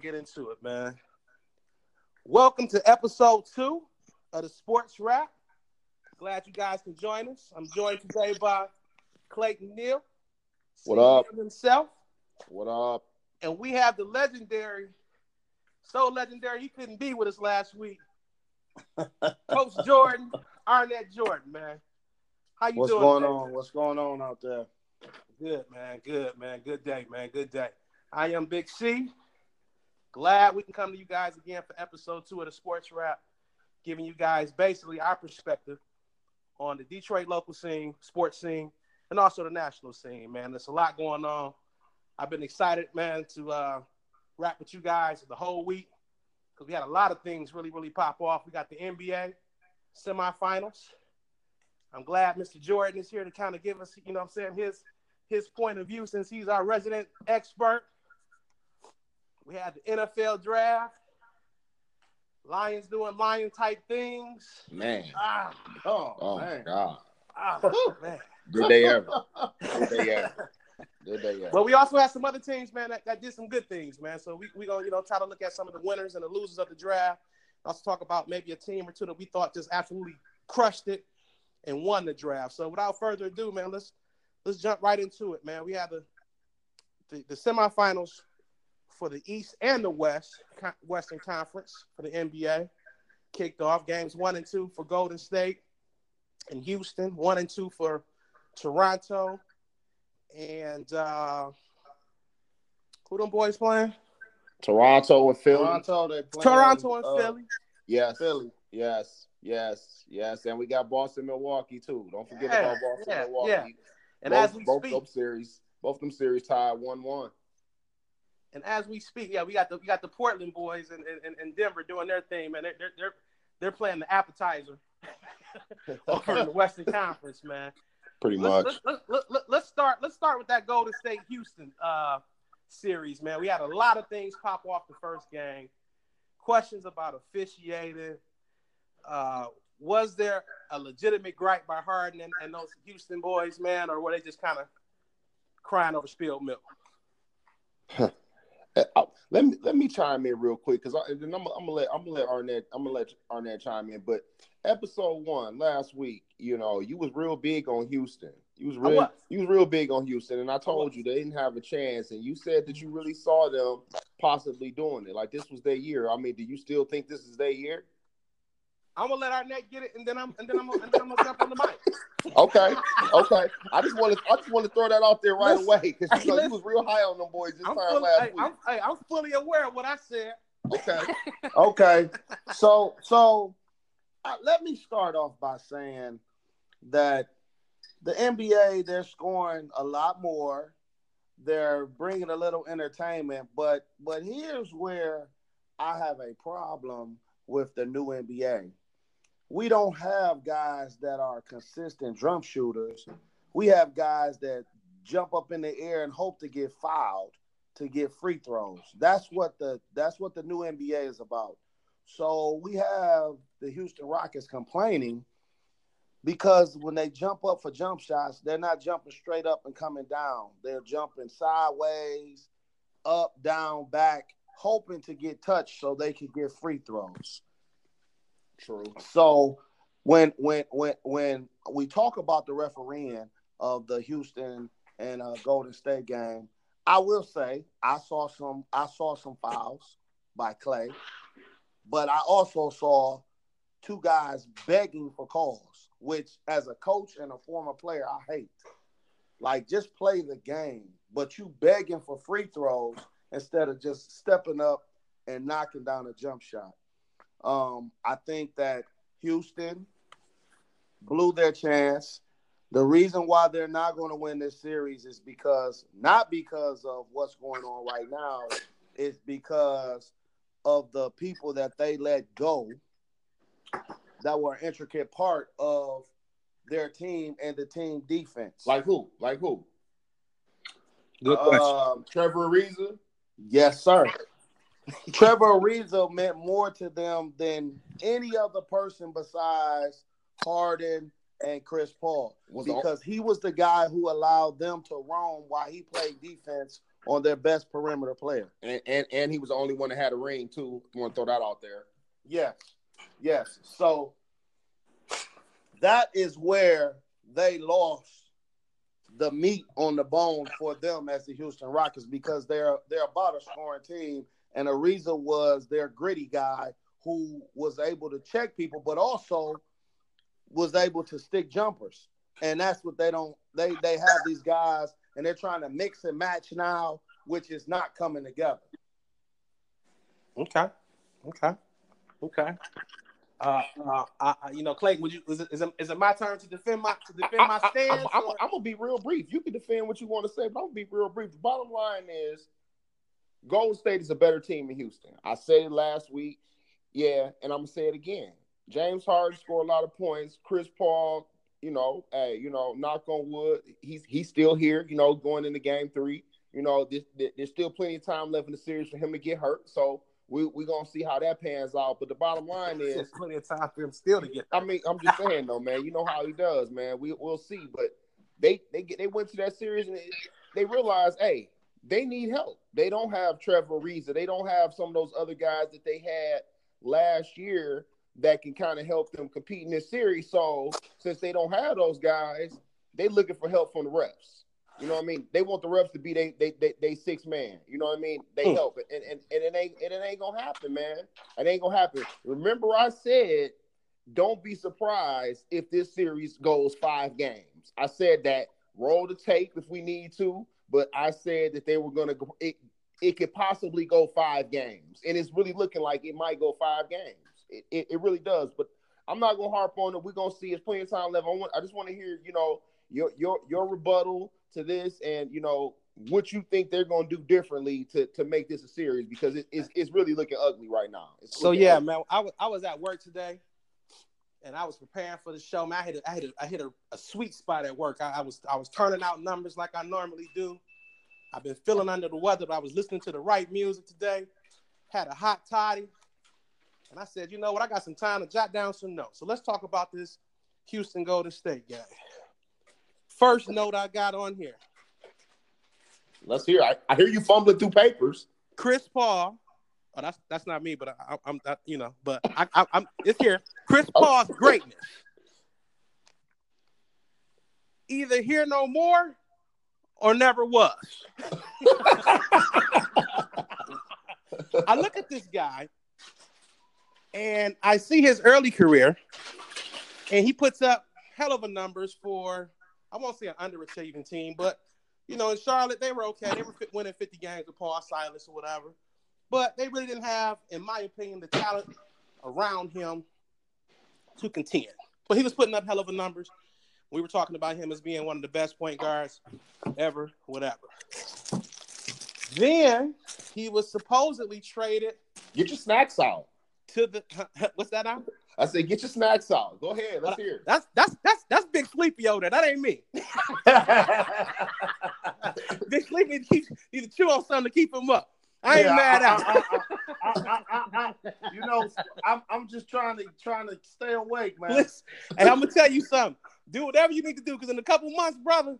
and get into it, man. Welcome to episode two of the Sports Wrap. Glad you guys can join us. I'm joined today by Clayton Neal. What up? Himself. What up? And we have the legendary, so legendary he couldn't be with us last week. Coach Jordan, Arnett Jordan, man. How you What's doing? What's going today? on? What's going on out there? Good, man. Good, man. Good day, man. Good day. I am Big C. Glad we can come to you guys again for episode two of the Sports Wrap, giving you guys basically our perspective on the Detroit local scene, sports scene, and also the national scene, man. There's a lot going on. I've been excited, man, to uh, rap with you guys the whole week because we had a lot of things really, really pop off. We got the NBA semifinals. I'm glad Mr. Jordan is here to kind of give us, you know I'm saying, his his point of view since he's our resident expert. We had the NFL draft. Lions doing lion type things. Man. Ah, Oh, Oh man. God. ah man. Good day ever. Good day ever. Good day ever. But we also had some other teams, man, that, that did some good things, man. So we we gonna you know try to look at some of the winners and the losers of the draft. Also talk about maybe a team or two that we thought just absolutely crushed it and won the draft. So without further ado, man, let's let's jump right into it, man. We have the the, the semifinals for the East and the West Western Conference for the NBA kicked off. Games one and two for Golden State and Houston. One and two for Toronto and uh, who them boys playing? Toronto and Philly. Toronto, they playing, Toronto and uh, Philly. Yes. Philly. Yes. Yes. Yes. And we got Boston, Milwaukee too. Don't forget Yeah, about Boston, yeah, Milwaukee. yeah. And both, as we both speak, them series, both of them series tied one one. And as we speak, yeah, we got the we got the Portland boys and in, in, in Denver doing their thing, man. They're they're they're, they're playing the appetizer over in the Western Conference, man. Pretty Let's, much. let's, let's, let's, let's start. Let's start with that Golden State Houston uh, series, man. We had a lot of things pop off the first game. Questions about officiating. Uh, was there a legitimate gripe by Harden and, and those Houston boys, man, or were they just kind of crying over spilled milk? Uh, uh, let me let me chime in real quick because I'm, I'm gonna let I'm gonna let Arnett I'm gonna let Arnett chime in. But episode one last week, you know, you was real big on Houston. You was real was. you was real big on Houston, and I told you they didn't have a chance. And you said that you really saw them possibly doing it. Like this was their year. I mean, do you still think this is their year? I'm gonna let Arnett get it, and then I'm and then I'm gonna, and then I'm gonna jump on the mic. Okay, okay. I just want to I just want to throw that out there right Listen, away because you, know, you was real high on them boys this I'm time fully, last hey, week. I'm, hey, I'm fully aware of what I said. Okay. Okay. so, so uh, let me start off by saying that the NBA, they're scoring a lot more. They're bringing a little entertainment, but but here's where I have a problem with the new NBA. We don't have guys that are consistent drum shooters. We have guys that jump up in the air and hope to get fouled to get free throws. That's what the that's what the new NBA is about. So we have the Houston Rockets complaining because when they jump up for jump shots, they're not jumping straight up and coming down. They're jumping sideways, up, down, back, hoping to get touched so they can get free throws. True. So when when when when we talk about the refereeing of the Houston and uh, Golden State game, I will say I saw some I saw some fouls by Klay, but I also saw two guys begging for calls, which as a coach and a former player I hate. Like just play the game, but you begging for free throws instead of just stepping up and knocking down a jump shot. Um, I think that Houston blew their chance. The reason why they're not going to win this series is because not because of what's going on right now, it's because of the people that they let go that were an intricate part of their team and the team defense. Like who? Like who? Good Um, Trevor Ariza. Yes, sir. Trevor Ariza meant more to them than any other person besides Harden and Chris Paul Was because he was the guy who allowed them to roam while he played defense on their best perimeter player. And, and and he was the only one that had a ring too. Want to throw that out there? Yes, yes. So that is where they lost the meat on the bone for them as the Houston Rockets because they're they're about a scoring team, and Ariza was their gritty guy who was able to check people, but also was able to stick jumpers. And that's what they don't they they have these guys and they're trying to mix and match now, which is not coming together. Okay. Okay. Okay. Uh, uh, I, you know, Clayton, would you is it, is it, is it my turn to defend my to defend my stance? I, am gonna be real brief. You can defend what you want to say, but I'm gonna be real brief. The bottom line is, Golden State is a better team than Houston. I said it last week, yeah, and I'm gonna say it again. James Harden scored a lot of points. Chris Paul, you know, hey, you know, knock on wood, he's he's still here. You know, going into Game Three. You know, there's, there's still plenty of time left in the series for him to get hurt. So we we gonna see how that pans out. But the bottom line is, There's plenty of time for him still to get. I mean, I'm just saying though, man. You know how he does, man. We we'll see. But they they get they went to that series and they, they realized, hey, they need help. They don't have Trevor Ariza. They don't have some of those other guys that they had last year that can kind of help them compete in this series. So since they don't have those guys, they looking for help from the refs. You know what I mean? They want the refs to be they they they, they six man. You know what I mean? They Hmm. help it, and, and and it ain't and it ain't gonna happen, man. It ain't gonna happen. Remember, I said, don't be surprised if this series goes five games. I said that roll the tape if we need to, but I said that they were gonna go. It, it could possibly go five games, and it's really looking like it might go five games. It, it, it really does, but I'm not gonna harp on it. We're gonna see. It's plenty of time left. I want. I just want to hear, you know, your your your rebuttal to this, and you know what you think they're gonna do differently to to make this a series because it, it's it's really looking ugly right now. It's So yeah, ugly. man, I was I was at work today, and I was preparing for the show. Man, I hit a, I hit a, I hit a, a sweet spot at work. I, I was I was turning out numbers like I normally do. I've been feeling under the weather, but I was listening to the right music today. Had a hot toddy, and I said, you know what? I got some time to jot down some notes. So let's talk about this Houston Golden State game. First note I got on here: Let's hear. I, I hear you fumbling through papers. Chris Paul. Oh, that's that's not me, but I, I'm I, you know, but I, I, I'm it's here. Chris Paul's oh. greatness. Either here no more, or never was. I look at this guy, and I see his early career, and he puts up hell of a numbers for I won't say an underachieving team, but you know, in Charlotte they were okay. They were winning 50 games with Paul Silas or whatever, but they really didn't have, in my opinion, the talent around him to contend. But he was putting up hell of a numbers. We were talking about him as being one of the best point guards ever, whatever. Then he was supposedly traded Get your snacks out. to the what's that now? I said, get your snacks out. Go ahead. Let's hear. it. That's that's that's that's Big Sleepy over there. That ain't me. Big Sleepy need to to chew on something to keep him up. I ain't Yeah, mad I- I- I- I- I- I- you know, I'm I'm just trying to trying to stay awake, man. Listen, and I'm gonna tell you something. Do whatever you need to do, because in a couple months, brother,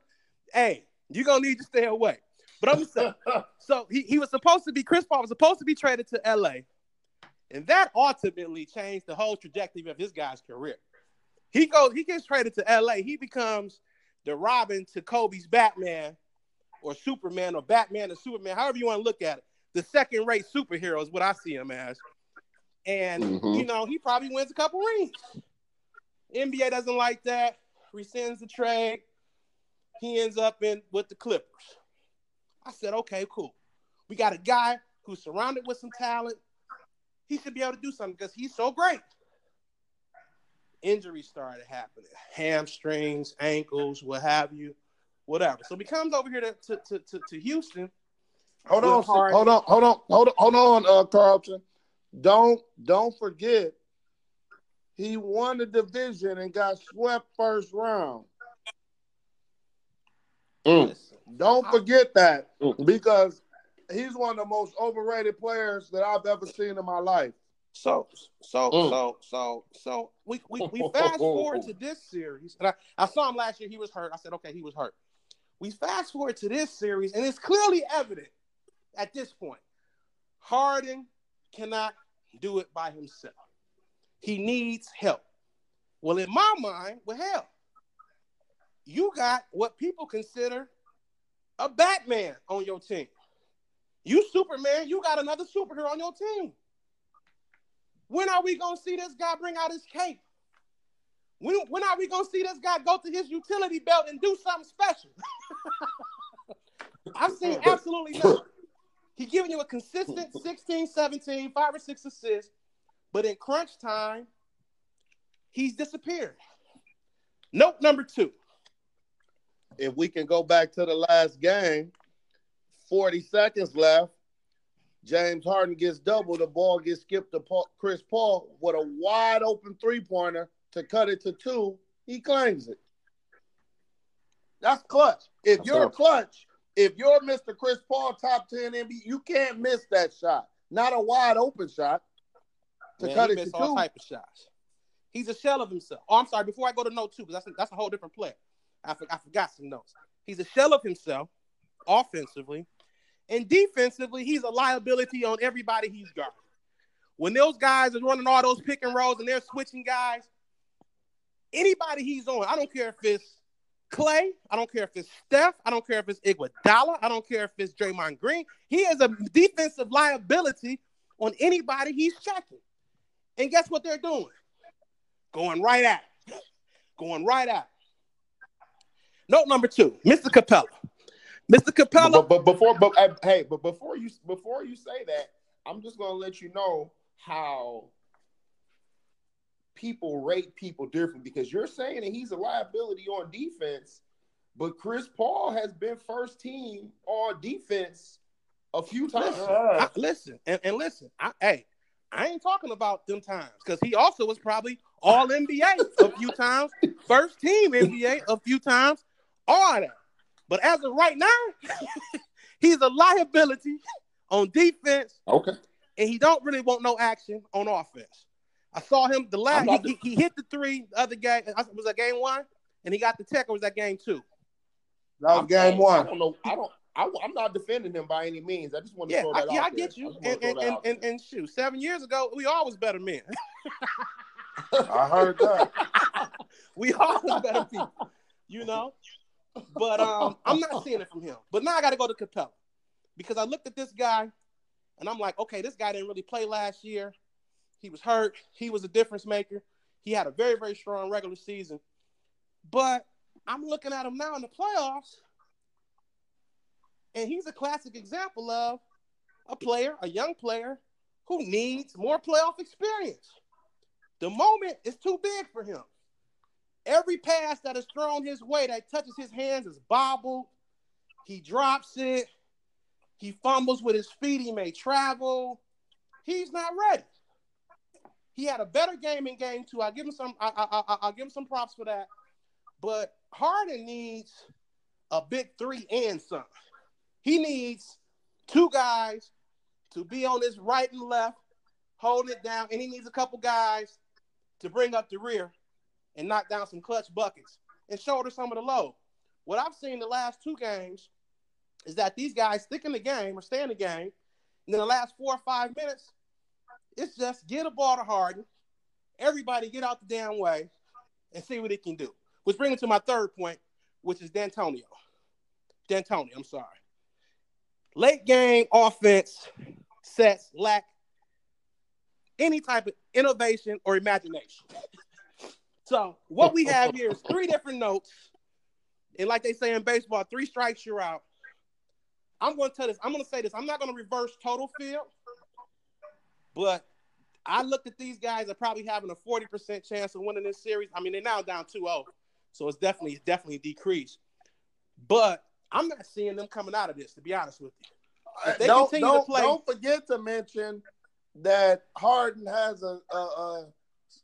hey, you're gonna need to stay away. But I'm saying, so he, he was supposed to be Chris Paul was supposed to be traded to LA, and that ultimately changed the whole trajectory of this guy's career. He goes, he gets traded to LA. He becomes the Robin to Kobe's Batman, or Superman, or Batman to Superman, however you want to look at it. The second-rate superhero is what I see him as. And Mhm. you know, he probably wins a couple rings. NBA doesn't like that. Rescinds the trade. He ends up in with the Clippers. I said, okay, cool. We got a guy who's surrounded with some talent. He should be able to do something because he's so great. Injuries started happening, hamstrings, ankles, what have you, whatever. So he comes over here to to, to, to, to Houston. Hold on, Hardy. hold on, hold on, hold on, hold on, uh, Carlton. Don't don't forget, he won the division and got swept first round. Mm. Don't forget that Mm. because he's one of the most overrated players that I've ever seen in my life. So so Mm. so so so we we, we fast forward to this series, and I, I saw him last year. He was hurt. I said, okay, he was hurt. We fast forward to this series, and it's clearly evident at this point. Harden cannot do it by himself. He needs help. Well, in my mind, well, hell, you got what people consider a Batman on your team. You Superman, you got another superhero on your team. When are we gonna see this guy bring out his cape? When, when are we gonna see this guy go to his utility belt and do something special? I've seen absolutely nothing. He giving you a consistent 16, 17, five or six assists, but in crunch time, he's disappeared. Note number two. If we can go back to the last game, 40 seconds left. James Harden gets double. The ball gets skipped to Paul, Chris Paul with a wide open three pointer to cut it to two. He claims it. That's clutch. If you're clutch, if you're Mr. Chris Paul, top 10 NBA, you can't miss that shot. Not a wide open shot to Man, cut it to all two. type of shots. He's a shell of himself. Oh, I'm sorry. Before I go to note two, because that's a, that's a whole different play. I, for, I forgot some notes. He's a shell of himself offensively. And defensively, he's a liability on everybody he's guarding. When those guys are running all those pick and rolls and they're switching guys, anybody he's on, I don't care if it's Klay, I don't care if it's Steph, I don't care if it's Iguodala, I don't care if it's Draymond Green. He is a defensive liability on anybody he's checking. And guess what they're doing? Going right at. Going right at. Note number two, Mr. Capela. Mr. Capela. But, but, before, but hey, but before you before you say that, I'm just gonna let you know how people rate people different because you're saying that he's a liability on defense, but Chris Paul has been first team on defense a few times. Listen, I, listen and, and listen. I, hey, I ain't talking about them times because he also was probably all NBA a few times, first team NBA a few times, all that. But as of right now, he's a liability on defense. Okay. And he don't really want no action on offense. I saw him the last he, he, he, hit the three the other game. Was that game one? And he got the tech, or was that game two? That was game one. I don't know. I don't. I, am not defending him by any means. I just want to yeah, throw that I, yeah, I get you. And and, and, and, and, shoot, seven years ago, we all was better men. I heard that. we all was better people. You know, but um, I'm not seeing it from him. But now I got to go to Capela because I looked at this guy and I'm like, okay, this guy didn't really play last year. He was hurt. He was a difference maker. He had a very, very strong regular season. But I'm looking at him now in the playoffs, and he's a classic example of a player, a young player, who needs more playoff experience. The moment is too big for him. Every pass that is thrown his way that touches his hands is bobbled. He drops it. He fumbles with his feet. He may travel. He's not ready. He had a better game in game two. I give him some. I, I, I, will give him some props for that. But Harden needs a big three and some. He needs two guys to be on his right and left, holding it down, and he needs a couple guys to bring up the rear and knock down some clutch buckets and shoulder some of the load. What I've seen the last two games is that these guys stick in the game or stay in the game, and then the last four or five minutes, it's just get a ball to Harden, everybody get out the damn way, and see what it can do. Which brings me to my third point, which is D'Antonio. D'Antonio, I'm sorry. Late game offense sets lack any type of innovation or imagination. So what we have here is three different notes, and like they say in baseball, three strikes you're out. I'm going to tell this. I'm going to say this. I'm not going to reverse total field, but I looked at these guys are probably having a 40% chance of winning this series. I mean, they're now down 2-0, so it's definitely it's definitely decreased. But I'm not seeing them coming out of this, to be honest with you. Uh, if they don't, continue don't, to play, don't forget to mention that Harden has a, a, a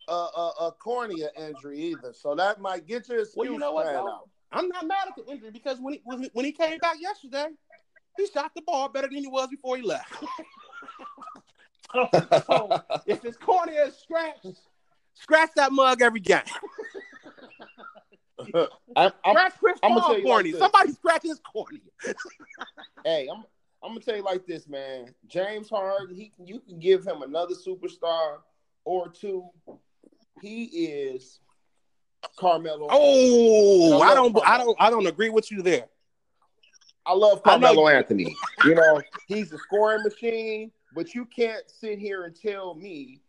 a, a, a cornea injury either, so that might get your excuse well, you know what, out. I'm not mad at the injury because when he when he came back yesterday, he shot the ball better than he was before he left. if it's cornea is scratched, scratch that mug every game. I'm, I'm, Scratch Chris I'ma Paul tell you like corny. this. Somebody scratch his corny. hey, I'm I'm gonna tell you like this, man. James Harden, he you can give him another superstar or two. He is Carmelo. Oh, I I don't, I don't, I don't agree with you there. I love Carmelo you- Anthony. You know, he's a scoring machine, but you can't sit here and tell me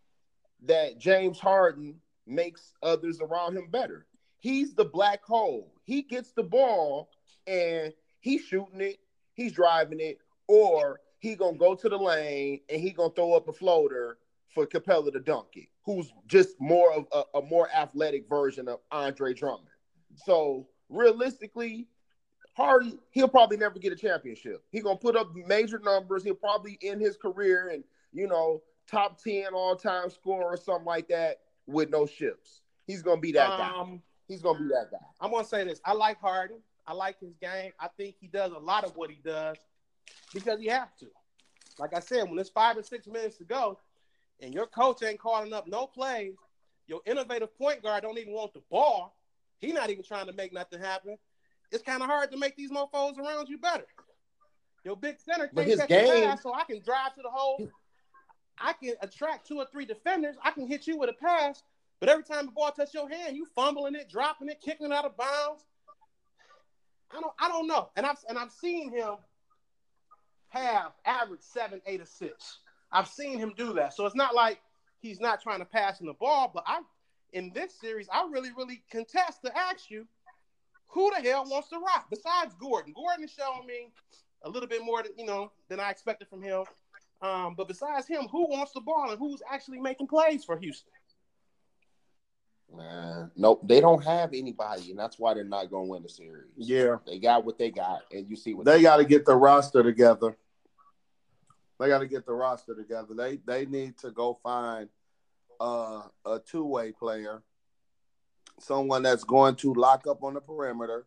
that James Harden makes others around him better. He's the black hole. He gets the ball and he's shooting it, he's driving it, or he gonna go to the lane and he gonna throw up a floater for Capela to dunk it, who's just more of a, a more athletic version of Andre Drummond. So realistically, Harden, he'll probably never get a championship. He's gonna put up major numbers. He'll probably end his career and you know top ten all time scorer or something like that with no ships. He's gonna be that guy. Um, He's gonna be that guy. I'm gonna say this. I like Harden. I like his game. I think he does a lot of what he does because he has to. Like I said, when it's five or six minutes to go, and your coach ain't calling up no plays, your innovative point guard don't even want the ball. He not even trying to make nothing happen. It's kind of hard to make these mofos around you better. Your big center But can't his catch game- a pass, so I can drive to the hole. I can attract two or three defenders. I can hit you with a pass, but every time the ball touches your hand, you fumbling it, dropping it, kicking it out of bounds. I don't, I don't know. And I've and I've seen him have average seven, eight assists. I've seen him do that. So it's not like he's not trying to pass in the ball, but I in this series, I really, really contest to ask you who the hell wants to rock besides Gordon. Gordon is showing me a little bit more than you know than I expected from him. Um, but besides him, who wants the ball and who's actually making plays for Houston? Man, nope, they don't have anybody, and that's why they're not gonna win the series. Yeah. They got what they got, and you see what They got to get the roster together. They got to get the roster together. They they need to go find uh, a two way player, someone that's going to lock up on the perimeter,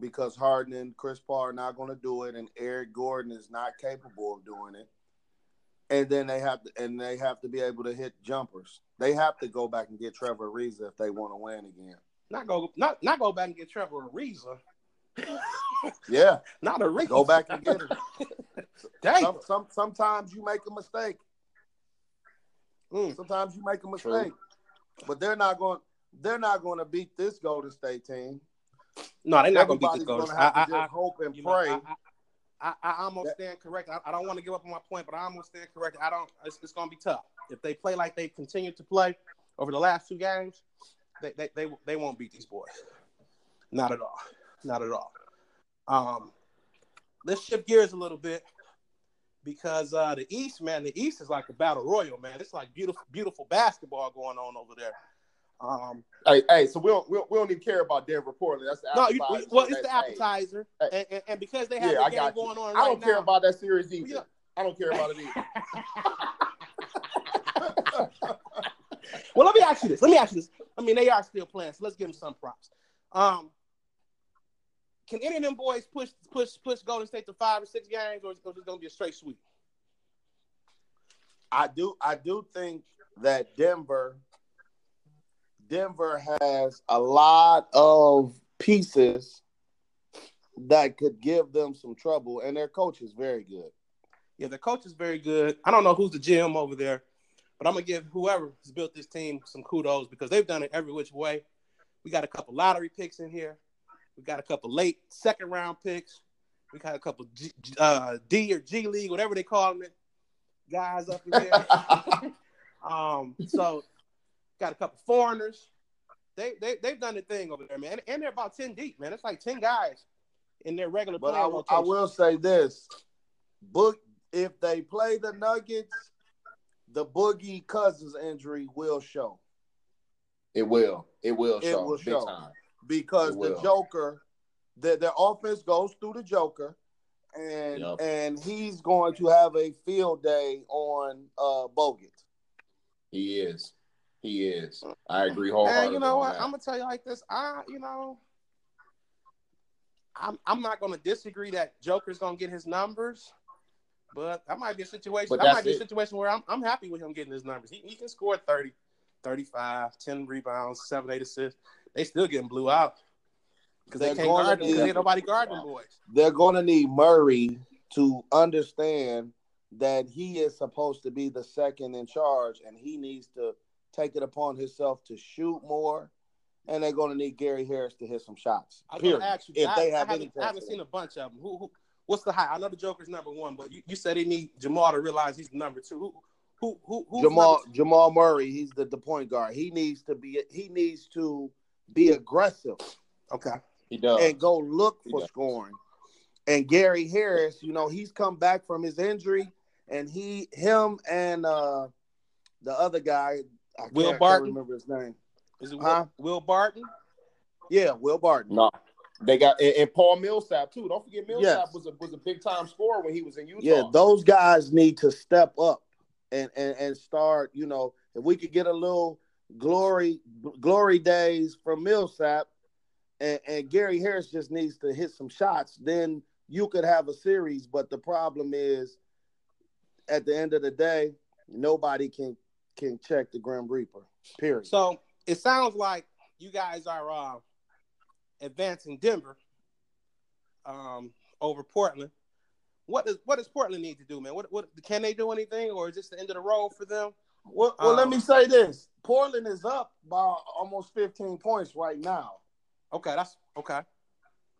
because Harden and Chris Paul are not going to do it, and Eric Gordon is not capable of doing it. And then they have to, and they have to be able to hit jumpers. They have to go back and get Trevor Ariza if they want to win again. Not go, not not go back and get Trevor Ariza. Yeah, Not a Ariza. go back and get him. Dang. Some, some, sometimes you make a mistake. Mm. Sometimes you make a True. mistake, but they're not going. They're not going to beat this Golden State team. No, they're not going to beat going Golden have to I, I, hope and you know, pray. I, I, I, I almost That- stand correct. I, I don't want to give up on my point, but I almost stand correct. I don't. It's, it's going to be tough if they play like they continue to play over the last two games. They, they, they, they won't beat these boys. Not at all. Not at all. Um, let's shift gears a little bit because uh, the East, man, the East is like a battle royal, man. It's like beautiful, beautiful basketball going on over there. Um, Hey, hey, so we don't, we don't we don't even care about Denver Portland. That's the no, you, well, it's the That's- hey, appetizer, Hey. and, and, and because they have Yeah, the I game got you. going on I right don't care about that series either. Yeah. I don't care about it either. Well, let me ask you this. Let me ask you this. I mean, they are still playing, so let's give them some props. Um, can any of them boys push push push Golden State to five or six games, or is it going to be a straight sweep? I do. I do think that Denver, Denver has a lot of pieces that could give them some trouble, and their coach is very good. Yeah, the coach is very good. I don't know who's the GM over there, but I'm gonna give whoever has built this team some kudos because they've done it every which way. We got a couple lottery picks in here. We got a couple late second round picks. We got a couple G, uh, D or G League, whatever they call them, guys up in there. um, so got a couple foreigners. They they they've done the thing over there, man, and, and they're about ten deep, man. It's like ten guys in their regular But I, I will say this: book if they play the Nuggets, the Boogie Cousins injury will show It will. It will It show will big show. time. because It the. Joker, their their offense goes through the Joker, and Yep. and he's going to have a field day on uh Bogut. He is. He is. I agree wholeheartedly. And you know what? I'm gonna tell you like this. I, you know, I'm I'm not gonna disagree that Joker's gonna get his numbers, but that might be a situation. But that might be a situation where I'm I'm happy with him getting his numbers. He, he can score 30, 35, 10 rebounds, seven, eight assists. They still getting blew out. because they can't guard them need- nobody guard them boys. They're going to need Murray to understand that he is supposed to be the second in charge, and he needs to take it upon himself to shoot more. And they're going to need Gary Harris to hit some shots. I was Period. gonna ask you if I, they I have haven't, any I haven't seen a bunch of them. Who, who what's the high? I know the Joker's number one, but you, you said he need Jamal to realize he's number two. Who who who who's Jamal number Jamal Murray, he's the, the point guard. He needs to be he needs to be aggressive? Okay. He does. and go look He for does. scoring. And Gary Harris, you know, he's come back from his injury, and he, him, and uh the other guy, I Will can't, Barton? can't remember his name. Is it Huh? Will, Will Barton? Yeah, Will Barton. no, they got and, and Paul Millsap too. Don't forget Millsap Yes. was a was a big time scorer when he was in Utah. Yeah, those guys need to step up and, and and start. You know, if we could get a little glory glory days from Millsap, and, and Gary Harris just needs to hit some shots, then you could have a series. But the problem is, at the end of the day, nobody can can check the Grim Reaper. Period. So it sounds like you guys are uh, advancing Denver um, over Portland. What does what does Portland need to do, man? What what can they do anything, or is this the end of the road for them? Well, well let Um, me say this: Portland is up by almost 15 points right now Okay, that's okay.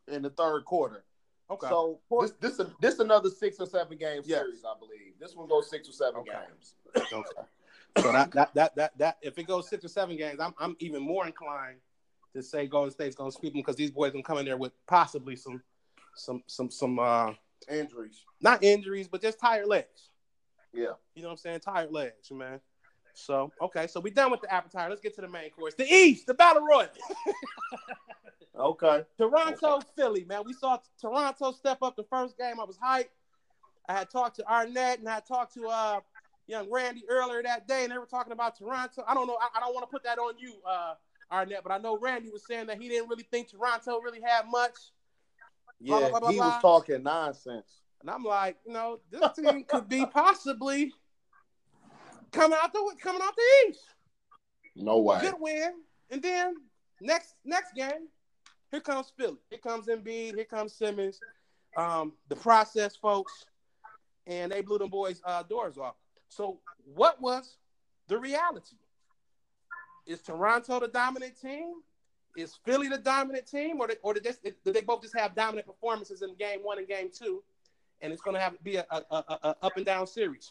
in the third quarter. Okay. So Port- this this this another six or seven game Yes. series, I believe. This one goes six or seven Okay. games. Okay. So that, that that that that if it goes six or seven games, I'm I'm even more inclined to say Golden State's gonna sweep them because these boys gonna come in there with possibly some some some some uh injuries. not injuries, but just tired legs. Yeah. You know what I'm saying? Tired legs, man. So okay, so we done with the appetizer. Let's get to the main course. The East, the Battle Royal. Okay. Toronto, Philly, man. We saw Toronto step up the first game. I was hyped. I had talked to Arnett and I had talked to uh young Randy earlier that day, and they were talking about Toronto. I don't know. I, I don't want to put that on you, uh, Arnett, but I know Randy was saying that he didn't really think Toronto really had much. Yeah, blah, blah, he blah. was talking nonsense. And I'm like, you know, this team could be possibly coming out the coming out the East. No way. Good win. And then next next game, here comes Philly. Here comes Embiid. Here comes Simmons. Um, the process, folks, and they blew them boys' uh, doors off. So, what was the reality? Is Toronto the dominant team? Is Philly the dominant team, or, or did, they, did they both just have dominant performances in game one and game two, and it's going to have be a, a, a, a up and down series?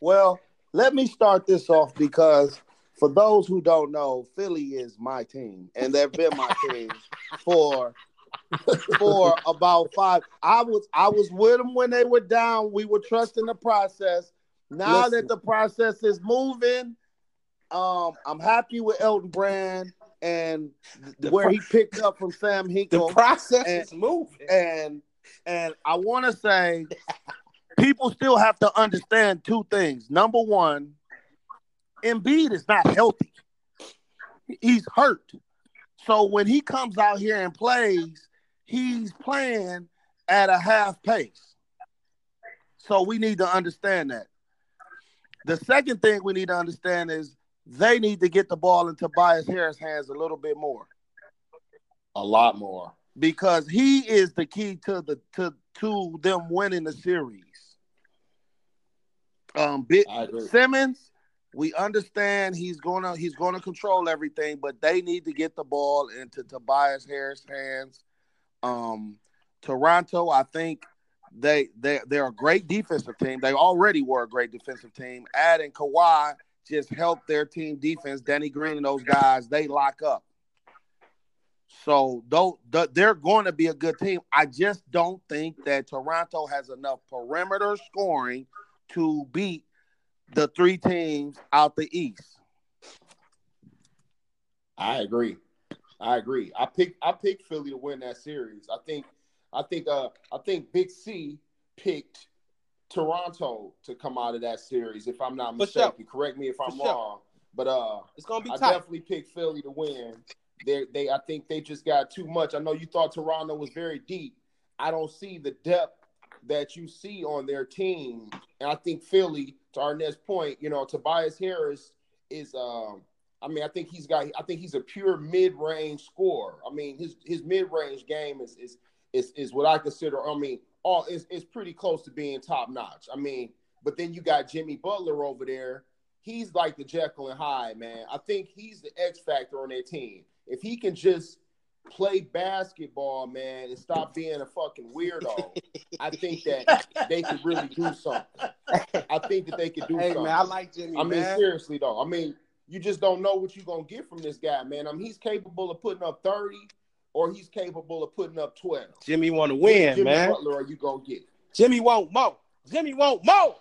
Well, let me start this off because for those who don't know, Philly is my team, and they've been my team for for about five. I was I was with them when they were down. We were trusting the process. Now Listen. that the process is moving, um, I'm happy with Elton Brand and The where pro- he picked up from Sam Hinkie. The process and- is moving. and and I want to say people still have to understand two things. Number one, Embiid is not healthy. He's hurt. So when he comes out here and plays, he's playing at a half pace. So we need to understand that. The second thing we need to understand is they need to get the ball in Tobias Harris' hands a little bit more A lot more. because he is the key to the to to them winning the series. Um, Bit Simmons, we understand he's gonna he's gonna control everything, but they need to get the ball into Tobias Harris' hands. Um, Toronto, I think they they they're a great defensive team. They already were a great defensive team. Adding Kawhi just helped their team defense. Danny Green and those guys they lock up. So though th- they're going to be a good team, I just don't think that Toronto has enough perimeter scoring to beat the three teams out the East. I agree. I agree. I picked I picked Philly to win that series. I think I think uh I think Big C picked Toronto to come out of that series, if I'm not For sure. mistaken. Correct me if I'm For sure. wrong. But uh It's gonna be I tight. definitely picked Philly to win. They they I think they just got too much. I know you thought Toronto was very deep. I don't see the depth that you see on their team. And I think Philly, to our next point, you know, Tobias Harris is um I mean, I think he's got. I think he's a pure mid-range scorer. I mean, his his mid-range game is is is is what I consider. I mean, all is is pretty close to being top notch. I mean, but then you got Jimmy Butler over there. He's like the Jekyll and Hyde man. I think he's the X factor on their team. If he can just play basketball, man, and stop being a fucking weirdo, I think that they could really do something. I think that they could do Hey something. man, I like Jimmy. I mean, man. seriously though. I mean, you just don't know what you're gonna get from this guy, man. I mean, he's capable of putting up 30 or he's capable of putting up 12. Jimmy want to win, Jimmy man. Butler are you gonna get? Jimmy won't mo. Jimmy won't mo.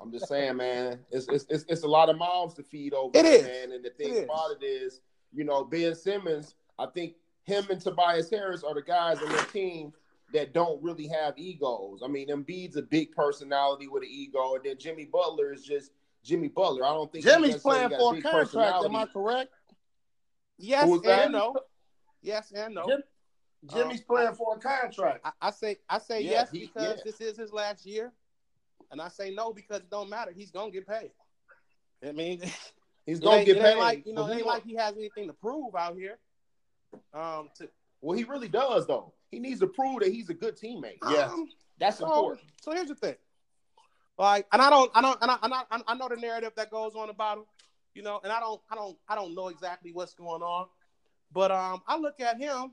I'm just saying, man. It's it's it's, it's a lot of mouths to feed over, It there, is. man. And the It thing is. about it is, you know, Ben Simmons. I think him and Tobias Harris are the guys on their team that don't really have egos. I mean, Embiid's a big personality with an ego, and then Jimmy Butler is just Jimmy Butler. I don't think Jimmy's playing for a contract. Am I correct? Yes Who's that? and no. Yes and no. Jim- Jimmy's Um, playing for a contract. I, I say I say Yeah, yes he- because yeah. this is his last year, and I say no because it don't matter. He's gonna get paid. I mean, He's gonna get paid. like you know, it ain't like he has anything to prove out here. Um, to well, he really does though. He needs to prove that he's a good teammate. Yeah. um, That's so, important. so here's the thing. Like, and I don't, I don't, and I, and I, I know the narrative that goes on about him, you know, and I don't, I don't, I don't know exactly what's going on, but um, I look at him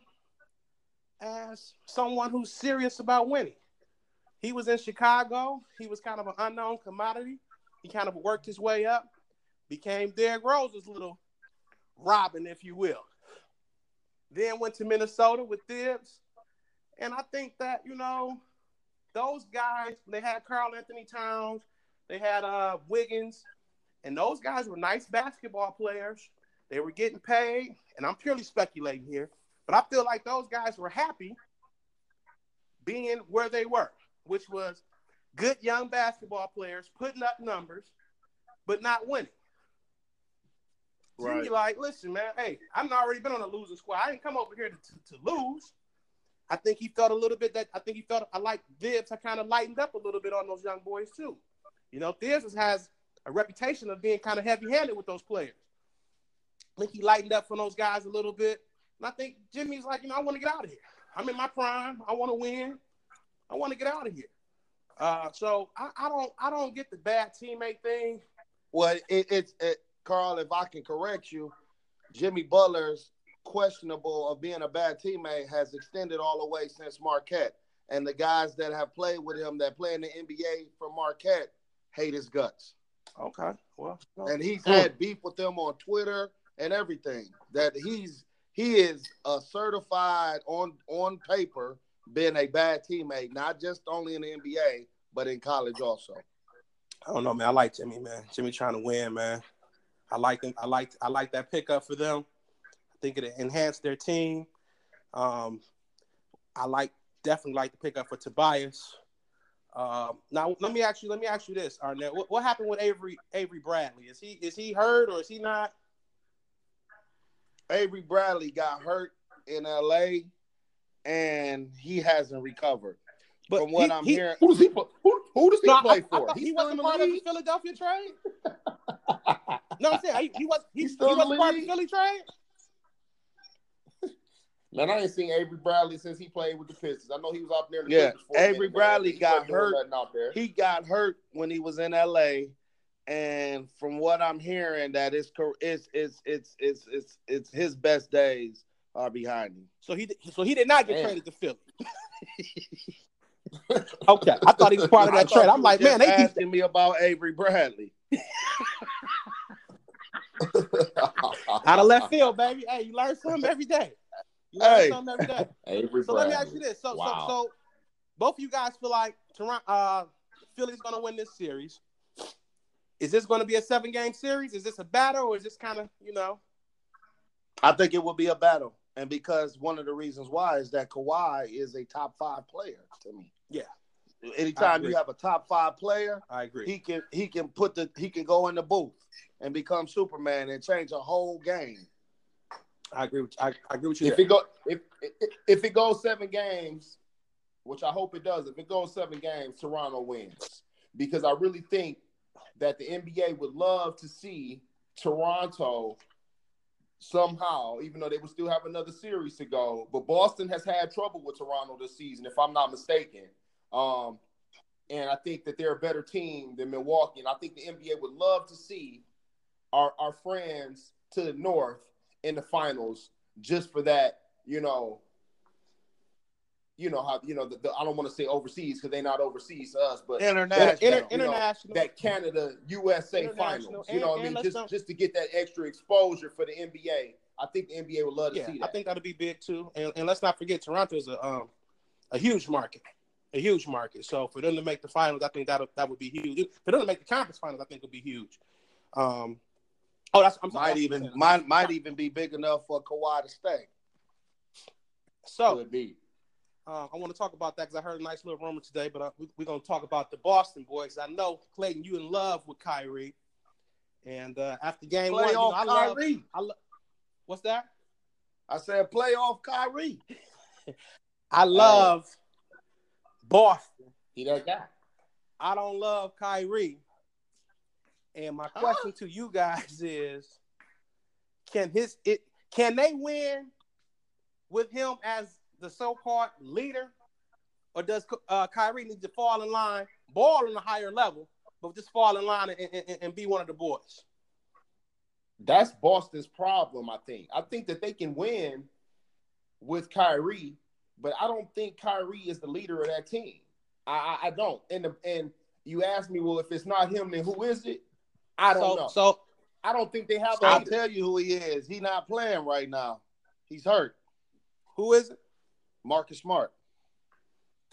as someone who's serious about winning. He was in Chicago. He was kind of an unknown commodity. He kind of worked his way up, became Derrick Rose's little Robin, if you will. Then went to Minnesota with Thibs. And I think that, you know, those guys, they had Karl-Anthony Towns, they had uh Wiggins, and those guys were nice basketball players. They were getting paid, and I'm purely speculating here, but I feel like those guys were happy being where they were, which was good young basketball players putting up numbers, but not winning. Jimmy, like, listen, man, hey, I've already been on a losing squad. I didn't come over here to, to, to lose. I think he felt a little bit that I think he felt I like Thibs. I kind of lightened up a little bit on those young boys too. You know, Thibs has a reputation of being kind of heavy-handed with those players. I think he lightened up for those guys a little bit, and I think Jimmy's like, you know, I want to get out of here. I'm in my prime. I want to win. I want to get out of here. Uh, so I, I don't, I don't get the bad teammate thing. Well, it, it's it, Carl. If I can correct you, Jimmy Butler's questionable of being a bad teammate has extended all the way since Marquette, and the guys that have played with him that play in the NBA from Marquette hate his guts, Okay, well, no. and he's Hmm. had beef with them on Twitter and everything. That he's he is a certified on on paper being a bad teammate, not just only in the NBA but in college also. I don't know, man. I like Jimmy, man. Jimmy trying to win, man. I like him. I like I like that pickup for them. I think it enhanced their team. Um, I like definitely like to pick up for Tobias. Um, now let me ask you. Let me ask you this, Arnett. What, what happened with Avery Avery Bradley? Is he is he hurt or is he not? Avery Bradley got hurt in LA and he hasn't recovered. But From what he- I'm he- hearing, Who does he? Who, who does he No, play I for? thought He's he still wasn't in the part of the. Philadelphia trade. No, I'm saying he, he was he, He's he still in wasn't part of the? Philly trade. Man, I ain't seen Avery Bradley since he played with the Pistons. I know he was out there. In the Yeah, Clippers for a Avery minute, Bradley but got hurt. Out there. he got hurt when he was in LA. And from what I'm hearing, that it's it's it's it's it's it's, it's his best days are behind him. So he so he did not get Man. traded to Philly. okay, I thought he was part of that thought trade. I'm like, man, they beat asking me about Avery Bradley. out of left field, baby. Hey, you learn something every day. You learn Hey. something every day. Avery So Bradley. let me ask you this: so Wow. so so, both of you guys feel like Toronto, uh, Philly's going to win this series. Is this going to be a seven game series? Is this a battle, or is this kind of you know? I think it will be a battle, and because one of the reasons why is that Kawhi is a top five player to me. Yeah. Anytime you have a top five player, I agree. he can he can put the he can go in the booth and become Superman and change a whole game. I agree. With, I, I agree with you. if there. it go if if- if it goes seven games, which I hope it does, if it goes seven games, Toronto wins because I really think that the NBA would love to see Toronto somehow, even though they would still have another series to go. But Boston has had trouble with Toronto this season, if I'm not mistaken. Um, and I think that they're a better team than Milwaukee. And I think the NBA would love to see our, our friends to the north in the finals just for that, you know, you know how you know the, the I don't want to say overseas because they're not overseas to us, but international, you know, international, that Canada USA finals. You know, what I mean, just just to get that extra exposure for the NBA. I think the NBA would love to yeah, see that. I think that'll be big too. And, and let's not forget, Toronto is a um a huge market, a huge market. So for them to make the finals, I think that that would be huge. For them to make the conference finals, I think would be huge. Um, oh, that's I'm sorry, might even might might even be big enough for Kawhi to stay. So Could be. Uh, I want to talk about that because I heard a nice little rumor today, but uh, we, are going to talk about the Boston boys. I know Clayton, you in love with Kyrie, and uh, after game Play one, you know, off I love. I lo- What's that? I said playoff Kyrie. I love Boston. He that guy. I don't love Kyrie. And my question to you guys is, can his it can they win with him as the so-called leader, or does uh, Kyrie need to fall in line, ball on a higher level, but just fall in line and, and, and be one of the boys? That's Boston's problem, I think. I think that they can win with Kyrie, but I don't think Kyrie is the leader of that team. I, I, I don't. And the, and you ask me, well, if it's not him, then who is it? I don't so, know. So I don't think they have. So a I'll tell you who he is. He's not playing right now. He's hurt. who is it? Marcus Smart.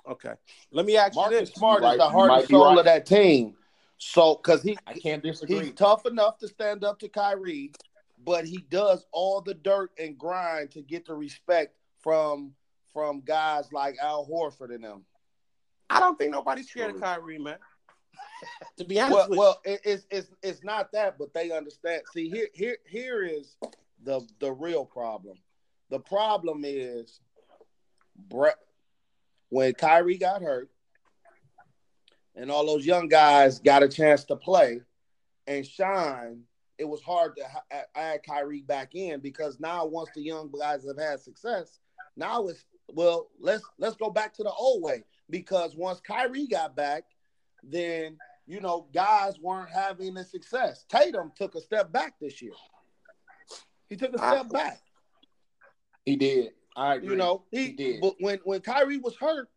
Okay. Let me ask you Marcus this. Smart You is might- the you heart and soul right. of that team. So, because he I can't disagree. he's tough enough to stand up to Kyrie, but he does all the dirt and grind to get the respect from from guys like Al Horford and them. I don't think nobody's scared of Kyrie, man. to be honest Well, well, it, it's it's it's not that, but they understand. See, here here here is the the real problem. The problem is Brett when Kyrie got hurt and all those young guys got a chance to play and shine, it was hard to add Kyrie back in because now once the young guys have had success, now it's well, let's let's go back to the old way because once Kyrie got back, then you know guys weren't having the success. Tatum took a step back this year. He took a step back. he did. I agree. You know, he, He did. But when when Kyrie was hurt,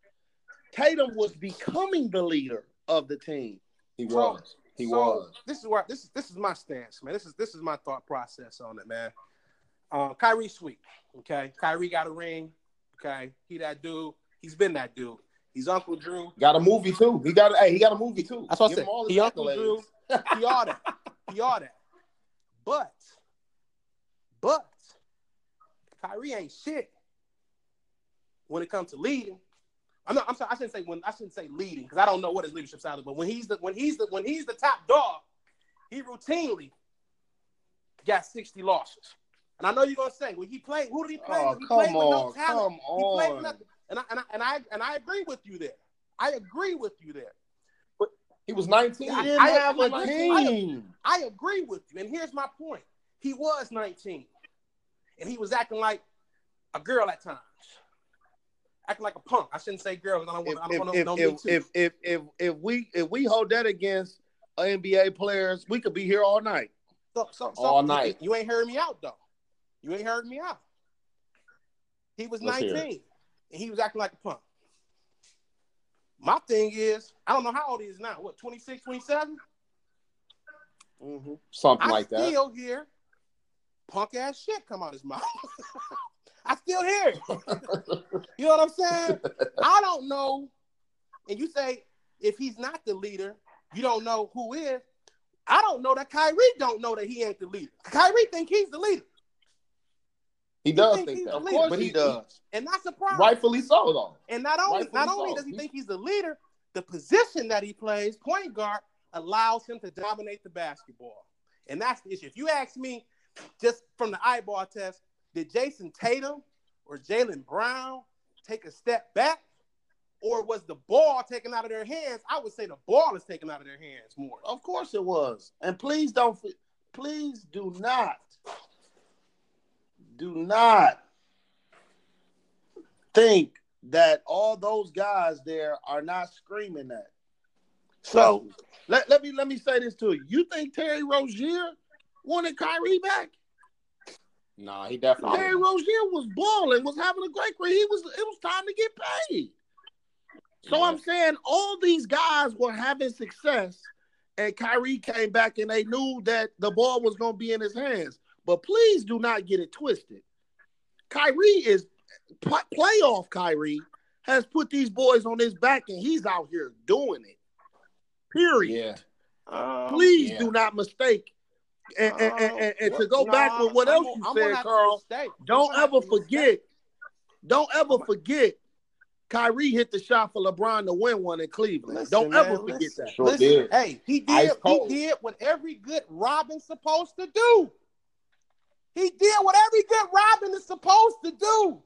Tatum was becoming the leader of the team. he So- was. He so, was. This is where this is this is my stance, man. This is this is my thought process on it, man. Uh, Kyrie sweet, okay. Kyrie got a ring, okay. He that dude. He's been that dude. He's Uncle Drew. Got a movie too. He got. Hey, he got a movie too. That's what I Give said. him all his He Uncle accolades. Drew. He all that. He all that. But, but, Kyrie ain't shit when it comes to leading. I'm not. I'm sorry. I shouldn't say when. I shouldn't say leading because I don't know what his leadership style is. But when he's the when he's the when he's the top dog, he routinely got 60 losses. And I know you're gonna say, well, he played. Who did he play? Oh, with? He come played with no talent. come He played with nothing. And I, and I and I and I agree with you there. I agree with you there. But he was 19. He I- didn't I- have a I- team. I agree with you. And here's my point. He was 19. And he was acting like a girl at times. Acting like a punk. I shouldn't say girl because I don't If want I if don't want if, no, no if, if if if if we if we hold that against NBA players, we could be here all night. so, so, so, all night. You, you ain't heard me out though. You ain't heard me out. He was Let's hear 19 and he was acting like a punk. My thing is, I don't know how old he is now. What, 26, 27? Mm-hmm. Something I like that. I still hear punk ass shit come out his mouth. I still hear it. you know what I'm saying? I don't know. And you say if he's not the leader, you don't know who is. I don't know that Kyrie don't know that he ain't the leader. Kyrie think he's the leader, He does think think that. Of course, But he he does. and that's a problem. Rightfully so, though. And not only Rightfully not only so. does he He- think he's the leader, the position that he plays, point guard, allows him to dominate the basketball. And that's the issue. If you ask me, just from the eyeball test, did Jayson Tatum or Jaylen Brown take a step back? Or was the ball taken out of their hands? I would say the ball is taken out of their hands more. Of course it was. And please don't. please do not, do not think that all those guys there are not screaming that. So let, let me let me say this to you. You think Terry Rozier wanted Kyrie back? Nah, he definitely. Terry Rozier was balling, was having a great career. He was it was time to get paid. So Yeah. I'm saying all these guys were having success, and Kyrie came back and they knew that the ball was going to be in his hands. But please do not get it twisted. Kyrie is pl- playoff. Kyrie has put these boys on his back, and he's out here doing it. Period. Yeah. Um, Please yeah. do not mistake. And, and, and, and- and to go Nah, back with what I'm else you I'm said, Carl, don't gonna ever to mistake. forget. Don't ever forget. Kyrie hit the shot for LeBron to win one in Cleveland. Listen, don't man, ever forget listen. that. Sure Listen, did. hey, he Ice did. He cold. did what every good Robin's supposed to do. He did what every good Robin is supposed to do.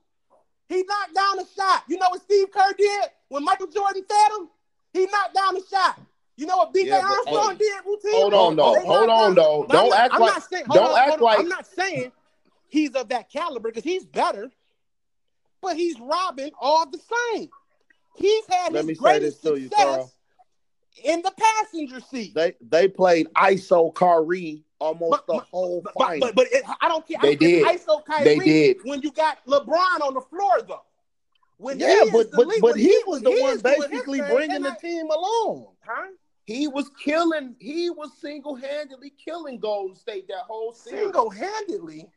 He knocked down a shot. You know what Steve Kerr did when Michael Jordan fed him? He knocked down a shot. You know what B.J. Yeah, Armstrong hey, did routine? Hold on, though. Hold on, though. Don't not- act I'm like. saying, Don't on, act like. I'm not saying he's of that caliber because he's better, but he's Robin all the same. He's had Let his greatest to you, success in the passenger seat. They they played ISO Kyrie almost But- the whole But, final. but, but it, I don't care. They I did. ISO Kyrie They did. when you got LeBron on the floor, though. When yeah, but but lead- but when he was the he one is doing his basically bringing the not- team along. Huh? He was killing. He was single handedly killing Golden State that whole series. Single handedly.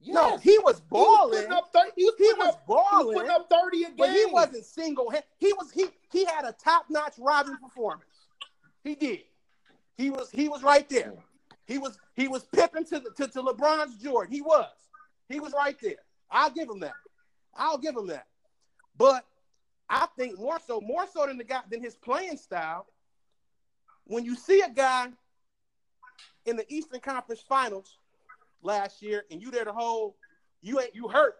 Yes. No, he was He was balling. up 30, he was He was up, he was balling. putting up 30 a game. But he wasn't single hand. He was he he had a top notch Robin performance. He did. He was he was right there. He was he was pipping to the to, to LeBron's Jordan. He was. He was right there. I'll give him that. I'll give him that. But I think more so, more so than the guy than his playing style. When you see a guy in the Eastern Conference Finals last year, and you there the whole, you ain't you hurt,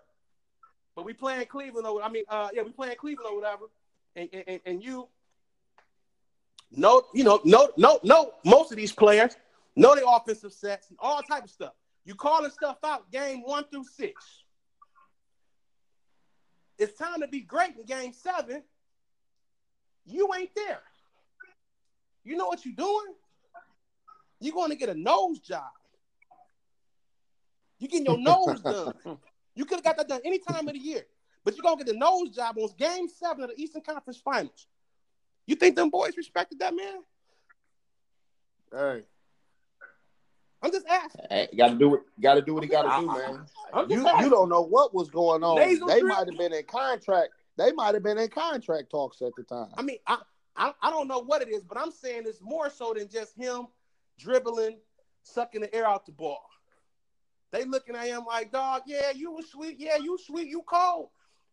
but we playing Cleveland or I mean, uh, yeah, we playing Cleveland or whatever, and and, and you no, you know, no, no, no, most of these players know their offensive sets and all type of stuff. You calling stuff out game one through six. It's time to be great in game seven. You ain't there. You know what you're doing? You're going to get a nose job. You getting your nose done. You could have got that done any time of the year, but you're gonna get the nose job on Game Seven of the Eastern Conference Finals. You think them boys respected that man? Hey, I'm just asking. Hey, got to do what. Got to do what he got to do, man. I'm just you asking. you don't know what was going on. Nasal they might have been in contract. They might have been in contract talks at the time. I mean, I, I I don't know what it is, but I'm saying it's more so than just him dribbling, sucking the air out the ball. They looking at him like, dog, yeah, you was sweet, yeah, you sweet, you cold,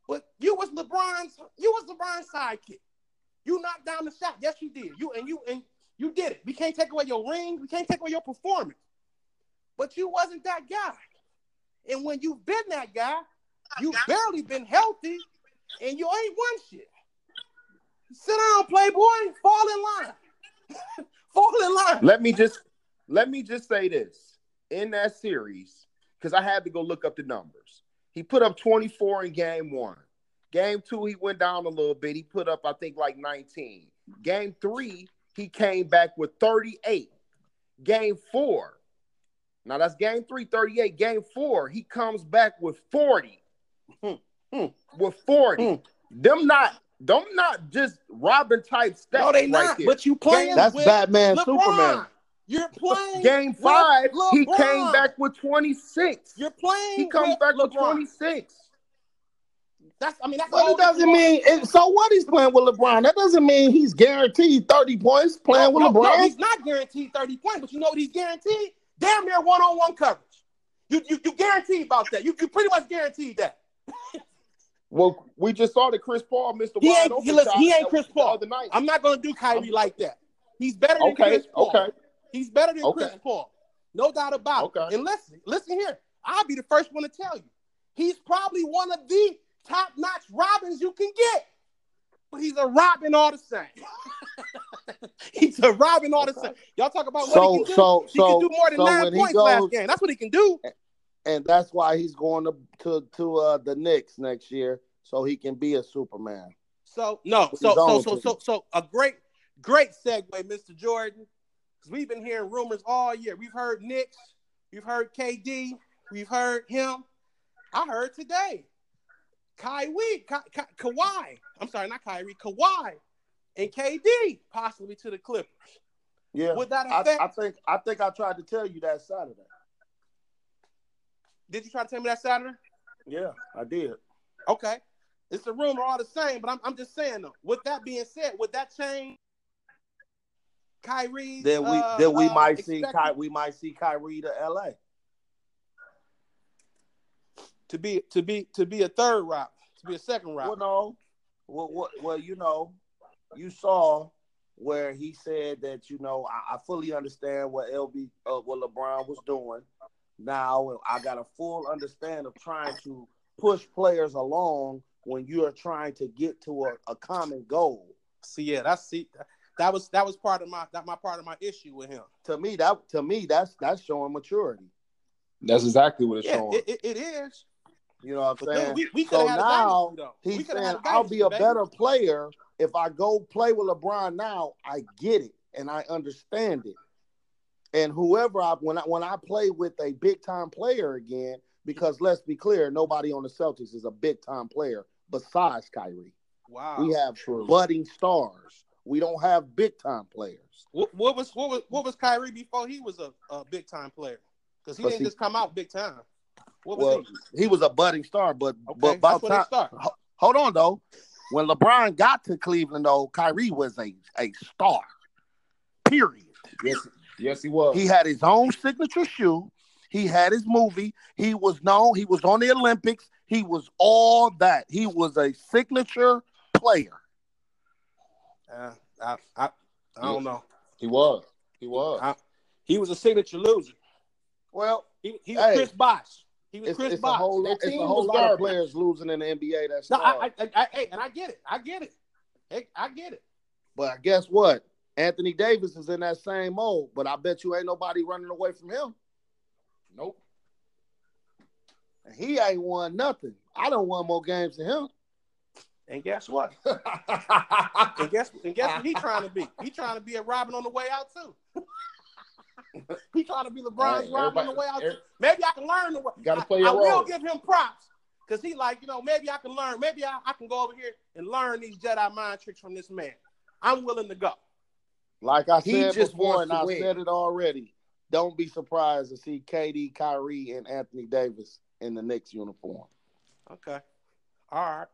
but you was LeBron's, you was LeBron's sidekick. You knocked down the shot, yes, you did. You and you and you did it. We can't take away your ring, we can't take away your performance, but you wasn't that guy. And when you've been that guy, you barely been healthy, and you ain't won shit. Sit down, Playboy. Fall in line. Fall in line. Let me just let me just say this in that series because I had to go look up the numbers. He put up 24 in game one. Game two, he went down a little bit. He put up, I think, like 19. Game three, he came back with 38. Game four, now that's game three, 38. Game four, he comes back with 40. Hmm, hmm. With 40. Hmm. Them not them not just Robin type stats. No, they right not. there. But you playing That's with Batman, LeBron. Superman. You're playing Game with five, he came back with 26. You're playing. He comes with back with 26. That's. I mean, that's. a But it doesn't different- mean it, so. What he's playing with LeBron? That doesn't mean he's guaranteed thirty points playing with no, no, he's not guaranteed 30 points, but you know what he's guaranteed? Damn near one-on-one coverage. You you you guaranteed about that. You you pretty much guaranteed that. Well, we just saw that Chris Paul missed a He wide ain't- open he- listen, shot he ain't the- Chris Paul. other night. I'm not gonna do Kyrie like that. He's better than Okay, Chris Paul. okay. He's better than Okay. Chris Paul. No doubt about it. And listen, listen here. I'll be the first one to tell you. He's probably one of the top-notch Robins you can get. But he's a Robin all the same. He's a robbing all the Okay. time. Y'all talk about what So he can do. so he so can do more than so nine when he points last game. That's what he can do. and that's why he's going to to to uh, the Knicks next year, so he can be a Superman. So no, With so so so so so a great great segue, Mr. Jordan, because we've been hearing rumors all year. We've heard Knicks, we've heard KD, we've heard him. I heard today, Kyrie, Ka- Ka- Kawhi. I'm sorry, not Kyrie, Kawhi, and KD possibly to the Clippers. Yeah, Would that I, affect? I think I think I tried to tell you that Saturday. did you try to tell me that Saturday? Yeah, I did. Okay. It's a rumor all the same, but I'm, I'm just saying though. With that being said, would that change Kyrie? Then we uh, then we uh, might see expected Ky, we might see Kyrie to L.A. to be to be to be a third route, to be a second Well, no, well, what, well, you know, you saw where he said that you know I, I fully understand what LB uh, what LeBron was doing. Now I got a full understand of trying to push players along when you are trying to get to a, a common goal. See, yeah, that's see, that was that was part of my that my part of my issue with him. To me, that to me that's that's showing maturity. That's exactly what it's Yeah, showing. it, it, it is. You know what I'm But saying? dude, we, we So have had a now, dynasty though. we He's could have saying had a I'll be a dynasty, better player if I go play with LeBron now. I get it and I understand it. And whoever I when I when I play with a big time player again, because let's be clear, nobody on the Celtics is a big time player besides Kyrie. Wow. We have True. budding stars. We don't have big time players. What, what was what was what was Kyrie before he was a, a big time player? Because he But didn't see- just come out big time. What was Well, he? he was a budding star, but Okay, but by that's time. Hold on though. When LeBron got to Cleveland, though, Kyrie was a, a star. Period. Yes, yes, he was. He had his own signature shoe. He had his movie. He was known. He was on the Olympics. He was all that. He was a signature player. Uh, I, I I don't know. he was. He was. I, he was a signature loser. Well, He, he was Hey, Chris Bosh. He was it's, Chris it's a whole Their lot, it's a whole was lot of players losing in the NBA. That's No, star. I, I, I, hey, and I get it. I get it. Hey, I get it. but guess what? Anthony Davis is in that same mold. But I bet you ain't nobody running away from him. Nope. And he ain't won nothing. I don't won more games than him. And guess what? And guess and guess what he trying to be? He trying to be a Robin on the way out too. he trying to be LeBron's Hey, Robin on the way out. every- Too. Maybe I can learn the way. Gotta I- play your I, will give him props because he like you know maybe I can learn. Maybe I, I can go over here and learn these Jedi mind tricks from this man. I'm willing to go. Like I He said just before, and I win. said it already. Don't be surprised to see KD, Kyrie, and Anthony Davis in the Knicks uniform. Okay. All right.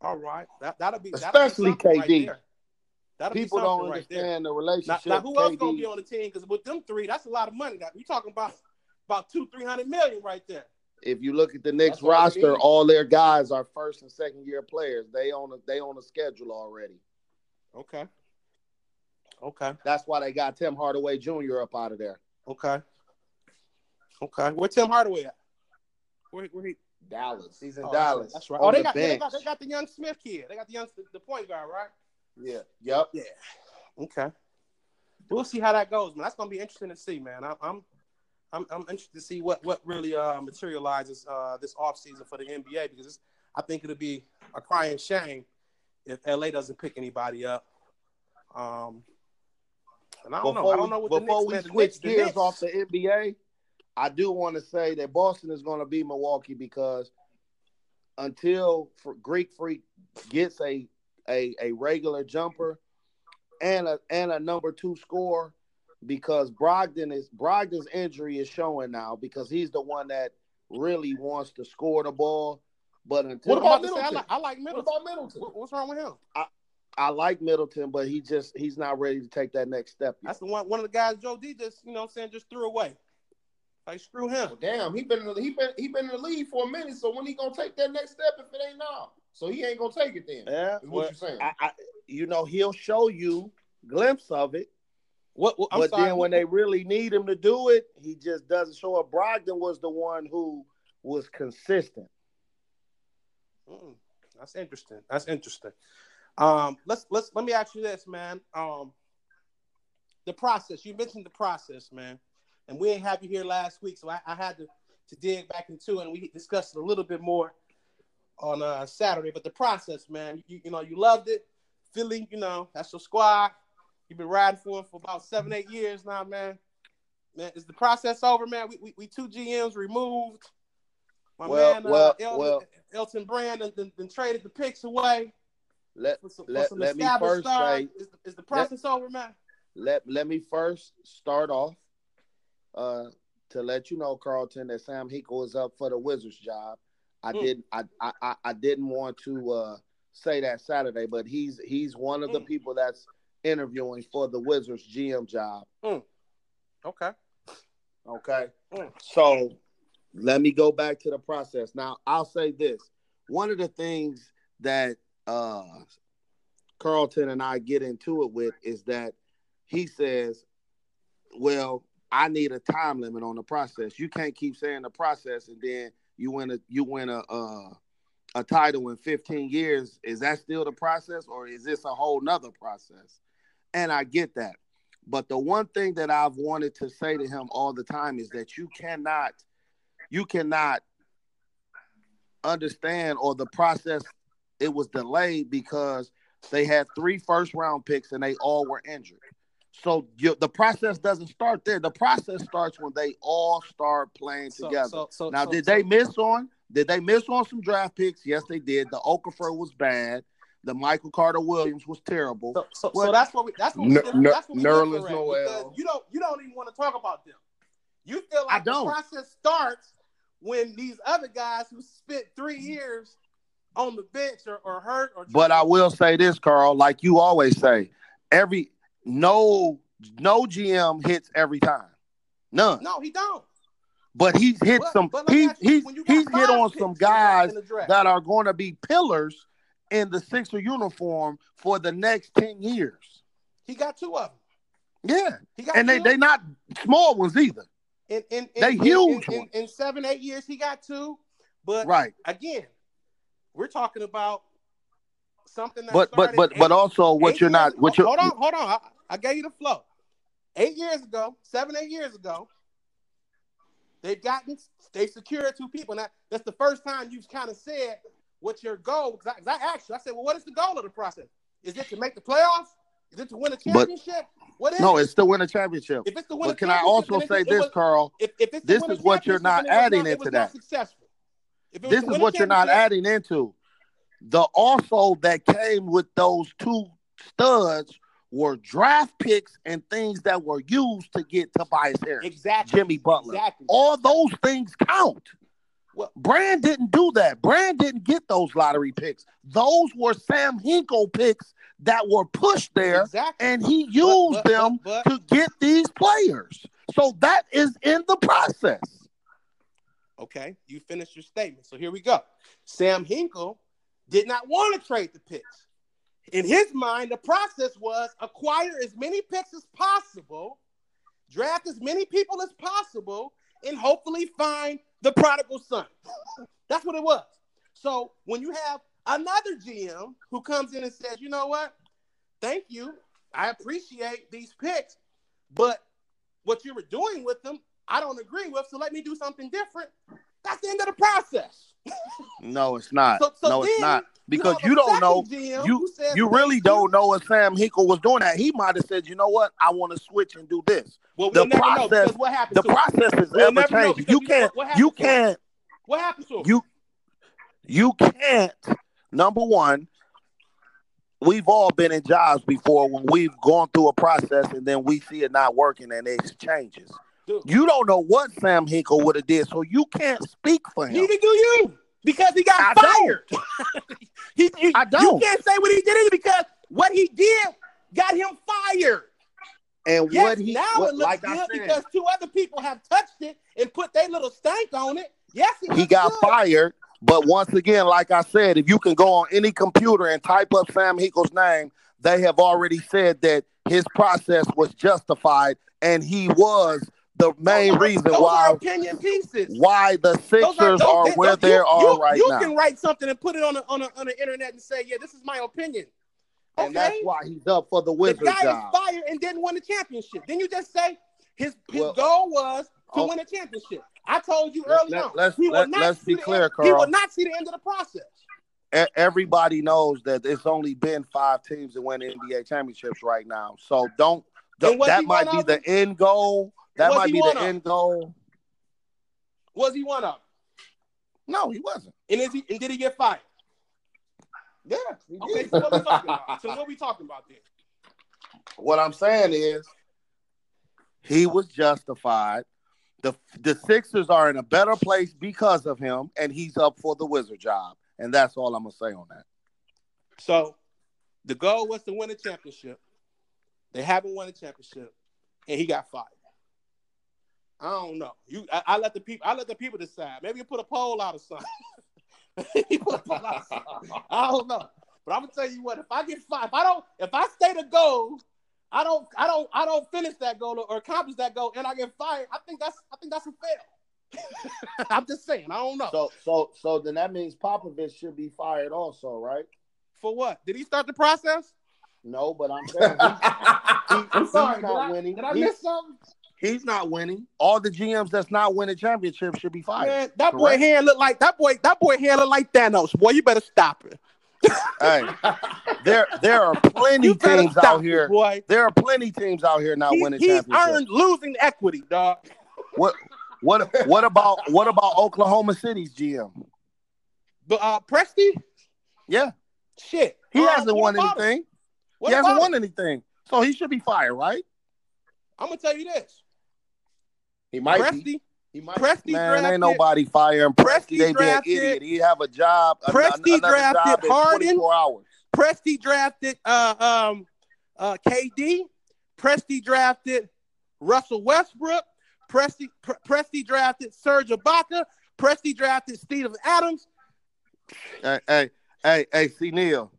All right. That that'll be that'll Especially be something right KD. there. That'll People don't something right there. understand the relationship. now who else gonna be on the team? Because with them three, that's a lot of money. We talking about about two, three hundred million right there. if you look at the Knicks That's what I roster, mean. all their guys are first and second year players. They on a they on a schedule already. Okay. Okay. That's why they got Tim Hardaway Jr. up out of there. Okay. Okay. Where Tim Hardaway at? Where, where he? Dallas. He's in oh, Dallas. That's right. Oh, they the got, they got they got the young Smith kid. They got the young the point guard, right? Yeah. Yep. Yeah. Okay. We'll see how that goes, man. That's gonna be interesting to see, man. I, I'm, I'm, I'm interested to see what what really uh, materializes uh, this offseason for the NBA because it's, I think it'll be a crying shame if LA doesn't pick anybody up. Um, and I don't know. I don't know what the before Knicks, we switch the gears Knicks- off the NBA, I do want to say that Boston is going to be Milwaukee because until Greek Freak gets a, a a regular jumper and a and a number two score, because Brogdon is Brogdon's injury is showing now because he's the one that really wants to score the ball. But until What I'm about about say, I Middleton? like, I like What Middleton. about Middleton? What- what's wrong with him? I I like Middleton, but he just he's not ready to take that next step yet. That's the one. One of the guys Joe D just you know what I'm saying just threw away. Like screw him. Well, damn, he been in the, he been he been in the league for a minute. So when he gonna take that next step if it ain't now? So he ain't gonna take it then. Yeah, Is what well, you're saying? I, I, you know, he'll show you glimpse of it, What? what but sorry. then when they really need him to do it, he just doesn't show up. Brogdon was the one who was consistent. Mm, that's interesting. That's interesting. Um, let's let's let me ask you this, man. Um, the process. You mentioned the process, man, and we ain't have you here last week, so I, I had to to dig back into it, and we discussed it a little bit more on uh, Saturday. But the process, man, you, you know, you loved it. Philly, you know, that's your squad. You've been riding for it for about seven, eight years now, man. Man, is the process over, man? We, we, we two GMs removed. My Well, man, uh, well, Elton, well. Elton Brand then, then, then traded the picks away Let for some, for let, some let me first stars. say Is, is the process over, man? let let me first start off uh to let you know, Carlton, that Sam Hinkie is up for the Wizards job. I Mm. didn't I, I I- didn't want to uh say that Saturday, but he's he's one of the Mm. people that's interviewing for the Wizards GM job. Okay. Okay. Mm. So let me go back to the process. Now, I'll say this. One of the things that uh Carlton and I get into it with is that he says, Well, I need a time limit on the process. You can't keep saying the process and then you win a you win a uh a title in 15 years. Is that still the process or is this a whole nother process? And I get that. But the one thing that I've wanted to say to him all the time is that you cannot, you cannot understand or the process. It was delayed because they had three first round picks and they all were injured. So you, the process doesn't start there. The process starts when they all start playing So, together. so, so, now, so- did so- they miss on? Did they miss on some draft picks? Yes, they did. The Okafor was bad. The Michael Carter Williams was terrible. So, so, What- so that's what we that's what we Ner- differ- Ner- that's what we Nerlens differ Noel. you don't you don't even want to talk about them. You feel like the don't. process starts when these other guys who spent three years on the bench or, or hurt or But I will say this, Carl, like you always say, every no no GM hits every time. None. no, he don't. But he's hit But- some but he's you, he's when you got he's hit on some guys in the draft, that are going to be pillars in the Sixer uniform for the next 10 years. he got two of them. Yeah. He got And they two. they not small ones either. in, in, in, they huge in, in, in seven eight years he got two. But Right. again, we're talking about something that But but but but eight- also what you're not what you're hold on, hold on. I, I gave you the flow. Eight years ago, seven, eight years ago, they've gotten they secured two people. Now that's the first time you've kind of said what your goal. Because I, I asked you, I said, well, what is the goal of the process? Is it to make the playoffs? Is it to win a But- championship? what is No, it? it's to win a championship. If it's to win But can I also say this, was- Carl? if, if it's This is what you're not then it was adding into that. Successful. If This is what you're not adding into. The also that came with those two studs were draft picks and things that were used to get Tobias Harris, Exactly. Jimmy Butler. Exactly. All those things count. Well- Brand didn't do that. Brand didn't get those lottery picks. Those were Sam Hinkie picks that were pushed there, Exactly. and he used but- them but- but- to get these players. So that is in the process. Okay, you finished your statement. So here we go. Sam Hinkie did not want to trade the picks. In his mind, the process was acquire as many picks as possible, draft as many people as possible, and hopefully find the prodigal son. That's what it was. So when you have another GM who comes in and says, you know what? Thank you. I appreciate these picks, but what you were doing with them, I don't agree with. So let me do something different. That's the end of the process. No, it's not. So, so no, it's not. Because have you don't know. GM You you really don't know if Sam Hinkie was doing that. He might have said, you know what, I want to switch and do this. Well, the we'll never process- what happened The process is We'll ever changing. You you- can't. You can't. What happened to him? You you can't. Number one, we've all been in jobs before when we've gone through a process and then we see it not working and it changes. Dude. You don't know what Sam Hinkie would have did, so you can't speak for him. Neither do you because he got I don't. fired. he, you, I don't. You can't say what he did either because what he did got him fired. And Yes, what he now what, it looks like good said, because two other people have touched it and put their little stank on it. Yes, it he got good. fired. But once again, like I said, if you can go on any computer and type up Sam Hinkie's name, they have already said that his process was justified and he was the main are- reason those why are opinion pieces. why the Sixers are, those- where they are you, right you now. You can write something and put it on the, on, the, on the internet and say, yeah, this is my opinion. Okay? and that's why he's up for the The Wizards guy job. is fired and didn't win the championship. Then you just say his his Well, goal was to oh. win a championship. I told you early let- on. let's- he will let- see be the clear, end- He will not see the end of the process. Everybody knows that it's only been five teams that win NBA championships right now. So don't. That might be the end goal. That Was might be the end goal. Was he one of? No, he wasn't. And is he and did he get fired? Yeah. Okay, did. so what we talking about? So what we talking about then? What I'm saying is, he was justified. the The Sixers are in a better place because of him, and he's up for the Wizard job. And that's all I'm gonna say on that. So the goal was to win a championship. They haven't won a championship, and he got fired. I don't know. You, I, I let the people. I let the people decide. Maybe you put a poll out or something. You put a poll out. I don't know. But I'm gonna tell you what. If I get fired, if I don't, if I stay the goal, I don't, I don't, I don't finish that goal or, accomplish that goal, and I get fired. I think that's, I think that's a fail. I'm just saying. I don't know. So, so, so then that means Popovich should be fired also, right? For what? Did he start the process? No, but I'm saying he, he- I'm sorry. Not I, winning. did I He- miss something? He's not winning. All the GMs that's not winning championships should be fired. Man, that boy hand look like that boy. That boy hand look like Thanos. Boy, you better stop it. Hey, there there are plenty teams out here. boy. There are plenty teams out here not He's, winning he's championships. earned losing equity, dog. What what what about what about Oklahoma City's GM? But uh, Presti, Yeah, shit, he Uh, hasn't won anything. He hasn't won anything, so he should be fired, right? I'm gonna tell you this: He might be. Presti, He might. Presti Man, drafted. ain't nobody firing Presti. Presti They be an idiot. He have a job. an- Presti another drafted job Harden. 24 hours. Presti drafted uh, um, uh, KD. Presti drafted Russell Westbrook. Presti, Pre- Presti drafted Serge Ibaka. Presti drafted Steven Adams. Hey, hey, hey, hey, see Neil.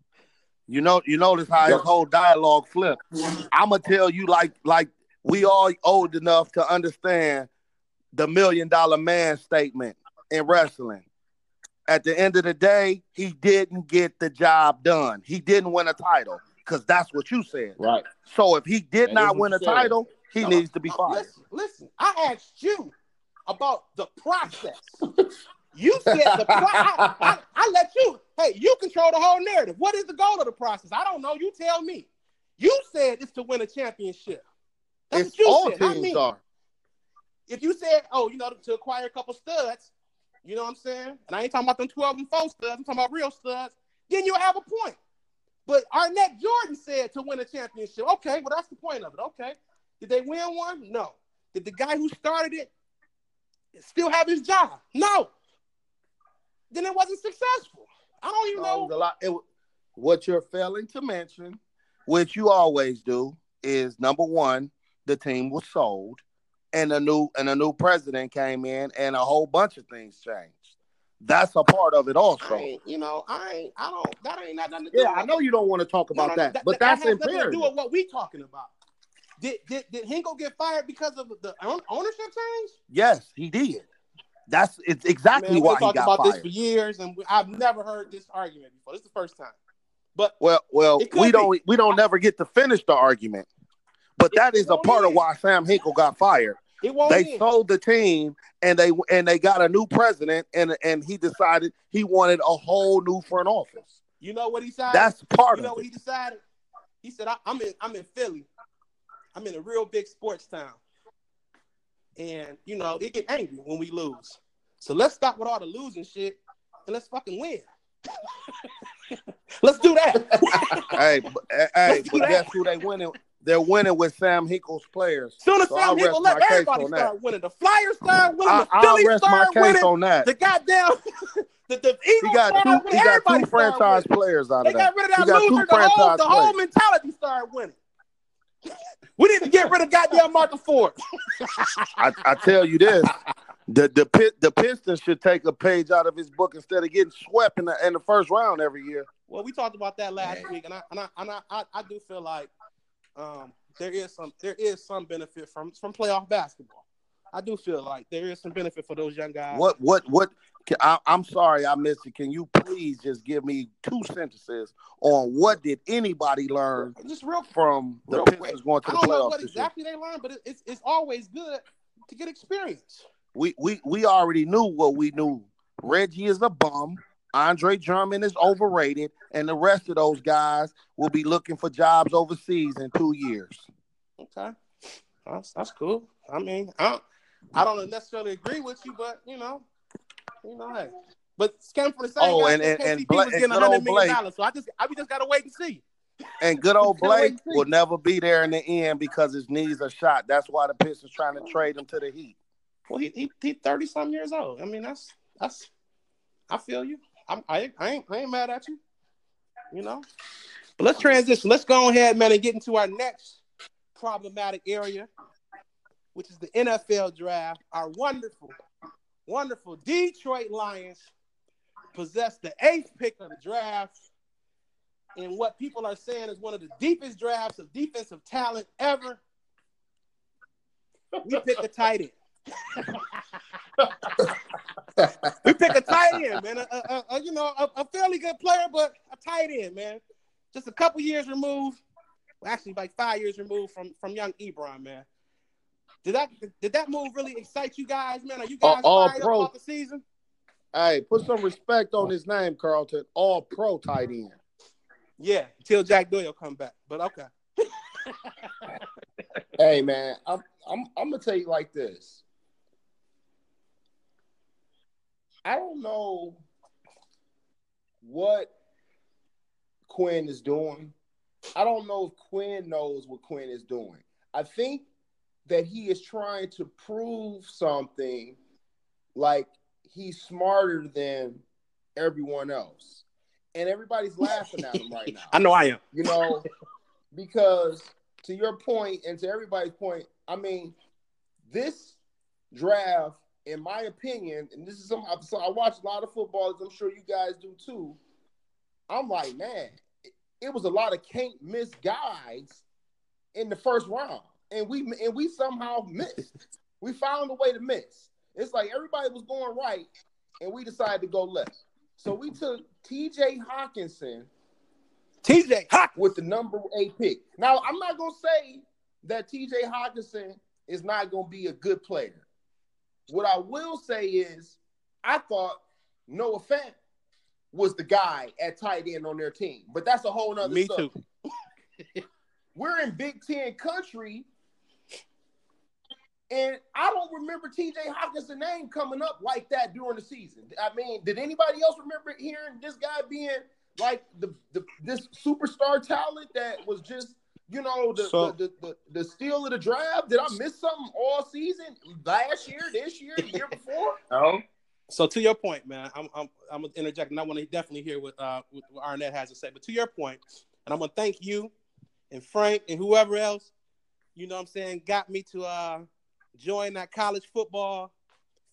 You know, you notice how his whole dialogue flipped. I'm gonna tell you, like, like we all old enough to understand the million dollar man statement in wrestling. At the end of the day, he didn't get the job done. He didn't win a title because that's what you said. Right. So if he did That not win a said. title, he No, needs to be fired. Listen, listen. I asked you about the process. You said the pro- I, I, I let you. Hey, you control the whole narrative. What is the goal of the process? I don't know. You tell me. You said it's to win a championship. That's It's all said, teams me. are. If you said, oh, you know, to acquire a couple studs, you know what I'm saying? And I ain't talking about them 12 and 4 studs. I'm talking about real studs. Then you'll have a point. But Arnett Jordan said to win a championship. Okay, well, that's the point of it. Okay. Did they win one? No. Did the guy who started it still have his job? No. Then it wasn't successful. I don't even No, it was know. a lot. It, what you're failing to mention, which you always do, is number one, the team was sold, and a new and a new president came in, and a whole bunch of things changed. That's a part of it also. you know, I ain't, I don't, that ain't not nothing to do Yeah, I know you don't want to talk about no, no, that, but that's has nothing to do with what we talking about. Did did did Hinkie get fired because of the ownership change? Yes, he did. That's it's exactly Man, why we've he talked about fired. this for years, and we, I've never heard this argument before. This is the first time. But Well, well, we be. don't we don't never get to finish the argument, but that is a part of why Sam Hinkie got fired. they end. sold the team and they and they got a new president and and he decided he wanted a whole new front office. You know what he decided? That's part you know of what it. he decided? He said, I, "I'm in I'm in Philly. I'm in a real big sports town, and you know it get angry when we lose. So let's stop with all the losing shit and let's fucking win. let's do that." hey, but, hey, but guess who they winning? They're winning with Sam Hinkie's players. Soon as So Sam Hinkie rest let everybody on that. start winning. The Flyers start winning. I, the I'll Phillies rest my start case winning. on that. The goddamn the, the Eagles He got started two. winning. He got Everybody two started franchise winning. players out They of that. got rid of He that loser. The whole, the whole players. mentality started winning. We need to get rid of goddamn Marcus Ford. I, I tell you this. The the pit the Pistons should take a page out of his book instead of getting swept in the in the first round every year. Well, we talked about that last Man. week, and I and I and I, I, I do feel like um, there is some there is some benefit from from playoff basketball. I do feel like there is some benefit for those young guys. What what what Can, I, am sorry I missed it. Can you please just give me two sentences on what did anybody learn just real from the real Pistons going to the playoffs. I don't know what exactly they learned, but it, it's it's always good to get experience. We we we already knew what we knew. Reggie is a bum. Andre Drummond is overrated, and the rest of those guys will be looking for jobs overseas in two years. Okay, that's that's cool. I mean, I don't, I don't necessarily agree with you, but you know, you know, hey. But scam for the same Oh, guy and- and- and Bla- was and getting good old Blake. dollars. So I just I we just gotta wait and see. And good old Blake will never be there in the end because his knees are shot. That's why the Pistons trying to trade him to the Heat. Well, he he, he thirty some years old. I mean, that's that's. I feel you. I'm, I I ain't I ain't mad at you. You know. But let's transition. Let's go ahead, man, and get into our next problematic area, which is the NFL draft. Our wonderful, wonderful Detroit Lions possess the eighth pick of the draft in what people are saying is one of the deepest drafts of defensive talent ever. We pick a tight end. We pick a tight end, man. A, a- a- you know, a, a fairly good player, but a tight end, man. Just a couple years removed, well, actually like five years removed from from young Ebron, man. Did that did that move really excite you guys, man? Are you guys All- fired pro. up about the season? Hey, put some respect on his name, Carlton. All pro tight end. Yeah, until Jack Doyle come back. But okay. Hey man, I'm I'm I'm gonna tell you like this. I don't know what Quinn is doing. I don't know if Quinn knows what Quinn is doing. I think that he is trying to prove something like he's smarter than everyone else. And everybody's laughing at him right now I know I am. you know, because to your point and to everybody's point, I mean, this draft, in my opinion, and this is some so I watch a lot of football, as I'm sure you guys do too. I'm like, man, it, it was a lot of can't miss guys in the first round, and we and we somehow missed. we found a way to miss. It's like everybody was going right, and we decided to go left. So we took T.J. Hockenson TJ Hawk. with the number eight pick. Now, I'm not gonna say that TJ Hockenson is not gonna be a good player. What I will say is, I thought Noah Fant was the guy at tight end on their team, but that's a whole nother. Me subject. too. We're in Big Ten country, and I don't remember TJ Hockenson's name coming up like that during the season. I mean, did anybody else remember hearing this guy being like the, the this superstar talent that was just you know the, So- the, the, the the steal of the draft? Did I miss something all season? Last year, this year, the year before? No. So to your point, man, I'm I'm I'm gonna interject, and I want to definitely hear what uh what Arnett has to say. But to your point, and I'm gonna thank you and Frank and whoever else, you know, what I'm saying, got me to uh join that college football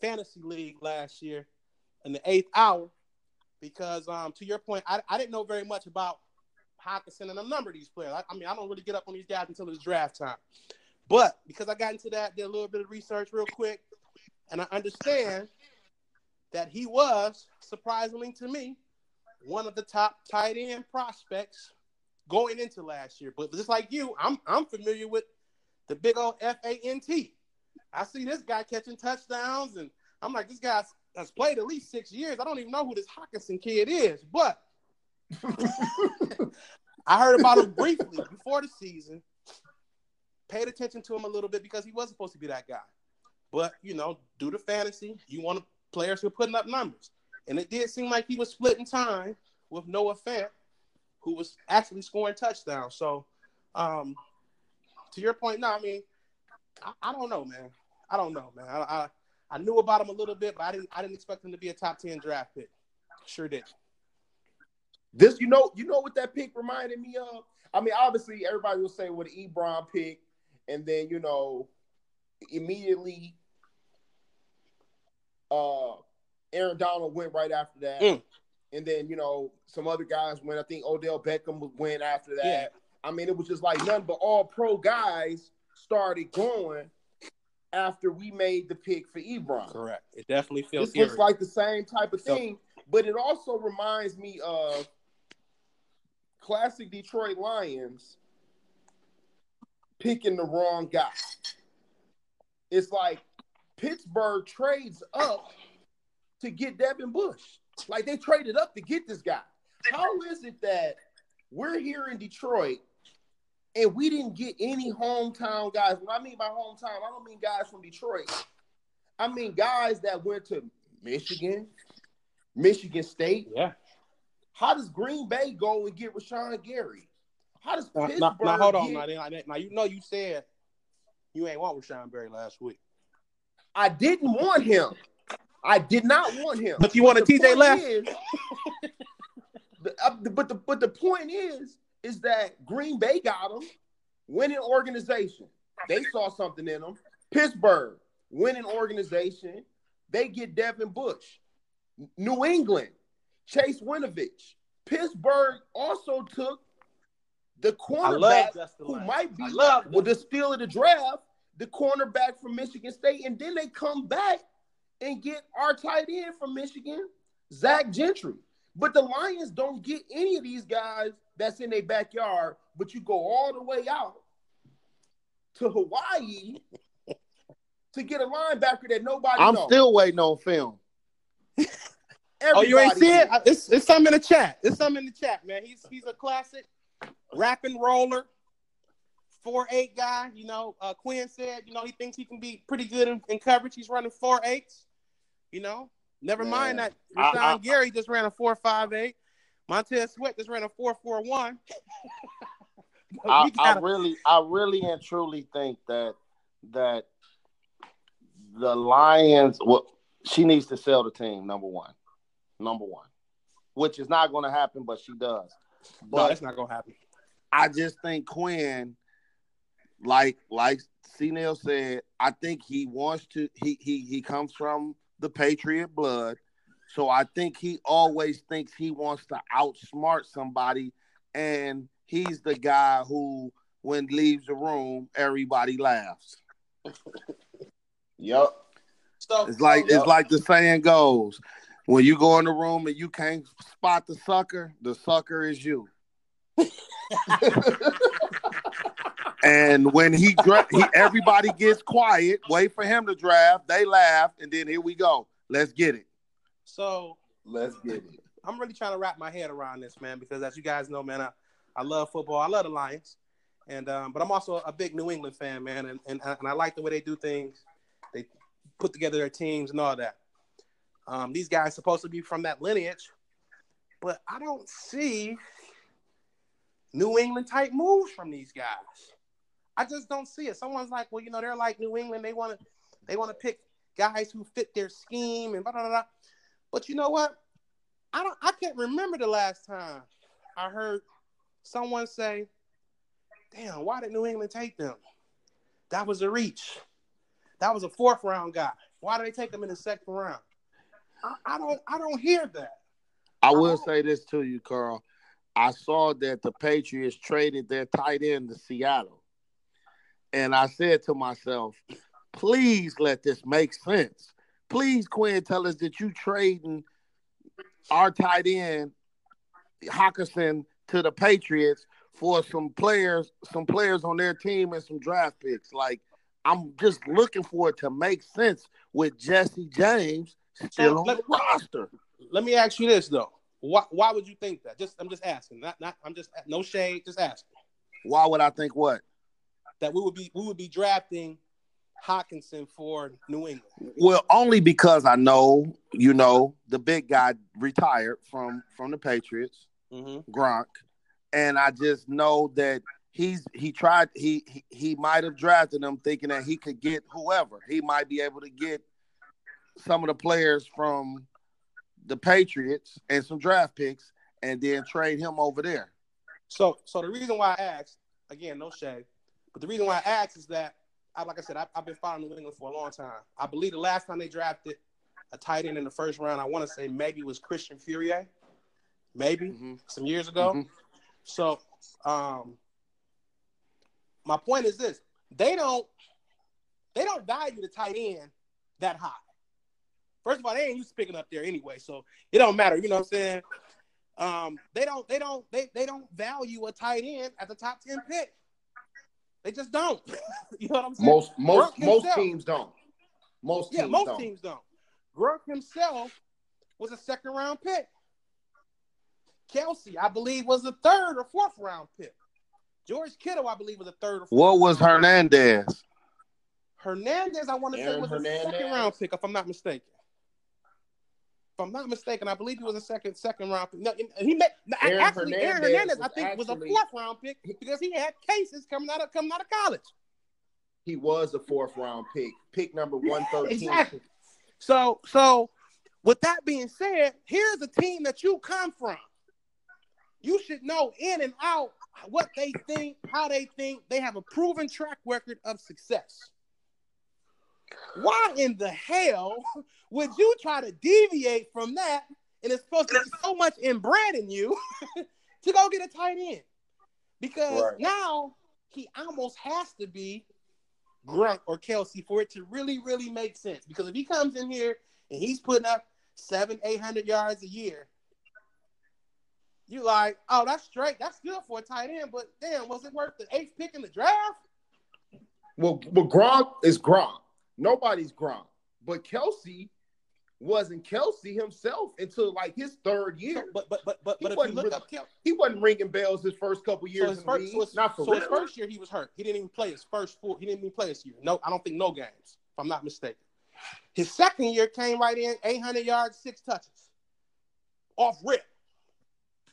fantasy league last year in the eighth hour, because um to your point, I I didn't know very much about Hockenson and a number of these players. I, I mean, I don't really get up on these guys until it's draft time, but because I got into that, did a little bit of research real quick, and I understand that he was, surprisingly to me, one of the top tight end prospects going into last year. But just like you, I'm I'm familiar with the big old F A N T. I see this guy catching touchdowns, and I'm like, this guy has played at least six years. I don't even know who this Hockenson kid is, but I heard about him briefly before the season. Paid attention to him a little bit because he was supposed to be that guy. But you know, due to fantasy, you want players who are putting up numbers, and it did seem like he was splitting time with Noah Fant, who was actually scoring touchdowns. So, um, to your point, no, I mean, I, I don't know, man. I don't know, man. I, I I knew about him a little bit, but I didn't I didn't expect him to be a top ten draft pick. Sure did. This, you know, you know what that pick reminded me of. I mean, obviously, everybody will say what Ebron pick, and then you know, immediately, uh, Aaron Donald went right after that, Mm. and then you know, some other guys went. I think Odell Beckham went after that. Yeah. I mean, it was just like none but all pro guys started going, after we made the pick for Ebron. Correct. It definitely feels This looks like the same type of So- thing, but it also reminds me of classic Detroit Lions picking the wrong guy. It's like Pittsburgh trades up to get Devin Bush. Like they traded up to get this guy. How is it that we're here in Detroit and we didn't get any hometown guys? When I mean by hometown, I don't mean guys from Detroit. I mean guys that went to Michigan, Michigan State. yeah. How does Green Bay go and get Rashan Gary? How does Pittsburgh now, now hold on. get- Now, now, you know you said you ain't want Rashan Gary last week. I didn't want him. I did not want him. But you wanted TJ left? is- the- uh, but the but the point is is that Green Bay got him, winning organization. They saw something in him. Pittsburgh, winning organization. They get Devin Bush. New England, Chase Winovich. Pittsburgh also took the I love cornerback who might be I love with the steal of the draft, the cornerback from Michigan State, and then they come back and get our tight end from Michigan, Zach Gentry. But the Lions don't get any of these guys that's in their backyard, but you go all the way out to Hawaii to get a linebacker that nobody I'm knows. still waiting on film. Oh, you ain't Everybody see it? is. It's, it's something in the chat. It's something in the chat, man. He's he's a classic rap and roller, four eight guy. You know, uh, Quinn said, you know, he thinks he can be pretty good in, in coverage. He's running four eights. You know, never mind that Rashan I- Gary just ran a four five eight. Montez Sweat just ran a four four one. I, I really, I really and truly think that that the Lions. Well, she needs to sell the team. Number one, number one, which is not going to happen, but she does. no, But that's not gonna happen. I just think Quinn, like like C. Neil said, I think he wants to. He he he comes from the Patriot blood, so I think he always thinks he wants to outsmart somebody, and he's the guy who, when leaves the room, everybody laughs. Yep. So It's like Yep. it's like the saying goes: when you go in the room and you can't spot the sucker, the sucker is you. And when he, dra- he everybody gets quiet, wait for him to draft. They laugh, and then here we go. Let's get it. so Let's get it. I'm really trying to wrap my head around this, man, because as you guys know, man, I, I love football. I love the Lions. And um, but I'm also a big New England fan, man, and, and and I like the way they do things. They put together their teams and all that. Um, these guys supposed to be from that lineage, but I don't see New England type moves from these guys. I just don't see it. Someone's like, well, you know, they're like New England. They want to they want to pick guys who fit their scheme and blah blah blah. But you know what? I don't. I can't remember the last time I heard someone say, "Damn, why did New England take them? That was a reach. That was a fourth round guy. Why did they take them in the second round?" I, I don't. I don't hear that. I will oh. say this to you, Carl. I saw that the Patriots traded their tight end to Seattle. And I said to myself, please let this make sense. Please, Quinn, tell us that you trading our tight end, Hockenson, to the Patriots for some players, some players on their team and some draft picks. Like, I'm just looking for it to make sense with Jesse James still on let- the roster. Let me ask you this though. Why? Why would you think that? Just. I'm just asking. Not. Not. I'm just. No shade. Just asking. Why would I think what? That we would be. We would be drafting Hockenson for New England. Well, only because I know, you know, the big guy retired from from the Patriots, Mm-hmm. Gronk, and I just know that he's he tried he he, he might have drafted him thinking that he could get whoever. He might be able to get some of the players from the Patriots and some draft picks and then trade him over there. So, so the reason why I asked, again, no shade, but the reason why I asked is that, I, like I said, I, I've been following New England for a long time. I believe the last time they drafted a tight end in the first round, I want to say maybe it was Christian Fauria, maybe Mhm. some years ago. Mhm. So, um, my point is this: they don't they don't value the tight end that high. First of all, they ain't used to picking up there anyway, so it don't matter. You know what I'm saying? Um, they don't, they don't, they, they don't value a tight end at the top ten pick. They just don't. you know what I'm saying? Most most Gronk most himself- teams don't. Most teams yeah, most don't. teams don't. Gronk himself was a second round pick. Kelce, I believe, was a third or fourth round pick. George Kittle, I believe, was a third or fourth. What was. Hernandez? Hernandez, I want to say Aaron was a Hernandez? second round pick, if I'm not mistaken. If I'm not mistaken, I believe he was a second second round pick. No, he made no, Aaron actually Aaron Hernandez Hernandez, I think, was a fourth round pick because he had cases coming out of coming out of college. He was a fourth round pick, pick number one thirteen. Exactly. So, so with that being said, here's a team that you come from. You should know in and out what they think, how they think. They have a proven track record of success. Why in the hell would you try to deviate from that? And it's supposed to be so much inbred in you to go get a tight end. Because Right. now he almost has to be Gronk or Kelce for it to really, really make sense. Because if he comes in here and he's putting up seven, eight hundred yards a year, you like, oh, that's straight. That's good for a tight end. But damn, was it worth the eighth pick in the draft? Well, well, Gronk is Gronk. Nobody's Gronk, but Kelce wasn't Kelce himself until like his third year. but but but but, He but if you wasn't look really- up Kelce, He wasn't ringing bells his first couple years so his in first, the so his, Not for so his first year he was hurt. He didn't even play his first full. He didn't even play his year. No, I don't think no games. If I'm not mistaken. His second year came right in, 800 yards, six touches, off rip,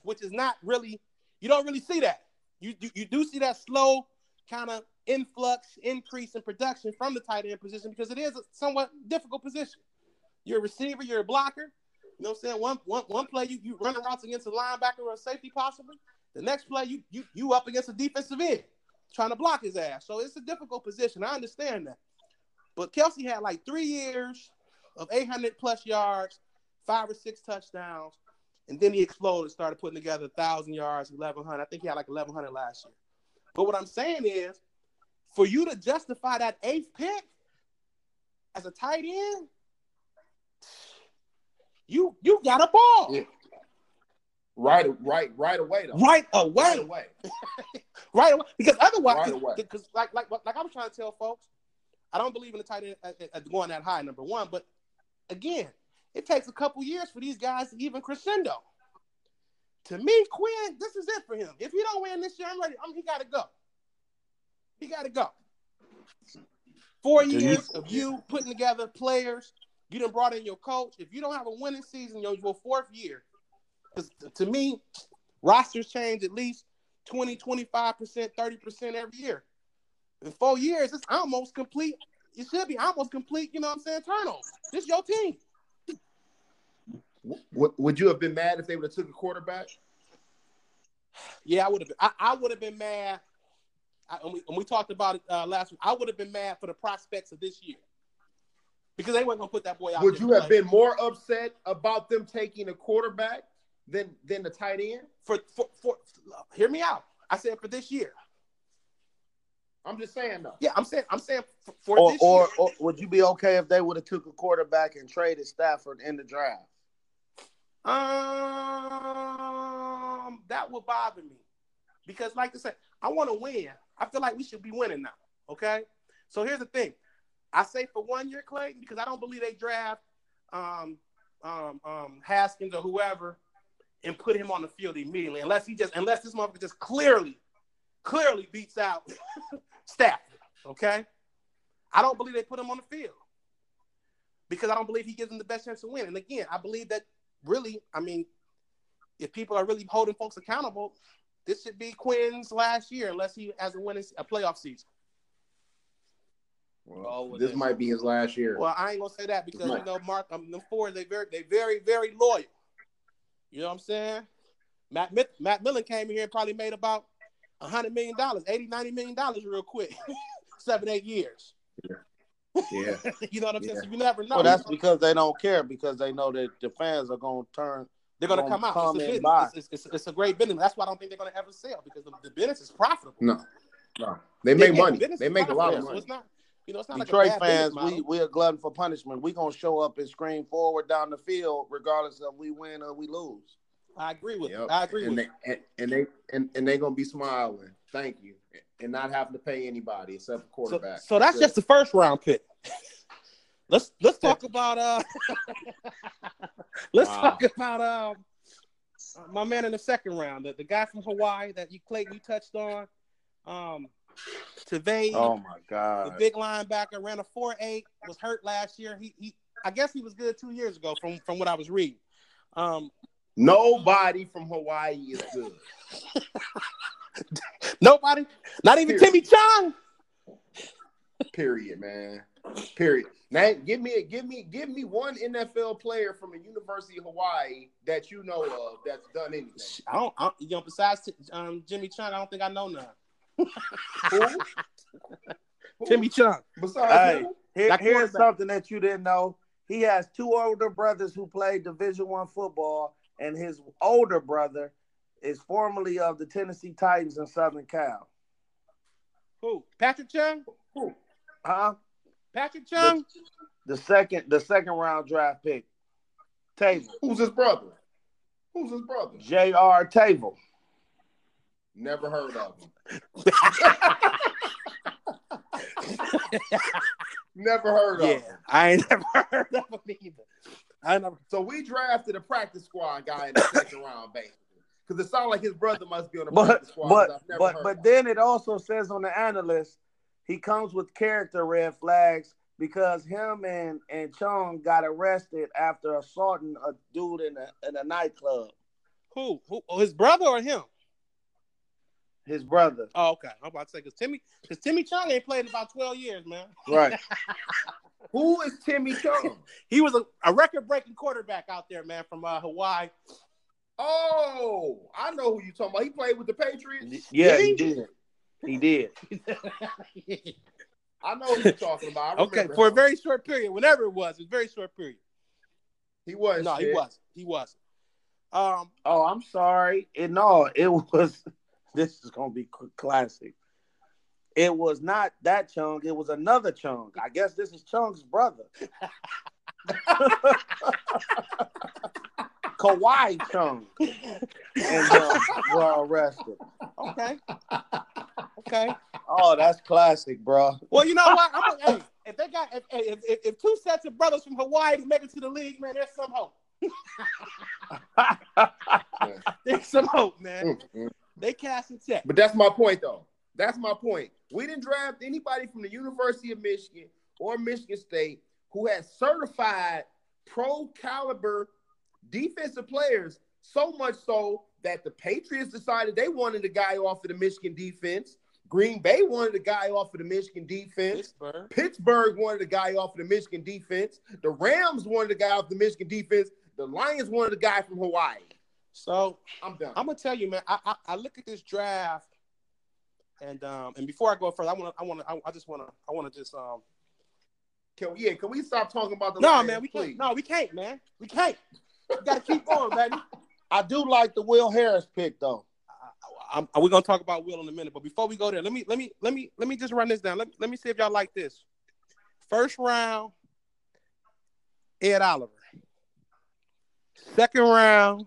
which is not really. You don't really see that. You you, you do see that slow kind of influx, increase in production from the tight end position because it is a somewhat difficult position. You're a receiver, you're a blocker. You know what I'm saying? One one one play you you running routes against a linebacker or a safety possibly. The next play you you you up against a defensive end trying to block his ass. So it's a difficult position. I understand that. But Kelce had like three years of 800 plus yards, five or six touchdowns, and then he exploded, started putting together 1,000 yards, 1,100. I think he had like 1,100 last year. But what I'm saying is, for you to justify that eighth pick as a tight end, you you got a ball Yeah. Right, right, right away though. right away. Right away. right away. Because otherwise, Right because like like like I was trying to tell folks, I don't believe in the tight end at, at- at going that high. Number one, but again, it takes a couple years for these guys to even crescendo. To me, Quinn, this is it for him. If he don't win this year, I'm ready. I'm, he got to go. He got to go. Four Do you- years of you putting together players. You done brought in your coach. If you don't have a winning season, your, your fourth year, because to me, rosters change at least 20, 25%, 30% every year. In four years, it's almost complete. It should be almost complete, you know what I'm saying? Turnover. This your team. Would, would you have been mad if they would have took a quarterback? Yeah, I would have been. I, I would have been mad. I, and, we, and we talked about it uh, last week. I would have been mad for the prospects of this year because they weren't gonna put that boy out. Would there you have been more upset about them taking a quarterback than than the tight end? for, for for? Hear me out. I said for this year. I'm just saying though. Yeah, I'm saying. I'm saying for, for Or, this or, year. or would you be okay if they would have took a quarterback and traded Stafford in the draft? Um, that would bother me because, like I said, I want to win. I feel like we should be winning now. Okay, so here's the thing. I say for one year, Clayton, because I don't believe they draft um, um, um, Haskins or whoever and put him on the field immediately, unless he just unless this motherfucker just clearly, clearly beats out Stafford. Okay, I don't believe they put him on the field because I don't believe he gives them the best chance to win. And again, I believe that really, I mean, if people are really holding folks accountable, this should be Quinn's last year, unless he has a winning a playoff season. Well, Oh, well, this might be his last year. Well, I ain't gonna say that because you know Mark, um, the four they very they very very loyal. You know what I'm saying? Matt Mi- Matt Millen came in here and probably made about a hundred million dollars, 80, 90 million dollars real quick, seven eight years. yeah. you know what I'm saying? So you never know. Well, that's because they don't care because they know that the fans are going to turn. They're gonna gonna come out. come it's, a business. buy. It's, it's, it's a great business. That's why I don't think they're gonna ever sell because the, the business is profitable. No. No. They make Yeah, money. business They is make a lot profitable, of so money. it's not. You know, it's not Detroit like a bad fans, we we are glutton for punishment. We gonna show up and scream forward down the field, regardless of we win or we lose. I agree with Yep. you. I agree and with they, and, and they and, and they gonna be smiling. Thank you, and not having to pay anybody except for you. So, quarterback. so that's just the first round pick. let's let's talk about uh let's Wow. talk about um my man in the second round, the, the guy from Hawaii that you Clayton you touched on. Um Oh my god. the big linebacker, ran a 4-8, was hurt last year. He he I guess he was good two years ago from from what I was reading. Um Nobody from Hawaii is good. nobody, not even Period. Timmy Chung. Period, man. Period. Now, give me give me give me one NFL player from the University of Hawaii that you know of that's done anything. I don't, I, you know, besides um, Jimmy Chung, I don't think I know none. Who? Who? Timmy Chung. Besides Hey, him? here- here's something that you didn't know. He has two older brothers who played Division One football, and his older brother is formerly of the Tennessee Titans and Southern Cal. Who? Patrick Chung? Who? Huh? Patrick Chung? The second, the second round draft pick, Tavai, Who's his brother? Who's his brother? J.R. Tavai. Never heard of him. Never heard of yeah, him. I ain't never heard of him either. I never. So we drafted a practice squad guy in the second round, basically. Because it sounds like his brother must be on the But practice squad. but but but then it also says on the analyst he comes with character red flags because him and and Chung got arrested after assaulting a dude in a in a nightclub. Who? Who? Oh, his brother or him? His brother. Oh, okay. I'm about to say because Timmy, because Timmy Chung ain't played in about 12 years, man. Right. Who is Timmy Chung? He was a, a record-breaking quarterback out there, man, from uh, Hawaii. oh, I know who you talking about. He played with the Patriots. yeah, Did he he? did. He did. I know who you're talking about. Okay, for a very short period, whenever it was, it was a very short period. he was. No, he wasn't. He wasn't. Um, Oh, I'm sorry. It no, it was. This is gonna be classic. It was not that Chung. It was another Chung. I guess this is Chung's brother. Kawhi Chung and uh, were arrested. okay. Okay. Oh, that's classic, bro. Well, you know what? I'm a, hey, if they got if, if, if, if two sets of brothers from Hawaii make it to the league, man, there's some hope. There's some hope, man. Mm, mm. They cast and check. But that's my point, though. That's my point. We didn't draft anybody from the University of Michigan or Michigan State who has certified pro caliber defensive players, so much so that the Patriots decided they wanted a guy off of the Michigan defense. Green Bay wanted a guy off of the Michigan defense. Pittsburgh. Pittsburgh wanted a guy off of the Michigan defense. The Rams wanted a guy off the Michigan defense. The Lions wanted a guy from Hawaii. So I'm done. I'm gonna tell you, man. I, I, I look at this draft, and um, and before I go further, I want to, I want to, I, I just want to, I want to just um. Can we, yeah, can we stop talking about the No, Lions, man, we please? can't. No, we can't, man. We can't. We gotta keep going, baby. I do like the Will Harris pick though. I'm, we're gonna talk about Will in a minute, but before we go there, let me let me let me let me just run this down. Let, let me see if y'all like this. First round, Ed Oliver. Second round,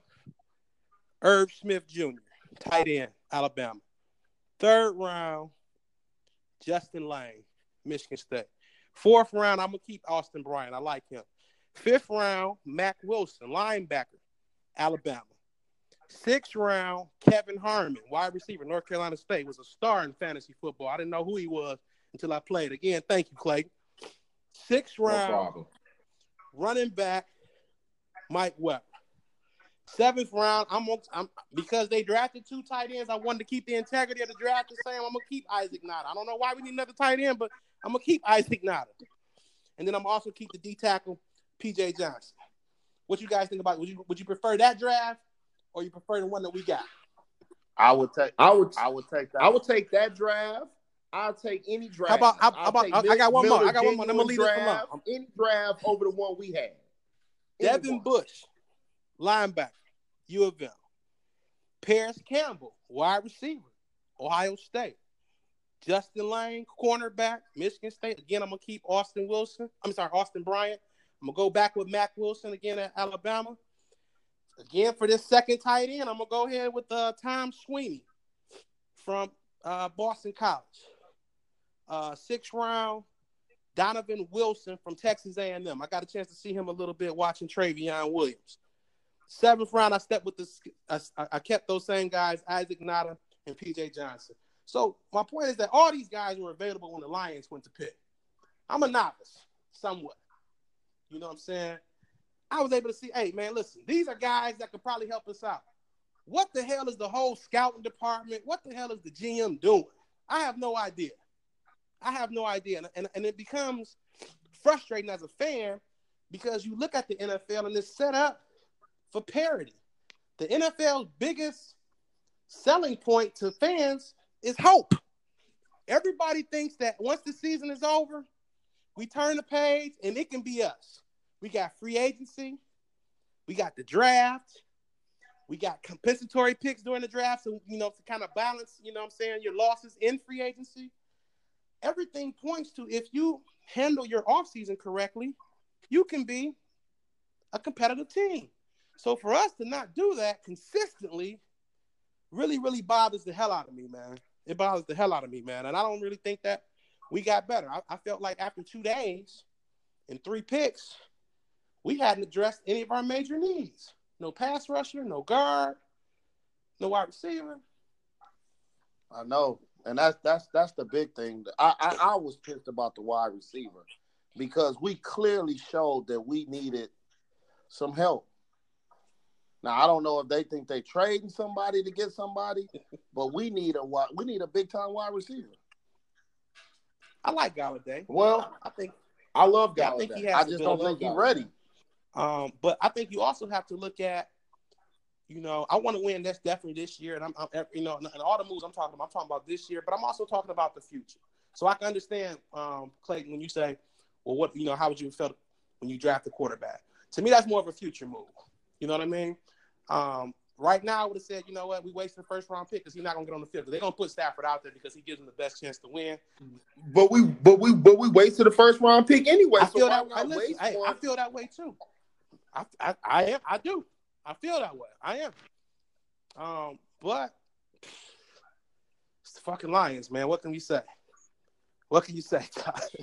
Irv Smith Jr., tight end, Alabama. Third round, Justin Layne, Michigan State. Fourth round, I'm gonna keep Austin Bryant. I like him. Fifth round, Mack Wilson, linebacker, Alabama. Sixth round, Kelvin Harmon, wide receiver, North Carolina State, was a star in fantasy football. I didn't know who he was until I played. Again, thank you, Clay. Sixth No round, problem. running back, Mike Weber. Seventh round, I'm, on- I'm because they drafted two tight ends. I wanted to keep the integrity of the draft the same. I'm gonna keep Isaac Nauta. I don't know why we need another tight end, but I'm gonna keep Isaac Nauta. And then I'm also keep the D tackle, PJ Johnson. What you guys think about? Would you would you prefer that draft or you prefer the one that we got? I would take. I would I would take that. I would take that draft. I'll take any draft. How about- how- I'll how about- take I- I got one more. I got one more. I'm gonna genuine leave this draft, alone. Any draft over the one we had. Devin Anyone. Bush, linebacker, U of M. Parris Campbell, wide receiver, Ohio State. Justin Layne, cornerback, Michigan State. Again, I'm gonna keep Austin Wilson. I'm sorry, Austin Bryant. I'm gonna go back with Mack Wilson again at Alabama. Again, for this second tight end, I'm gonna go ahead with uh, Tom Sweeney from uh, Boston College. Uh, sixth round, Donovan Wilson from Texas A&M. I got a chance to see him a little bit watching Trayveon Williams. Seventh round, I stepped with the. I, I kept those same guys, Isaac Nauta and PJ Johnson. So my point is that all these guys were available when the Lions went to pick. I'm a novice, somewhat. You know what I'm saying? I was able to see, hey man, listen, these are guys that could probably help us out. What the hell is the whole scouting department? What the hell is the GM doing? I have no idea. I have no idea. And, and, and it becomes frustrating as a fan because you look at the NFL and it's set up for parity. The NFL's biggest selling point to fans is hope. Everybody thinks that once the season is over, we turn the page and it can be us. We got free agency, we got the draft, we got compensatory picks during the draft, so you know to kind of balance, you know, what I'm saying your losses in free agency. Everything points to if you handle your offseason correctly, you can be a competitive team. So for us to not do that consistently really, really bothers the hell out of me, man. It bothers the hell out of me, man. And I don't really think that we got better. I, I felt like after two days and three picks, we hadn't addressed any of our major needs. No pass rusher, no guard, no wide receiver. I know, and that's that's that's the big thing. I, I I was pissed about the wide receiver because we clearly showed that we needed some help. Now I don't know if they think they trading somebody to get somebody, but we need a we need a big time wide receiver. I like Golladay. Well, I think I love Golladay. I, think he I just don't think he's ready. Um, but I think you also have to look at, you know, I want to win. That's definitely this year, and I'm, I'm, you know, and all the moves I'm talking about, I'm talking about this year, but I'm also talking about the future. So I can understand, um, Clayton, when you say, well, what, you know, how would you feel when you draft a quarterback? To me, that's more of a future move. You know what I mean? Um, right now, I would have said, you know what, we wasted the first round pick because he's not gonna get on the field. They're gonna put Stafford out there because he gives them the best chance to win. But we, but we, but we wasted the first round pick anyway. I feel so that. I, listen, I, I, feel that way too. I, I, I am. I do. I feel that way. I am. Um, but it's the fucking Lions, man. What can we say? What can you say,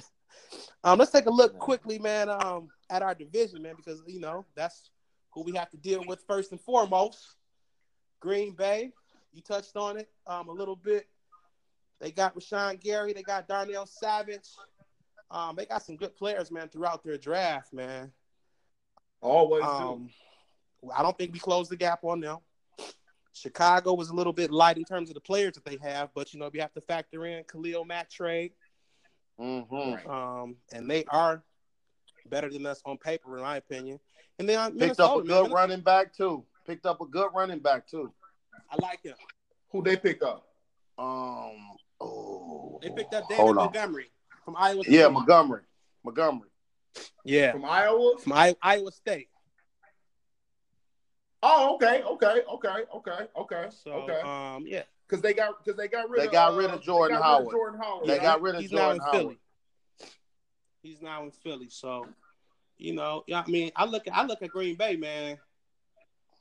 um, let's take a look quickly, man. Um, at our division, man, because you know that's who we have to deal with first and foremost. Green Bay, you touched on it um, a little bit. They got Rashan Gary, they got Darnell Savage. Um, they got some good players, man, throughout their draft, man. Always um, do. I don't think we closed the gap on them. Chicago was a little bit light in terms of the players that they have, but you know we have to factor in Khalil Mack trade. Mm-hmm. Um, and they are better than us on paper, in my opinion. And then picked Minnesota, up a good man, running back too. Picked up a good running back too. I like him. Who they pick up? Um. Oh. They picked up David Montgomery from Iowa. State. Yeah, Montgomery. Montgomery. Yeah. From Iowa? From I- Iowa State. Oh, okay, okay, okay, okay, okay. So, okay. um, yeah. Because they got because they got rid they of got rid of uh, Jordan Howard. Rid of Jordan Howard. They got rid of He's Jordan now in Howard. Philly. He's now in Philly. So, you know, yeah. I mean, I look at I look at Green Bay, man.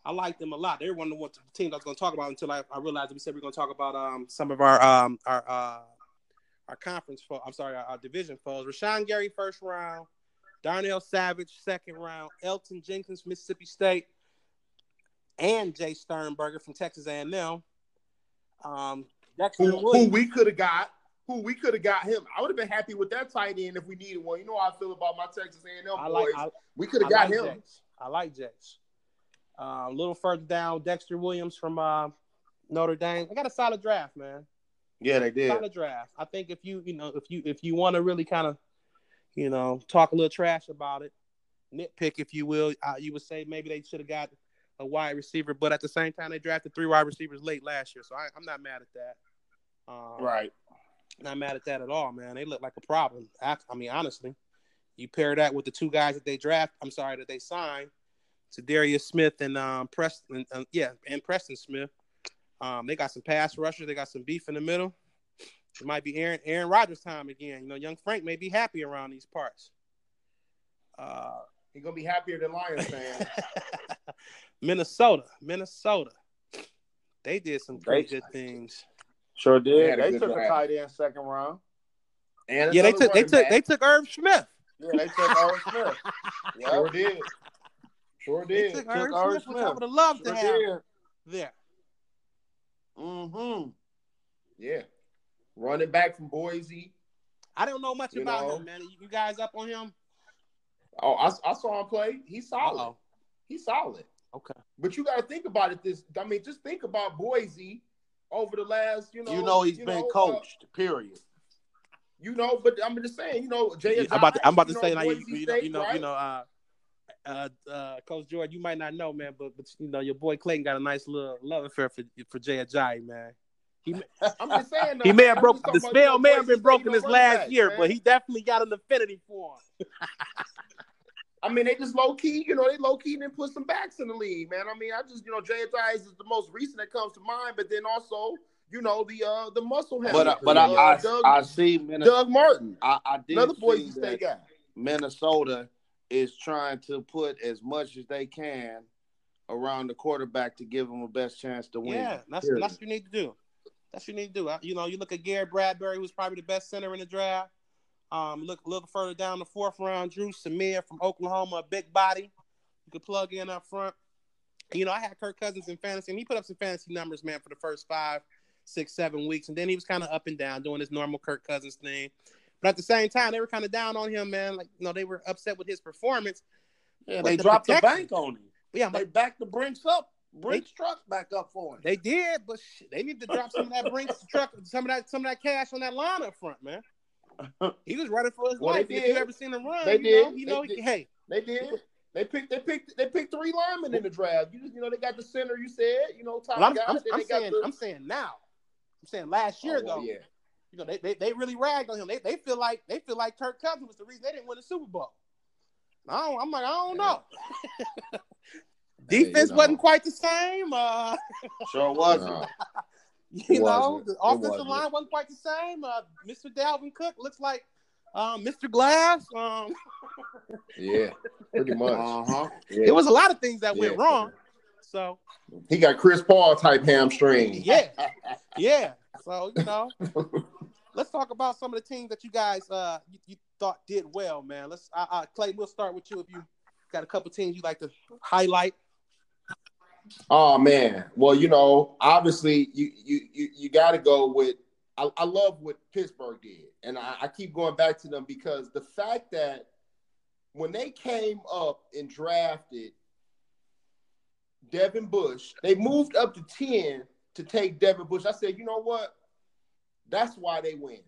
I like them a lot. They're one of the teams I was going to talk about until I, I realized we said we are going to talk about um some of our um our uh our conference for I'm sorry our, our division foes. Rashan Gary first round, Darnell Savage second round, Elgton Jenkins Mississippi State, and Jace Sternberger from Texas A&M. Um, who, who we could have got, who we could have got him. I would have been happy with that tight end if we needed one. You know how I feel about my Texas A&M boys. Like, I, we could have got like him. I like Jace. Uh, a little further down, Dexter Williams from uh, Notre Dame. I got a solid draft, man. Yeah, they did. Solid draft. I think if you, you know, if you if you want to really kind of, you know, talk a little trash about it, nitpick if you will, uh, you would say maybe they should have got a wide receiver, but at the same time they drafted three wide receivers late last year, so I, am not mad at that. Um, right. Not mad at that at all, man. They look like a problem. I, I mean, honestly, you pair that with the two guys that they draft. I'm sorry that they signed to Darius Smith and um, Preston. Uh, yeah, and Preston Smith. Um, they got some pass rushers. They got some beef in the middle. It might be Aaron Aaron Rodgers time again. You know, young Frank may be happy around these parts. Uh, He's gonna be happier than Lions fans. Minnesota, Minnesota. They did some great good things. Sure did. had a They good took a tight end second round. and Yeah, they took they running took back. they took Irv Smith. Yeah, they took Irv Smith. Sure did. Sure They did. took Took Irv Irv Smith, which I Smith. would have loved Sure to have did. there. Mm-hmm. Yeah. Running back from Boise. I don't know much You about know. him, man. You guys up on him? Oh, I, I saw him play. He's solid. Uh-oh. He's solid. Okay. But you got to think about it. This, I mean, just think about Boise over the last, you know, You know he's you been know, uh, coached. period. you know, but I'm just saying, you know, Jay. I'm about to, I'm about to you say know, now. You, State, you know, right? you know, uh, uh, uh, Coach George, you might not know, man, but but you know, your boy Clayton got a nice little love affair for for Jay Ajayi, man. He I'm just saying. he may have I'm broke the spell may have been broken this last backs, year, man. but he definitely got an affinity for him. I mean, they just low key, you know, they low key didn't put some backs in the league, man. I mean, I just, you know, Jay Ajayi is the most recent that comes to mind, but then also, you know, the uh the muscle hamster. But uh, but I, uh, I, Doug, I see Minnesota. Doug Martin, I, I did another see Boise that State guy. Minnesota is trying to put as much as they can around the quarterback to give him a best chance to win. Yeah, that's Period. that's what you need to do. That's what you need to do. You know, you look at Garrett Bradbury, who's probably the best center in the draft. Um, look look further down the fourth round, Dru Samia from Oklahoma, a big body. You could plug in up front. You know, I had Kirk Cousins in fantasy, and he put up some fantasy numbers, man, for the first five, six, seven weeks, and then he was kind of up and down doing his normal Kirk Cousins thing. But at the same time, they were kind of down on him, man. Like, you know, they were upset with his performance. Yeah, they the dropped the bank on him. But yeah, They backed the Brinks up. Brinks truck back up for him. they did, but shit, they need to drop some of that Brinks truck, some of that, some of that cash on that line up front, man. He was running for his Well, life. If you ever seen him run, They you know, did. you know, did. hey, They did. They picked. They picked. They picked. Three linemen in the draft. You, you know, they got the center. You said, you know, top well, I'm. I'm, I'm saying, the, I'm saying now. I'm saying last year Oh, well, though. yeah. You know, they, they they really ragged on him. They they feel like they feel like Kirk Cousins was the reason they didn't win the Super Bowl. I don't, I'm like, I don't know. Hey, you Defense know. wasn't quite the same. Uh, Sure wasn't. No. you It know, wasn't. the It offensive wasn't. line wasn't quite the same. Uh, Mr. Dalvin Cook looks like um, Mr. Glass. Um, Yeah, pretty much. Uh huh. Yeah. it was a lot of things that Yeah. went wrong. So He got Chris Paul type hamstring. yeah, yeah. So you know, let's talk about some of the teams that you guys uh you, you thought did well, man. Let's uh, uh Clay. We'll start with you if you got a couple teams you like to highlight. Oh man. Well, you know, obviously you you you, you got to go with. I, I love what Pittsburgh did, and I, I keep going back to them because the fact that when they came up and drafted Devin Bush, they moved up to ten to take Devin Bush. I said, you know what? That's why they win.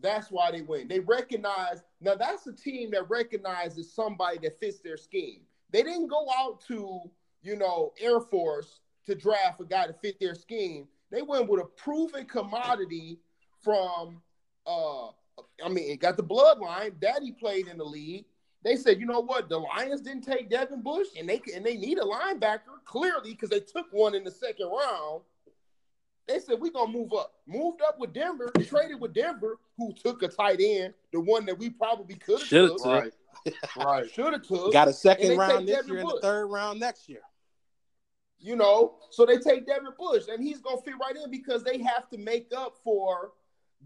That's why they win. They recognize now that's a team that recognizes somebody that fits their scheme. They didn't go out to, you know, Air Force to draft a guy to fit their scheme. They went with a proven commodity from uh I mean, it got the bloodline. Daddy played in the league. They said, you know what? The Lions didn't take Devin Bush, and they and they need a linebacker clearly because they took one in the second round. They said we're gonna move up. Moved up with Denver, traded with Denver, who took a tight end, the one that we probably could have Shoulda took. took. Right. right. Should have took. Got a second round this Devin year and the Bush. third round next year. You know, so they take Devin Bush, and he's gonna fit right in because they have to make up for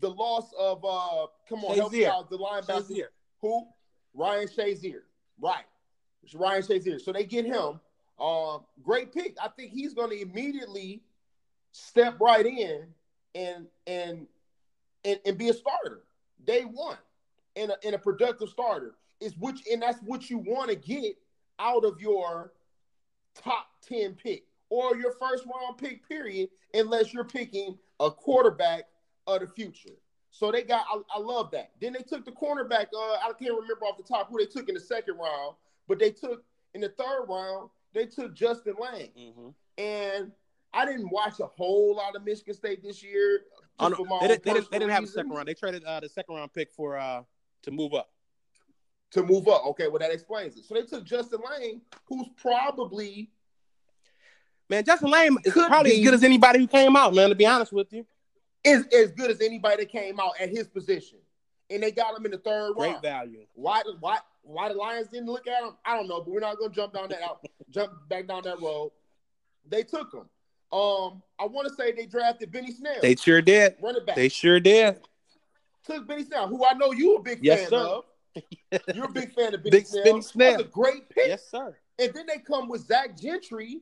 the loss of uh come on, help me Shazier. out, the linebacker. Shazier. Who? Ryan Shazier. Right. It's Ryan Shazier. So they get him. Uh, great pick. I think he's going to immediately step right in and and and, and be a starter day one and a, and a productive starter is which and that's what you want to get out of your top 10 pick or your first round pick period unless you're picking a quarterback of the future so they got I, I love that then they took the cornerback uh i can't remember off the top who they took in the second round but they took in the third round they took justin layne Mm-hmm. and I didn't watch a whole lot of Michigan State this year. Oh, no, for my they, didn't, they, didn't, they didn't have a second round. They traded uh, the second round pick for uh to move up. To move up. Okay, well that explains it. So they took Justin Layne, who's probably Man, Justin Layne is probably be. as good as anybody who came out, man, to be honest with you. is as good as anybody that came out at his position, and they got him in the third Great round. value. Why? Why? Why the Lions didn't look at him? I don't know, but we're not gonna jump down that out, jump back down that road. They took him. Um, I want to say they drafted Benny Snell, They sure did. running back. They sure did. took Benny Snell, who I know you a big Yes, fan sir. of. You're a big fan of Benny Big Snell. Benny Snell. That's a great pick. Yes, sir. And then they come with Zach Gentry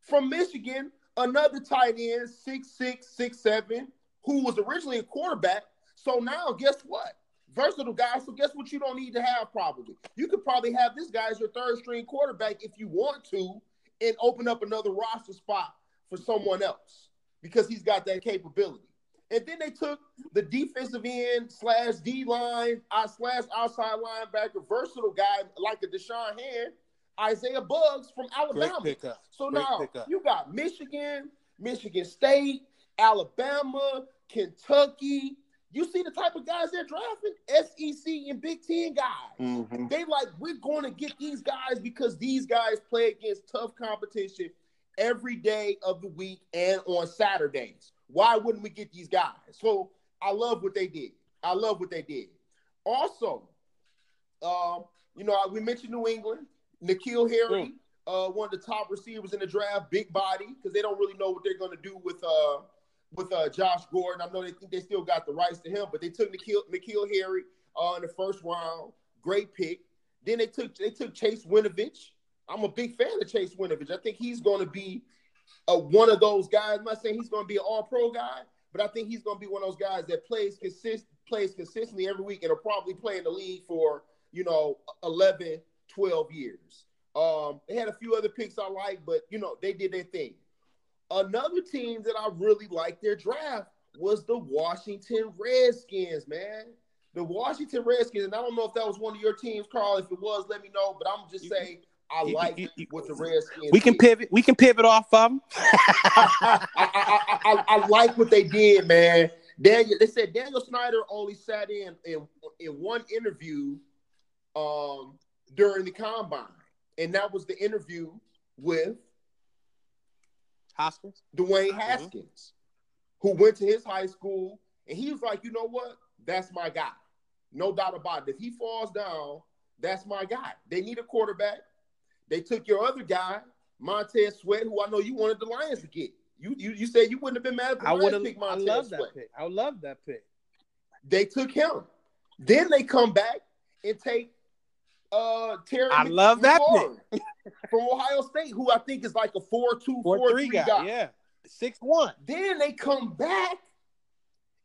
from Michigan, another tight end, six six, six seven, who was originally a quarterback. So now, guess what? Versatile guy. So guess what? You don't need to have probably. You could probably have this guy as your third string quarterback if you want to, and open up another roster spot for someone else because he's got that capability. And then they took the defensive end slash D line uh, slash outside linebacker, versatile guy like a Da'Shawn Hand, Isaiah Buggs from Alabama. So Great now pickup. you got Michigan, Michigan State, Alabama, Kentucky. You see the type of guys they're drafting? SEC and Big Ten guys. Mhm. They like, we're going to get these guys because these guys play against tough competition every day of the week and on Saturdays. Why wouldn't we get these guys? So I love what they did. I love what they did. Also, um, you know, we mentioned New England, N'Keal Harry, uh, one of the top receivers in the draft, big body, because they don't really know what they're going to do with uh with uh Josh Gordon. I know they think they still got the rights to him, but they took N'Keal N'Keal Harry uh, in the first round. Great pick. Then they took they took Chase Winovich. I'm a big fan of Chase Winovich. I think he's going to be uh, one of those guys. I'm not saying he's going to be an All Pro guy, but I think he's going to be one of those guys that plays consist plays consistently every week and will probably play in the league for you know 11, 12 years. Um, they had a few other picks I like, but you know they did their thing. Another team that I really liked their draft was the Washington Redskins, man. The Washington Redskins, and I don't know if that was one of your teams, Carl. If it was, let me know. But I'm just saying I like you- you- what the Redskins. We can did. pivot. We can pivot off of them. I, I, I, I, like what they did, man. Daniel, they said Daniel Snyder only sat in in, in one interview um, during the combine, and that was the interview with Haskins. Dwayne Haskins, who went to his high school, and he was like, you know what? That's my guy. No doubt about it. If he falls down, that's my guy. They need a quarterback. They took your other guy, Montez Sweat, who I know you wanted the Lions to get. You you, you said you wouldn't have been mad if the I would Lions have. picked I Montez love Sweat. that pick. I love that pick. They took him. Then they come back and take uh Terry I love that McLaurin from Ohio State, who I think is like a 4-2, Four 4-3 three guy. guy. Yeah. Six one. Then they come back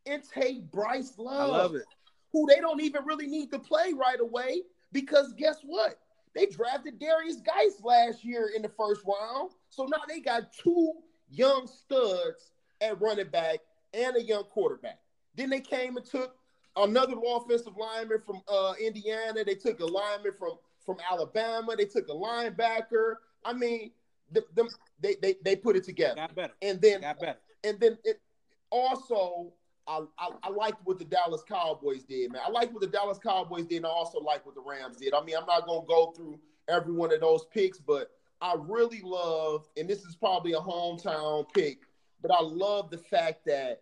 and take Bryce Love. I love it. who they don't even really need to play right away because guess what? They drafted Derrius Guice last year in the first round. So now they got two young studs at running back and a young quarterback. Then they came and took another offensive lineman from uh, Indiana. They took a lineman from from Alabama. They took a linebacker. I mean, the, them, they, they they put it together. Got better. And then Got better. and then it also I, I, I liked what the Dallas Cowboys did, man. I liked what the Dallas Cowboys did, and I also like what the Rams did. I mean, I'm not gonna go through every one of those picks, but I really love, and this is probably a hometown pick, but I love the fact that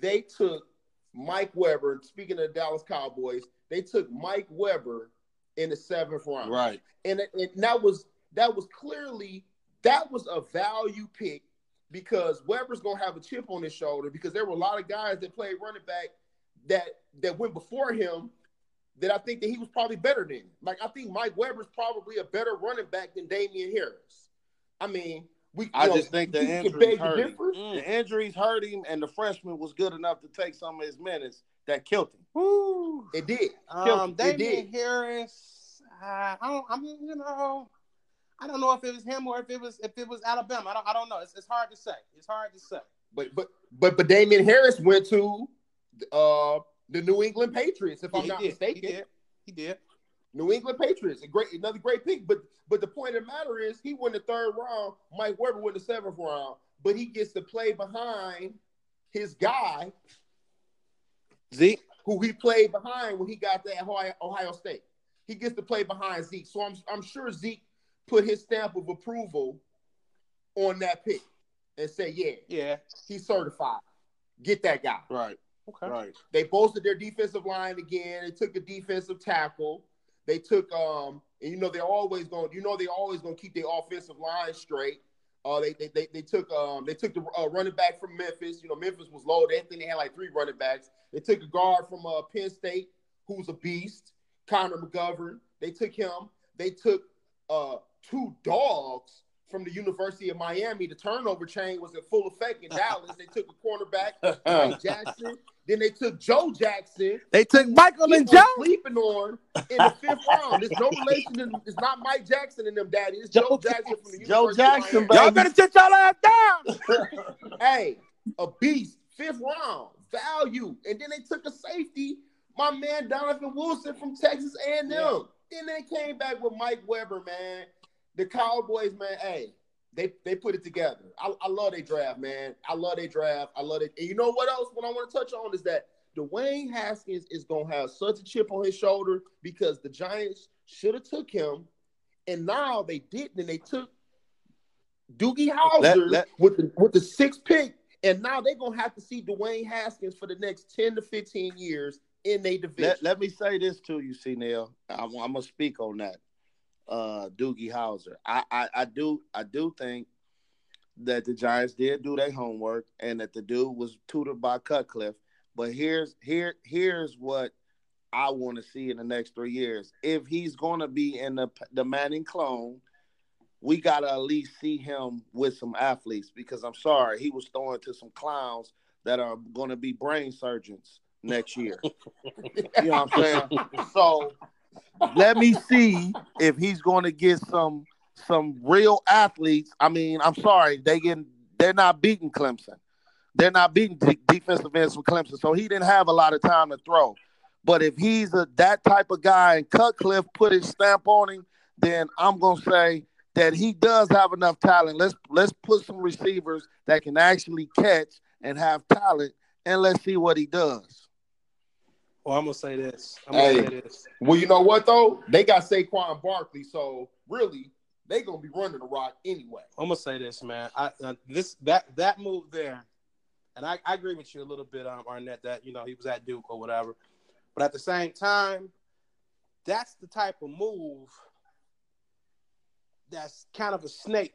they took Mike Weber. and Speaking of the Dallas Cowboys, they took Mike Weber in the seventh round Right. and, and that was that was clearly that was a value pick because Weber's gonna have a chip on his shoulder because there were a lot of guys that played running back that that went before him that I think that he was probably better than. Like I think Mike Weber's probably a better running back than Damien Harris. I mean, we I you know, just think the injuries hurt him. Mm. The injuries hurt him, and the freshman was good enough to take some of his minutes that killed him. Woo. It did. Um, it Damien did. Harris. Uh, I don't. I'm. You know. I don't know if it was him or if it was if it was Alabama. I don't. I don't know. It's, it's hard to say. It's hard to say. But but but but Damien Harris went to uh the New England Patriots, if Yeah, I'm not did. mistaken. He did. He did. New England Patriots, a great, another great pick. But but the point of the matter is, he went the third round. Mike Weber went the seventh round, but he gets to play behind his guy Zeke. who he played behind when he got to Ohio, Ohio State. He gets to play behind Zeke, so I'm I'm sure Zeke put his stamp of approval on that pick and say, yeah, Yeah. he's certified. get that guy. Right. Okay. Right. They bolstered their defensive line again. They took a defensive tackle. They took um, and you know they're always going. You know they're always going to keep their offensive line straight. Uh, they, they they they took um they took the uh, running back from Memphis. You know Memphis was low. They think they had like three running backs. They took a guard from uh, Penn State who's a beast, Connor McGovern. They took him. They took uh two dogs from the University of Miami. The turnover chain was in full effect in Dallas. They took a cornerback, Mike Jackson. Then they took Joe Jackson. They took Michael and People Joe. sleeping on in the fifth round. There's no relation. To, it's not Mike Jackson and them, daddy. It's Joe, Joe Jackson from the Joe University of Jackson. Y'all better sit y'all ass down. Hey, a beast, fifth round, value. And then they took a safety, my man Donovan Wilson from Texas A&M. Yeah. Then they came back with Mike Weber, man. The Cowboys, man, hey, they they put it together. I, I love their draft, man. I love their draft. I love it. And you know what else? What I want to touch on is that Dwayne Haskins is gonna have such a chip on his shoulder because the Giants should have took him, and now they didn't, and they took Doogie Howser with the with the sixth pick, and now they're gonna have to see Dwayne Haskins for the next ten to fifteen years in their division. Let, let me say this to you, C. Neil. I'm, I'm gonna speak on that. Uh, Doogie Howser. I, I I do I do think that the Giants did do their homework and that the dude was tutored by Cutcliffe. But here's here here's what I want to see in the next three years. If he's gonna be in the the Manning clone, we gotta at least see him with some athletes because I'm sorry, he was throwing to some clowns that are gonna be brain surgeons next year. you know what I'm saying? So let me see if he's going to get some some real athletes. I mean, I'm sorry, they get they're not beating Clemson. They're not beating de- defensive ends from Clemson, so he didn't have a lot of time to throw. But if he's a that type of guy and Cutcliffe put his stamp on him, then I'm gonna say that he does have enough talent. Let's let's put some receivers that can actually catch and have talent, and let's see what he does. Well, I'm gonna say this. I'm gonna Hey. say this. well, you know what though? They got Saquon Barkley, so really they gonna be running the rock anyway. I'm gonna say this, man. I uh, this that that move there, and I, I agree with you a little bit, um, Arnett. That you know he was at Duke or whatever, but at the same time, that's the type of move that's kind of a snake,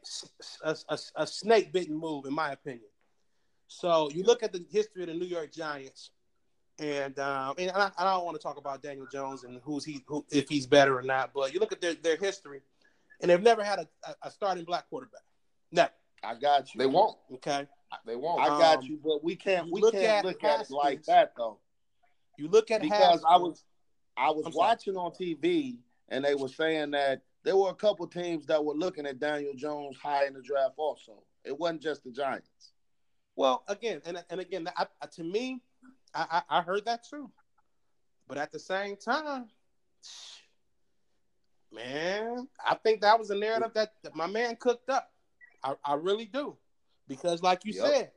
a, a, a snake bitten move, in my opinion. So you look at the history of the New York Giants, and um, and I, I don't want to talk about Daniel Jones and who's he, who, if he's better or not, but you look at their, their history, and they've never had a, a, a starting black quarterback. Never. I got you. They won't. Okay. They won't. I got Um, you, but we can't we look can't at look at it like that though. You look at Because I was I was I'm sorry. watching on TV and they were saying that there were a couple teams that were looking at Daniel Jones high in the draft also. It wasn't just the Giants. well again, and and again, I, I- to me, I, I I heard that too, but at the same time, man, I think that was a narrative that, that my man cooked up. I, I really do, because like you Yep. said,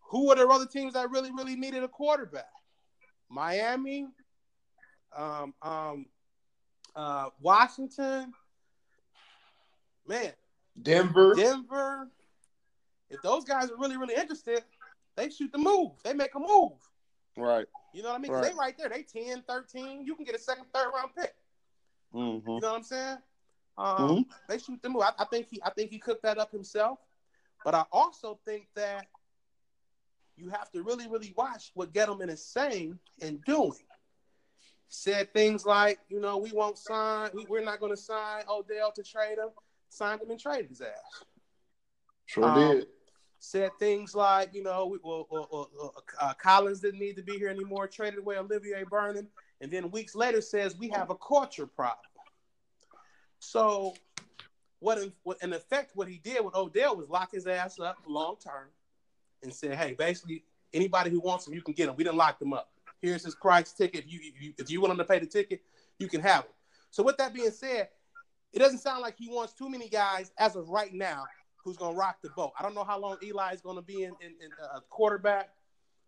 who were the other teams that really really needed a quarterback? Miami, um, um, uh, Washington, man. Denver. Denver, if those guys are really, really interested, they shoot the move. They make a move. Right. You know what I mean? Right. They right there. They 10, 13. You can get a second, third round pick. Mm-hmm. You know what I'm saying? Um, Mhm. They shoot the move. I, I think he I think he cooked that up himself. But I also think that you have to really, really watch what Gettleman is saying and doing. Said things like, you know, we won't sign, we, we're not going to sign Odell to trade him. Signed him and traded his ass. Sure Um, did. Said things like, you know, we, well, well, well, uh, Collins didn't need to be here anymore, traded away Olivier Vernon, and then weeks later says we have a culture problem. So, what in, what in effect, what he did with Odell was lock his ass up long term, and said, hey, basically anybody who wants him, you can get him. We didn't lock them up. Here's his price ticket. If you, you if you willing to pay the ticket, you can have him. So, with that being said, it doesn't sound like he wants too many guys as of right now who's going to rock the boat. I don't know how long Eli is going to be in, in, in uh, a quarterback,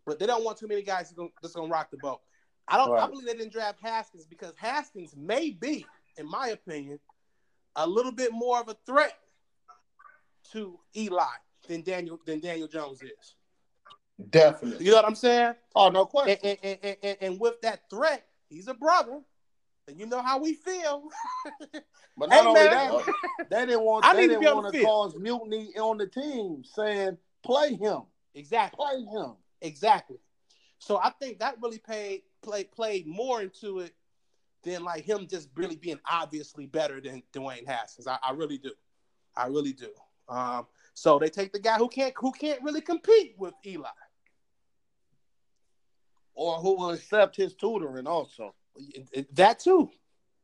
but they don't want too many guys that's going to rock the boat. I don't. I believe they didn't draft Haskins because Haskins may be, in my opinion, a little bit more of a threat to Eli than Daniel than Daniel Jones is. Definitely. You know what I'm saying? Oh, no question. And, and, and, and, and with that threat, he's a brother. And you know how we feel. But Hey, not only man. that, they didn't want I they to didn't want the to cause mutiny on the team, saying play him, exactly. play him. Exactly. So I think that really paid play played more into it than like him just really being obviously better than Dwayne Haskins. I, I really do. I really do. Um, so they take the guy who can't who can't really compete with Eli. Or who will accept his tutoring also. That too.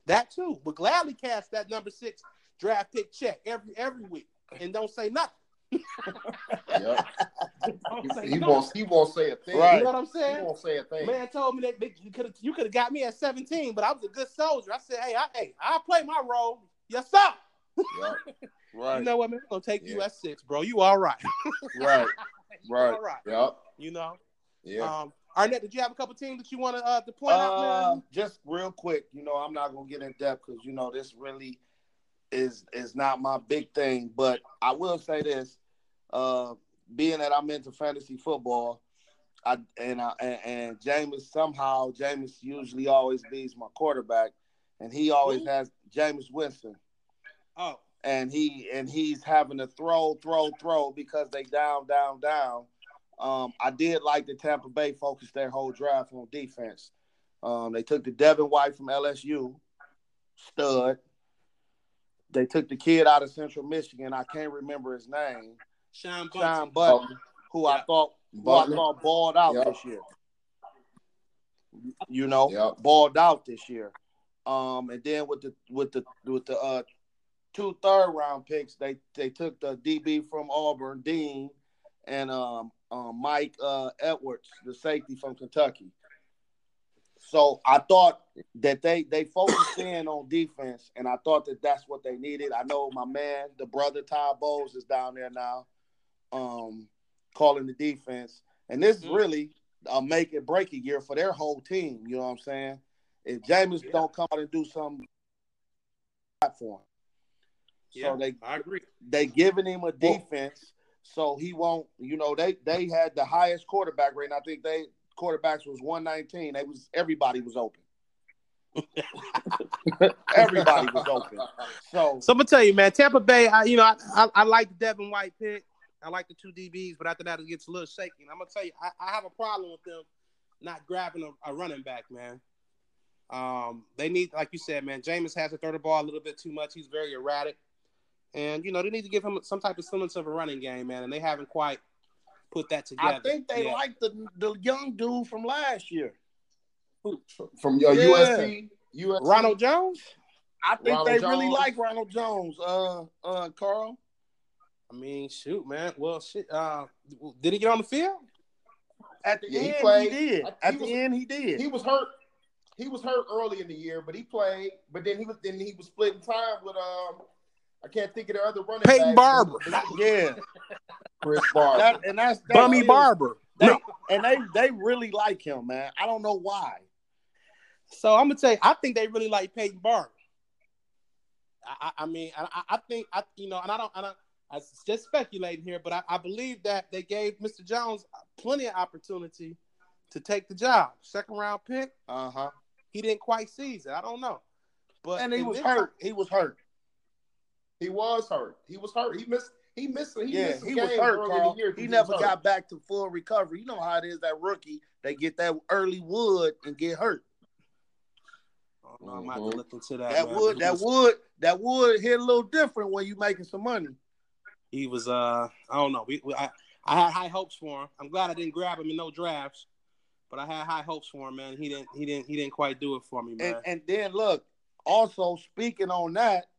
That too. But gladly cast that number six draft pick check every every week and don't say nothing. Yep. Don't say He nothing. won't. He won't say a thing. Right. You know what I'm He saying? won't say a thing. Man told me that you could have you could have got me at 17, but I was a good soldier. I said, hey, I hey, I play my role. Yes, sir. Yep. Right, You know what, man? I'm gonna take you Yeah. at six, bro. You all right. right. You Right. All right. Yep. You know. Yeah. Um, Arnett, did you have a couple teams that you want to uh, to point out, Uh, man? just real quick, you know, I'm not gonna get in depth because you know this really is is not my big thing, but I will say this: uh, being that I'm into fantasy football, I and I and, and Jameis somehow Jameis usually always beats my quarterback, and he always has Jameis Winston, Oh, and he and he's having to throw, throw, throw because they down, down, down. Um, I did like the Tampa Bay focused their whole draft on defense. Um, they took the Devin White from LSU, stud. They took the kid out of Central Michigan. I can't remember his name. Sean Bunting. Sean Button, who I thought who I thought balled out Yep. this year. You know, Yep. balled out this year. Um, and then with the with the with the uh two third round picks, they they took the DB from Auburn, Dean, and um, um Mike uh Edwards, the safety from Kentucky. So I thought that they they focused in on defense, and I thought that that's what they needed. I know my man, the brother Todd Bowles, is down there now, um, calling the defense, and this is Mhm. really a make it break it year for their whole team. You know what I'm saying? If Jameis Yeah. don't come out and do something for him, Yeah, so they I agree. they giving him a defense, so he won't. You know, they they had the highest quarterback rate. I think they quarterbacks was one nineteen. They was everybody was open. everybody was open. So So I'm gonna tell you, man, Tampa Bay. I, you know, I, I, I like the Devin White pick. I like the two DBs, but after that, it gets a little shaky. And I'm gonna tell you, I, I have a problem with them not grabbing a, a running back, man. Um, they need, like you said, man. Jameis has to throw the ball a little bit too much. He's very erratic, and you know they need to give him some type of semblance of a running game, man. And they haven't quite put that together. I think they yet. like the the young dude from last year. From your Yeah. USC, USC. Ronald Jones. I think Ronald they really like Ronald Jones. Uh, uh, Carl. I mean, shoot, man. Well, shit. Uh, did he get on the field? At the Yeah, end, he, played. did. I- At he the was- end, he did. He was hurt. He was hurt early in the year, but he played. But then he was then he was splitting time with um. I can't think of the other running Peyton back. Barber. yeah, Chris Barber. that, and that's, that's Bummy still- Barber. They, No. And they they really like him, man. I don't know why. So I'm gonna tell you, I think they really like Peyton Barber. I, I, I mean, I, I- I think I, you know, and I don't, I don't, I just speculating here, but I, I believe that they gave Mr. Jones plenty of opportunity to take the job. Second round pick, Uh huh. he didn't quite seize it. I don't know, but And he was this- hurt. He was hurt. He was hurt. He was hurt. He missed. He missed. He Yeah, missed some he was hurt, early Carl. in the year. 'cause He never hurt. got back to full recovery. You know how it is that rookie, they get that early wood and get hurt. I don't know, I might have to Mhm. look into that. That man. wood, that was- wood, that wood hit a little different when you making some money. He was, uh, I don't know. We, we, I, I had high hopes for him. I'm glad I didn't grab him in no drafts, but I had high hopes for him, man. He didn't, he didn't, he didn't quite do it for me, man. And and then look, also speaking on that,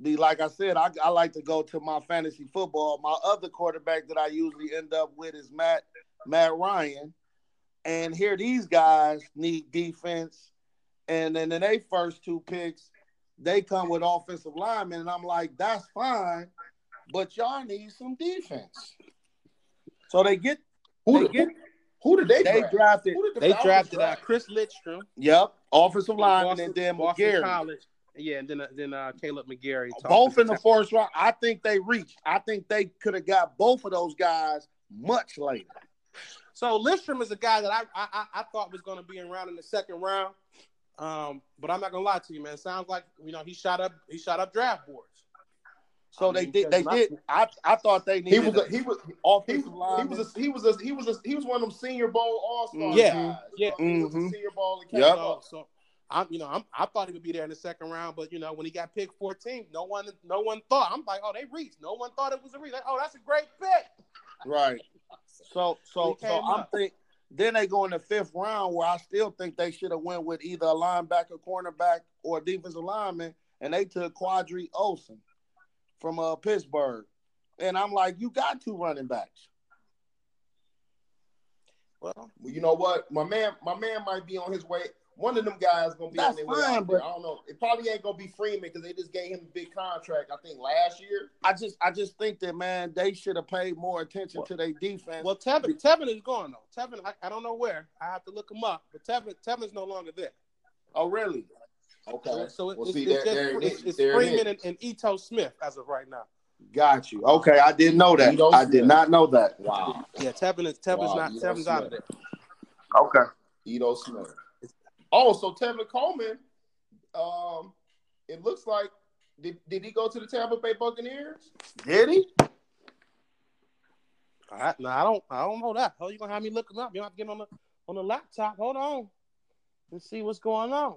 the like I said, I, I like to go to my fantasy football. My other quarterback that I usually end up with is Matt Matt Ryan, and here these guys need defense, and then in their first two picks, they come with offensive linemen, and I'm like, that's fine, but y'all need some defense. So they get Who they did, get who did they, they draft? drafted Who did the They Falcons drafted uh. Chris Lindstrom, yep offensive lineman, Boston, and then Boston McGary. College. Yeah, and then uh, then uh, Kaleb McGary. both in the first round. I think they reached. I think they could have got both of those guys much later. So Lindstrom is a guy that I I, I thought was going to be around in the second round, um, but I'm not gonna lie to you, man. It sounds like you know he shot up he shot up draft boards. So I they mean, did. They did. I I thought they needed. He was a a, he was he, offensive he was a, he was a, he was a, he was one of them Senior Bowl All Stars. Yeah, guys. yeah. He was a Mhm. Senior Bowl. and Yep. came So, up. so I'm, you know, I'm, I thought he would be there in the second round, but you know, when he got picked 14, no one, no one thought. I'm like, oh, they reached. No one thought it was a reach. Like, oh, that's a great pick. Right. So so so came I'm up. think then they go in the fifth round where I still think they should have went with either a linebacker, cornerback, or a defensive lineman, and they took Qadree Ollison from uh, Pittsburgh. And I'm like, you got two running backs. Well, Well, you know what? My man, my man might be on his way. One of them guys gonna be on That's their way fine, out there. I don't know. It probably ain't gonna be Freeman because they just gave him a big contract. I think last year. I just I just think that man, they should have paid more attention Well- to their defense. well, Tevin, Tevin is gone though. Tevin, I, I don't know where. I have to look him up, but Tevin, Tevin's no longer there. oh really? Okay. So it, Well, it's, see, it's, there- just, there it's, it's There it Freeman and, and Ito Smith as of right now. Got you. Okay, I didn't know that. You don't I see did not know that. Wow. Yeah, Tevin is Tevin's Wow, not you don't Tevin's see out of that. there. Okay. Ito Smith. Oh, so Tevin Coleman. Um, it looks like did, did he go to the Tampa Bay Buccaneers? Did he? I, no, I don't. I don't know that. How you gonna have me look him up? You have to get on the on the laptop. Hold on, and see what's going on.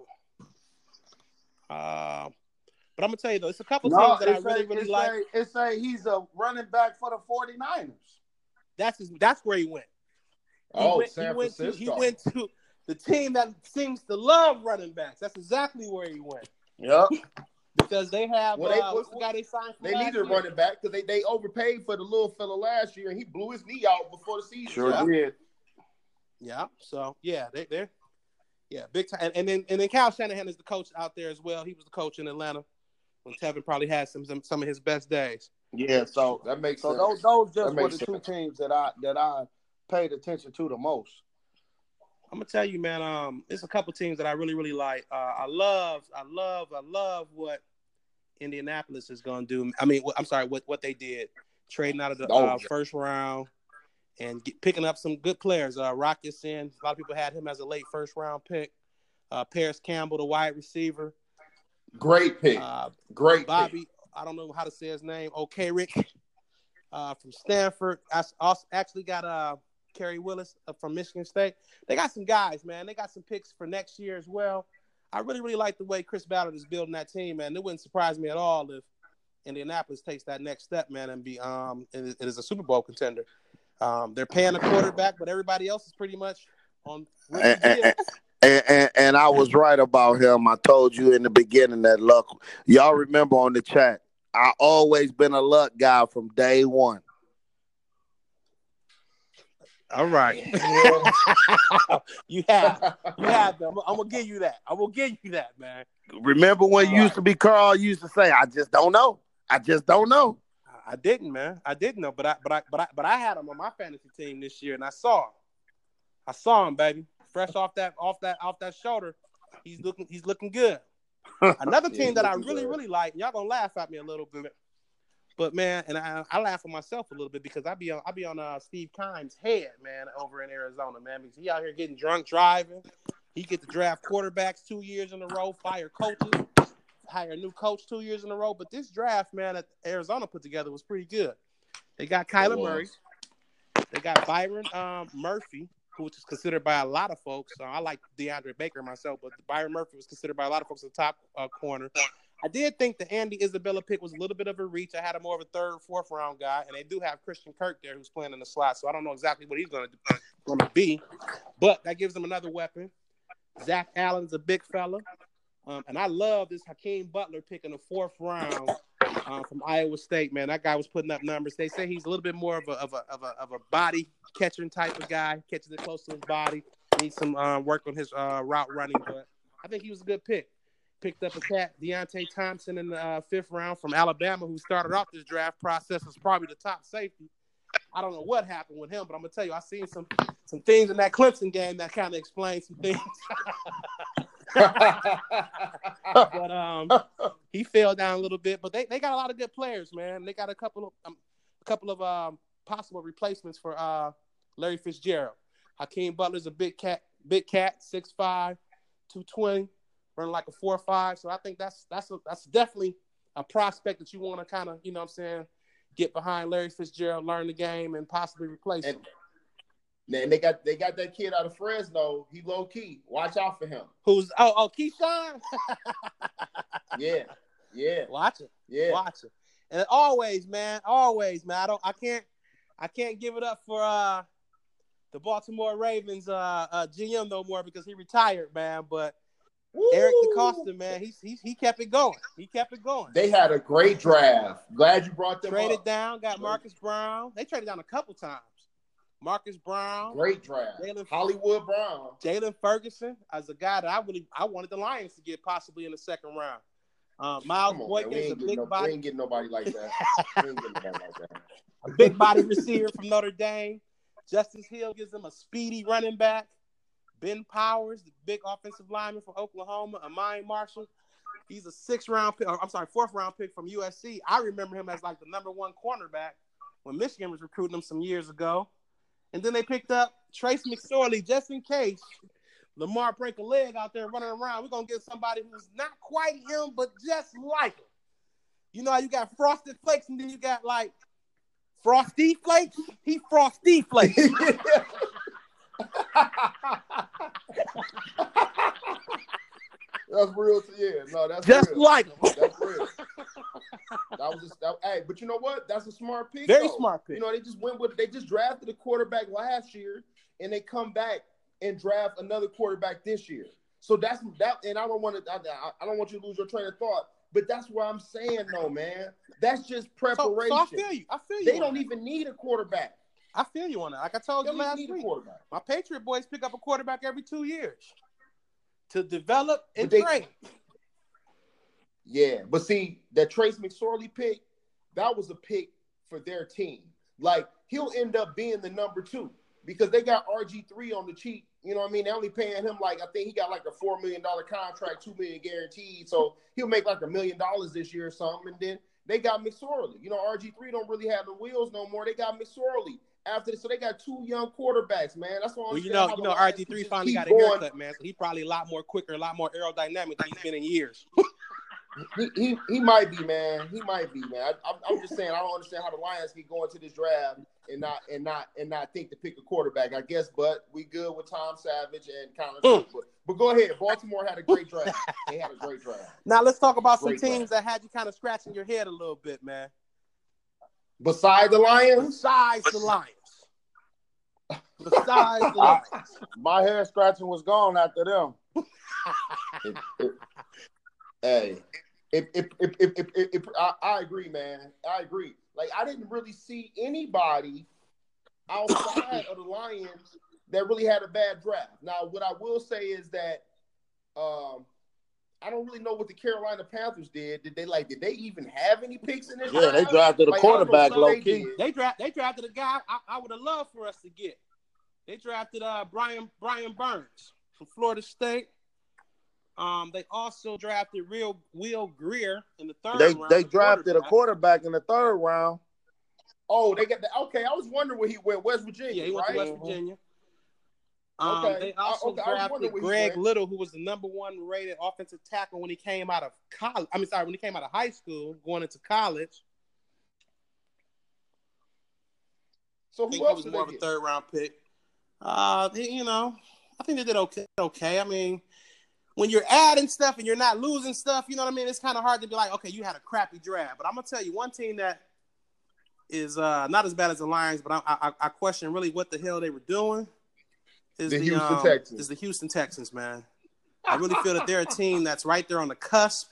Uh, but I'm gonna tell you though, it's a couple No, things that I really say, really it like. say, it say he's a running back for the 49ers. That's his, that's where he went. He Oh, went, San he went To, he went to the team that seems to love running backs. That's exactly where he went Yep. because they have. Well, they- uh, what's the well, guy they signed for They last needed a year? running back because they, they overpaid for the little fella last year, and he blew his knee out before the season. Sure Yeah. did. Yeah. So yeah, they they're yeah big time. And, and then and then Kyle Shanahan is the coach out there as well. He was the coach in Atlanta when Tevin probably had some some, some of his best days. Yeah, so That makes so sense. those those just were makes the two teams that I that I paid attention to the most. I'm gonna tell you, man. Um, it's a couple teams that I really, really like. Uh, I love, I love, I love what Indianapolis is gonna do. I mean, I'm sorry, what what they did, trading out of the Oh, uh, yeah. first round and get, picking up some good players. Uh, Rock Ya-Sin. A lot of people had him as a late first round pick. Uh, Parris Campbell, the wide receiver. Great pick. Uh, Great pick. Bobby, I don't know how to say his name. Okereke, uh, from Stanford. I also actually got uh Khari Willis uh, from Michigan State. They got some guys, man. They got some picks for next year as well. I really, really like the way Chris Ballard is building that team, man. It wouldn't surprise me at all if Indianapolis takes that next step, man, and be um it is, a Super Bowl contender. Um, they're paying a quarterback, but everybody else is pretty much on. And, and, and, and I was right about him. I told you in the beginning that luck. Y'all remember on the chat, I always been a luck guy from day one. All right. you have. You have them. I'm gonna give you that. I will give you that, man. Remember when you used to be Carl used to say, "I just don't know. I just don't know." I didn't, man. I didn't know, but I, but I, but I, but I had him on my fantasy team this year, and I saw him. I saw him, baby, fresh off that, off that, off that shoulder. He's looking, he's looking good. Another Yeah, team that I really, good. really like. Y'all gonna laugh at me a little bit, but man, and I, I laugh at myself a little bit because I be on, I be on uh, Steve Keim's head, man, over in Arizona, man, because he out here getting drunk driving. He get to draft quarterbacks two years in a row, fire coaches, hire a new coach two years in a row. But this draft, man, that Arizona put together was pretty good. They got Kyler Murray. They got Byron um, Murphy, who is considered by a lot of folks. Uh, I like DeAndre Baker myself, but Byron Murphy was considered by a lot of folks the top uh, corner. I did think the Andy Isabella pick was a little bit of a reach. I had him more of a third, fourth round guy, and they do have Christian Kirk there who's playing in the slot, so I don't know exactly what he's going to going to be, but that gives them another weapon. Zach Allen's a big fella, um, and I love this Hakeem Butler pick in the fourth round uh, from Iowa State. Man, that guy was putting up numbers. They say he's a little bit more of a of a of a, of a body catching type of guy, catches it close to his body. Needs some uh, work on his uh, route running, but I think he was a good pick. Picked up a cat, Deionte Thompson, in the uh, fifth round from Alabama, who started off this draft process as probably the top safety. I don't know what happened with him, but I'm gonna tell you, I seen some some things in that Clemson game that kind of explain some things. but um, he fell down a little bit. But they, they got a lot of good players, man. They got a couple of um, a couple of um, possible replacements for uh, Larry Fitzgerald. Hakeem Butler's a big cat, big cat, 6'5", 220, running like a four or five. So I think that's that's a, that's definitely a prospect that you want to kind of, you know what I'm saying, get behind Larry Fitzgerald, learn the game, and possibly replace And- him. Man, they got they got that kid out of Fresno. He low key. Watch out for him. Who's oh oh KeeSean? Yeah, yeah, Watch it. yeah. Watch it. And always, man, always, man. I don't I can't I can't give it up for uh the Baltimore Ravens uh, uh GM no more because he retired, man. But Eric Woo! DeCosta, man, he's he, he kept it going. He kept it going. They had a great draft. Glad you brought them traded up. down, got Marcus Brown. They traded down a couple times. Marcus Brown, Great draft. Jalen- Hollywood Brown. Jaylon Ferguson as a guy that I really I wanted the Lions to get possibly in the second round. Uh, Miles Come on. Boykin is a big no, we body, ain't getting nobody like that. we ain't getting nobody like that. a big body receiver from Notre Dame. Justice Hill gives them a speedy running back. Ben Powers, the big offensive lineman from Oklahoma. Iman Marshall, he's a six round pick. or, I'm sorry, fourth round pick from USC. I remember him as like the number one cornerback when Michigan was recruiting him some years ago. And then they picked up Trace McSorley just in case Lamar break a leg out there running around. We're gonna get somebody who's not quite him, but just like him. You know how you got frosted flakes and then you got like frosty flakes? He frosty flakes. that's real. To, yeah, no, that's just real. like him. That's real. That was just that, hey, but you know what? That's a smart pick. Very though. smart pick. You know, they just went with they just drafted a quarterback last year, and they come back and draft another quarterback this year. So that's that, and I don't want to. I, I- don't want you to lose your train of thought. But that's what I'm saying, though, man. That's just preparation. so I feel you. I feel you. they don't even need a quarterback. I feel you on that. Like I told you last even need a week, my Patriot boys pick up a quarterback every two years to develop and they- train. Yeah, but see that Trace McSorley pick, that was a pick for their team. Like he'll end up being the number two because they got RG three on the cheap. You know what I mean? They're only paying him like I think he got like a four million dollar contract, two million guaranteed. So he'll make like a million dollars this year or something. And then they got McSorley. You know, RG three don't really have the wheels no more. They got McSorley after this, so they got two young quarterbacks, man. That's what I'm saying. Well, you know, you know, RG three finally got a haircut, man. So he probably a lot more quicker, a lot more aerodynamic than he's been in years. He, he he might be, man. He might be, man. I, I'm, I'm just saying. I don't understand how the Lions keep going to this draft and not and not and not think to pick a quarterback. I guess, but we good with Tom Savage and Colin. Mm. But, but go ahead. Baltimore had a great draft. they had a great draft. Now let's talk about some Great teams that had you kind of scratching your head a little bit, man. Beside the Lions, Besides the Lions. Besides the Lions. My hair scratching was gone after them. It- it- hey, if if if if, if, if, if- I, I agree, man. I agree. Like I didn't really see anybody outside of the Lions that really had a bad draft. Now, what I will say is that um, I don't really know what the Carolina Panthers did. Did they like? Did they even have any picks in this? Yeah, they draft? drafted a Like, I don't know, quarterback low key. did. They draft they drafted a guy I, I would have loved for us to get. They drafted uh Brian Brian Burns from Florida State. Um, they also drafted real Will Grier in the third They round. they the drafted a quarterback. quarterback in the third round. Oh, they got the okay. I was wondering where he went. West Virginia, Yeah, he went right? to West Virginia. Um, Okay. They I- also okay, drafted wondering where he Greg. Little, who was the number one rated offensive tackle when he came out of college. I mean, sorry, when he came out of high school, going into college. So I who think he else was more of a third round pick. Uh, they- you know, I think they did okay. Okay, I mean, when you're adding stuff and you're not losing stuff, you know what I mean. It's kind of hard to be like, okay, you had a crappy draft. But I'm gonna tell you one team that is uh, not as bad as the Lions, but I, I, I question really what the hell they were doing. Is The the, Houston um, Texans. Is the Houston Texans, man? I really feel that they're a team that's right there on the cusp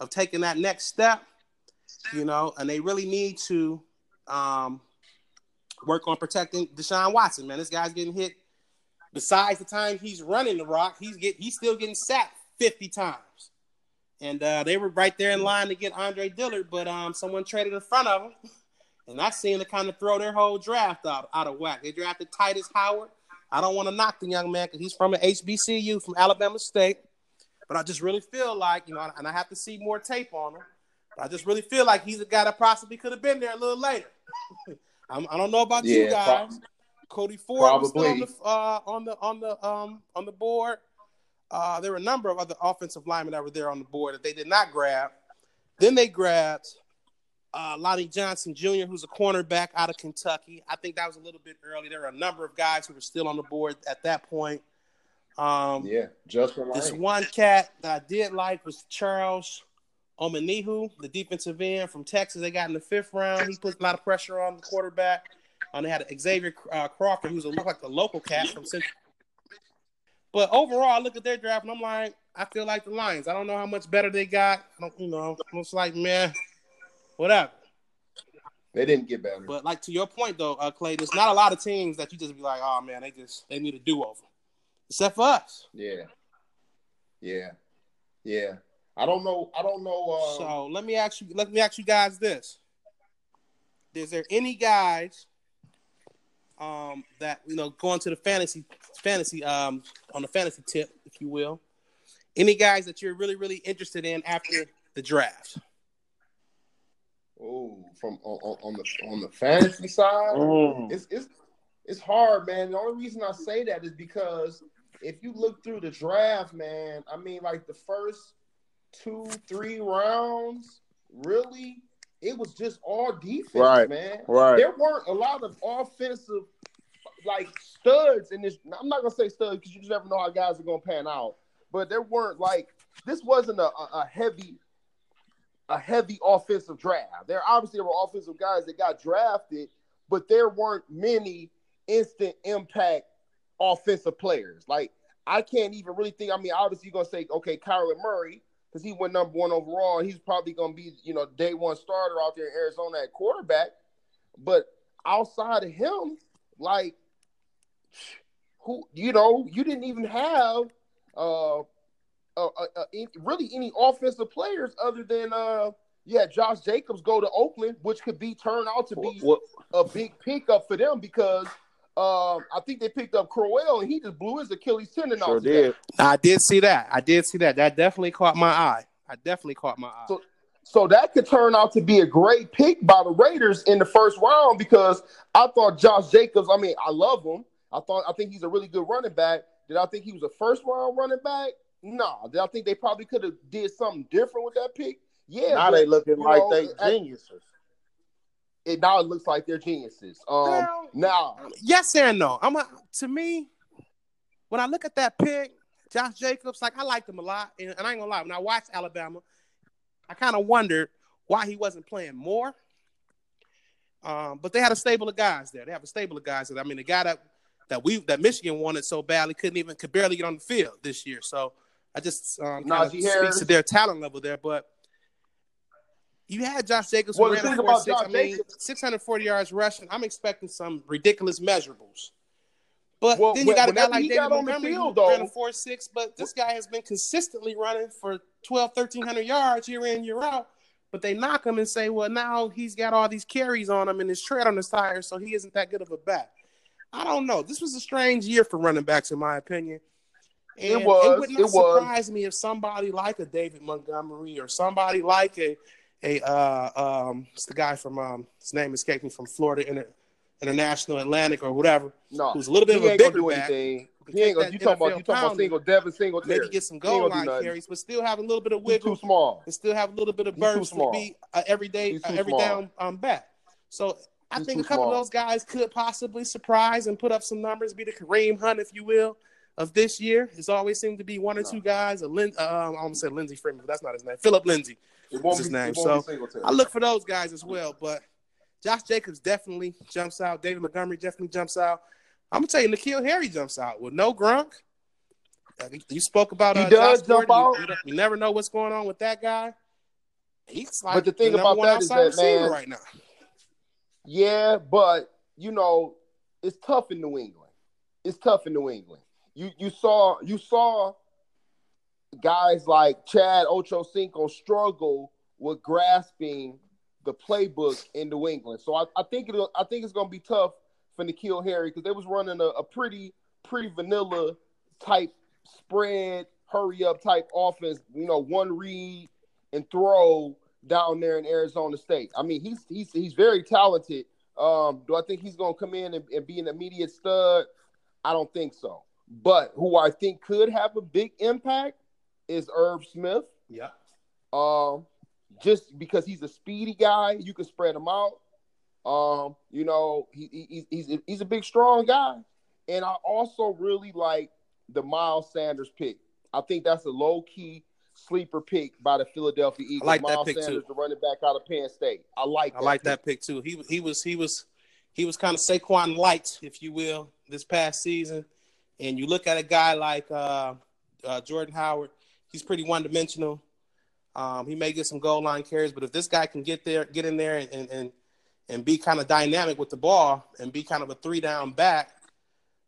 of taking that next step, you know, and they really need to um, work on protecting Deshaun Watson, man. This guy's getting hit. Besides the time he's running the rock, he's get he's still getting sacked 50 times. And uh, they were right there in line to get Andre Dillard, but um, someone traded in front of him. And that seemed to kind of throw their whole draft out, out of whack. They drafted Tytus Howard. I don't want to knock the young man because he's from an HBCU from Alabama State. But I just really feel like, you know, and I have to see more tape on him. I just really feel like he's a guy that possibly could have been there a little later. I'm, I don't know about you Yeah, guys, Cody Ford was still on the uh, on the on the um on the board. Uh, there were a number of other offensive linemen that were there on the board that they did not grab. Then they grabbed uh, Lonnie Johnson Jr., who's a cornerback out of Kentucky. I think that was a little bit early. There were a number of guys who were still on the board at that point. Um, Yeah, Justin this one cat that I did like was Charles Omenihu, the defensive end from Texas. They got in the fifth round. He put a lot of pressure on the quarterback. And they had Xavier uh, Crawford, who's a look like the local cat from Central. But overall, I look at their draft and I'm like, I feel like the Lions. I don't know how much better they got. I don't, you know, it's like, man, whatever. They didn't get better. But like to your point though, uh, Clay, there's not a lot of teams that you just be like, oh man, they just they need a do over, except for us. yeah, yeah, yeah. I don't know. I don't know. Uh, So let me ask you. Let me ask you guys this: Is there any guys um, that you know going to the fantasy fantasy um, on the fantasy tip, if you will? Any guys that you're really really interested in after the draft? oh, from on, on on the on the fantasy side, Mm. it's it's it's hard, man. The only reason I say that is because if you look through the draft, man, I mean, like the first two, three rounds, really, it was just all defense, Right. man. Right. There weren't a lot of offensive like studs in this. I'm not gonna say studs because you just never know how guys are gonna pan out. But there weren't like this wasn't a, a, a heavy a heavy offensive draft. There obviously were offensive guys that got drafted, but there weren't many instant impact offensive players. Like I can't even really think. I mean, obviously you're gonna say, okay, Kyler Murray, because he went number one overall. He's probably gonna be, you know, day one starter out there in Arizona at quarterback. But outside of him, like who you know, you didn't even have uh, uh, uh, uh really any offensive players other than uh yeah, Josh Jacobs go to Oakland, which could be turned out to be What, a big pickup for them because um, I think they picked up Crowell and he just blew his Achilles tendon sure out. today. did. I did see that. I did see that. That definitely caught my eye. I definitely caught my eye. So- So that could turn out to be a great pick by the Raiders in the first round because I thought Josh Jacobs. I mean, I love him. I thought I think he's a really good running back. Did I think he was a first round running back? No. Did I think they probably could have did something different with that pick? Yeah. now but they looking like know, they I- geniuses. It now it looks like they're geniuses. Um, Well, now yes and no. I'm a, to me, when I look at that pick, Josh Jacobs, like I liked him a lot, and, and I ain't gonna lie. When I watched Alabama, I kind of wondered why he wasn't playing more. Um, but they had a stable of guys there. They have a stable of guys. That I mean, the guy that that we that Michigan wanted so badly couldn't even could barely get on the field this year. So I just um, kind of speaks to their talent level there. But you had Josh Jacobs Well, the thing about six. Josh I mean, Jacobs- 640 yards rushing. I'm expecting some ridiculous measurables. But Well, then you got a guy like David got on the Montgomery field, who ran a 4 6, but this guy has been consistently running for 12, 1300 yards year in, year out. But they knock him and say, well, now he's got all these carries on him and his tread on his tires, so he isn't that good of a back. I don't know. This was a strange year for running backs, in my opinion. It And was, would not it was. surprise me if somebody like a David Montgomery or somebody like a a uh um it's the guy from um his name escaped me from Florida in Inter- International Atlantic or whatever, no, who's a little bit of a bigger back, anything. He ain't gonna. You talking about? You talking about single Devin Singletary? maybe get some goal line carries, but still have a little bit of He's too wiggle small. and still have a little bit of burst to be uh, everyday He's uh, every small. down um back. So I He's think a couple small. of those guys could possibly surprise and put up some numbers, be the Kareem Hunt, if you will, of this year. It's always seemed to be one or No. two guys. A Lin- um, I almost said Lindsey Freeman, but that's not his name. Phillip Lindsay. It won't his be, name. It won't So. I look for those guys as well, but Josh Jacobs definitely jumps out. David Montgomery definitely jumps out. I'm gonna tell you, N'Keal Harry jumps out with no Gronk. Uh, You spoke about He uh, does Josh jump Gordon. You- out. You, you never know what's going on with that guy. He's like But the thing number about that is that, man, right now. Yeah, but you know, it's tough in New England. It's tough in New England. You you saw you saw guys like Chad Ochocinco struggle with grasping the playbook in New England. So I, I think it I think it's gonna be tough for N'Keal Harry because they was running a, a pretty pretty vanilla type spread, hurry up type offense. You know, one read and throw down there in Arizona State. I mean, he's he's he's very talented, Um, do I think he's to come in and, and be an immediate stud? I don't think so. But who I think could have a big impact is Irv Smith. Yeah. Um, just because he's a speedy guy, you can spread him out. Um, you know, he, he, he's he's a big, strong guy, and I also really like the Miles Sanders pick. I think that's a low key sleeper pick by the Philadelphia Eagles. I like Miles that pick Sanders, too. the running back out of Penn State. I like. I like that pick too. He he was he was he was kind of Saquon light, if you will, this past season. And you look at a guy like uh, uh, Jordan Howard, he's pretty one dimensional. Um, he may get some goal line carries, but if this guy can get there, get in there, and and and be kind of dynamic with the ball, and be kind of a three down back,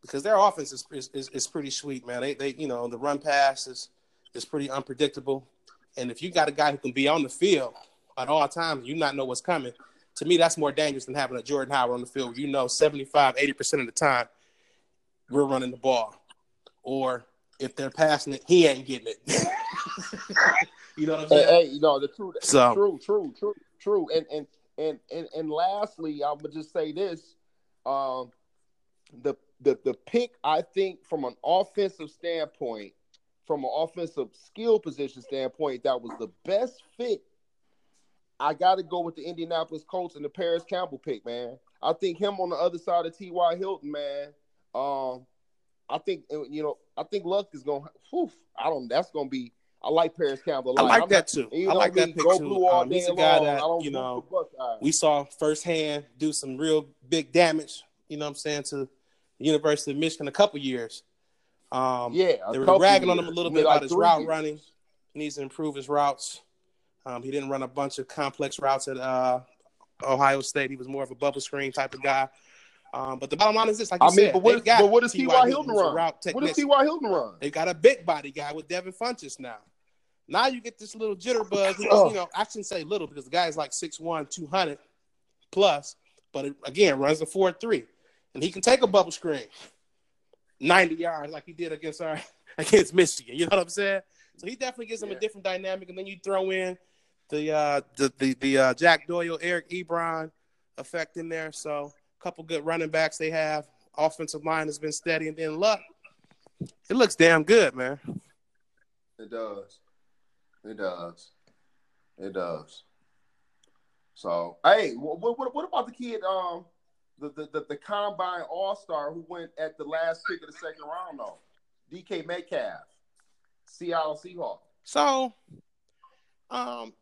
because their offense is is, is pretty sweet, man. They they you know the run pass is is pretty unpredictable, and if you got a guy who can be on the field at all times, you not know what's coming. To me, that's more dangerous than having a Jordan Howard on the field. You know, 75, 80 percent of the time, we're running the ball, or if they're passing it, he ain't getting it. you know what I'm saying? Hey, hey, you know the truth. So- true, true, true, true. And and and and and lastly, I would just say this: um, the the the pick I think from an offensive standpoint, from an offensive skill position standpoint, that was the best fit. I got to go with the Indianapolis Colts and the Parris Campbell pick, man. I think him on the other side of T.Y. Hilton, man. Um, I think you know, I think Luck is going. to I don't. That's going to be. I like Parris Campbell. a I like I'm that not- too. you I like that pick too. Um, he's a guy long. that, you know, we saw firsthand do some real big damage. You know what I'm saying to the University of Michigan a couple years. Um, yeah, they were ragging on him a little bit like about his route years. running. He needs to improve his routes. Um, he didn't run a bunch of complex routes at uh, Ohio State. He was more of a bubble screen type of guy. Um, but the bottom line is this: like I mean, said, but what, got but what T.Y. Hilton, run? What does. T.Y. Hilton run? They've got a big body guy with Devin Funchess now. Now you get this little jitterbug. who's, Oh. You know, I shouldn't say little because the guy is like 6'1", 200 plus, but it, again runs a four three, and he can take a bubble screen, ninety yards like he did against our against Michigan. You know what I'm saying? So he definitely gives them Yeah. a different dynamic, and then you throw in the uh, the the, the uh, Jack Doyle, Eric Ebron effect in there. So couple good running backs they have. Offensive line has been steady, and then luck. It looks damn good, man. It does. It does. It does. So, hey, what what, what about the kid? Um, the the the, the combine all star who went at the last pick of the second round though, DK Metcalf, Seattle Seahawks. So, um,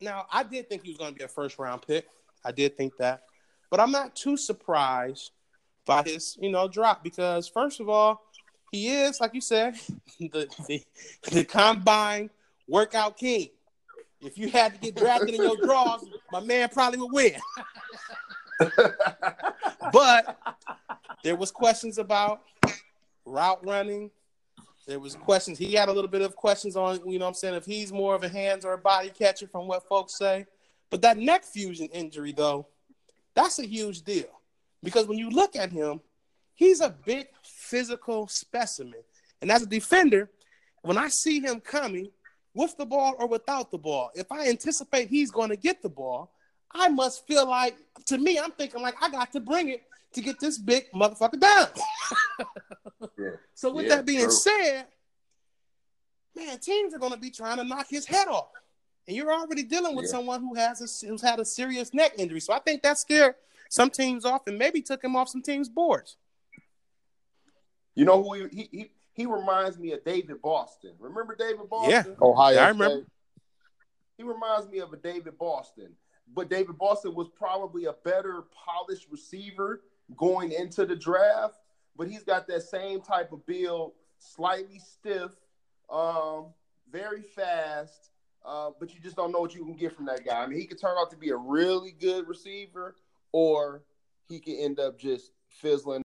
now I did think he was going to be a first round pick. I did think that, but I'm not too surprised by his, you know, drop because first of all, he is like you said, the the, the combine workout king. If you had to get drafted in your draws, my man probably would win. but there was questions about route running. There was questions. He had a little bit of questions on, you know I'm saying, if he's more of a hands or a body catcher from what folks say. But that neck fusion injury, though, that's a huge deal. Because when you look at him, he's a big physical specimen. And as a defender, when I see him coming with the ball or without the ball, if I anticipate he's going to get the ball, I must feel like, to me, I'm thinking like I got to bring it to get this big motherfucker down. Yeah. So with Yeah, that being true. said, man, teams are going to be trying to knock his head off, and you're already dealing with Yeah. someone who has a, who's had a serious neck injury. So I think that scared some teams off, and maybe took him off some teams' boards. You know who he, he he he reminds me of David Boston. Remember David Boston? Yeah. Ohio. Yeah, I remember. State? He reminds me of a David Boston, but David Boston was probably a better polished receiver going into the draft. But he's got that same type of build, slightly stiff, um, very fast. Uh, but you just don't know what you can get from that guy. I mean, he could turn out to be a really good receiver, or he could end up just fizzling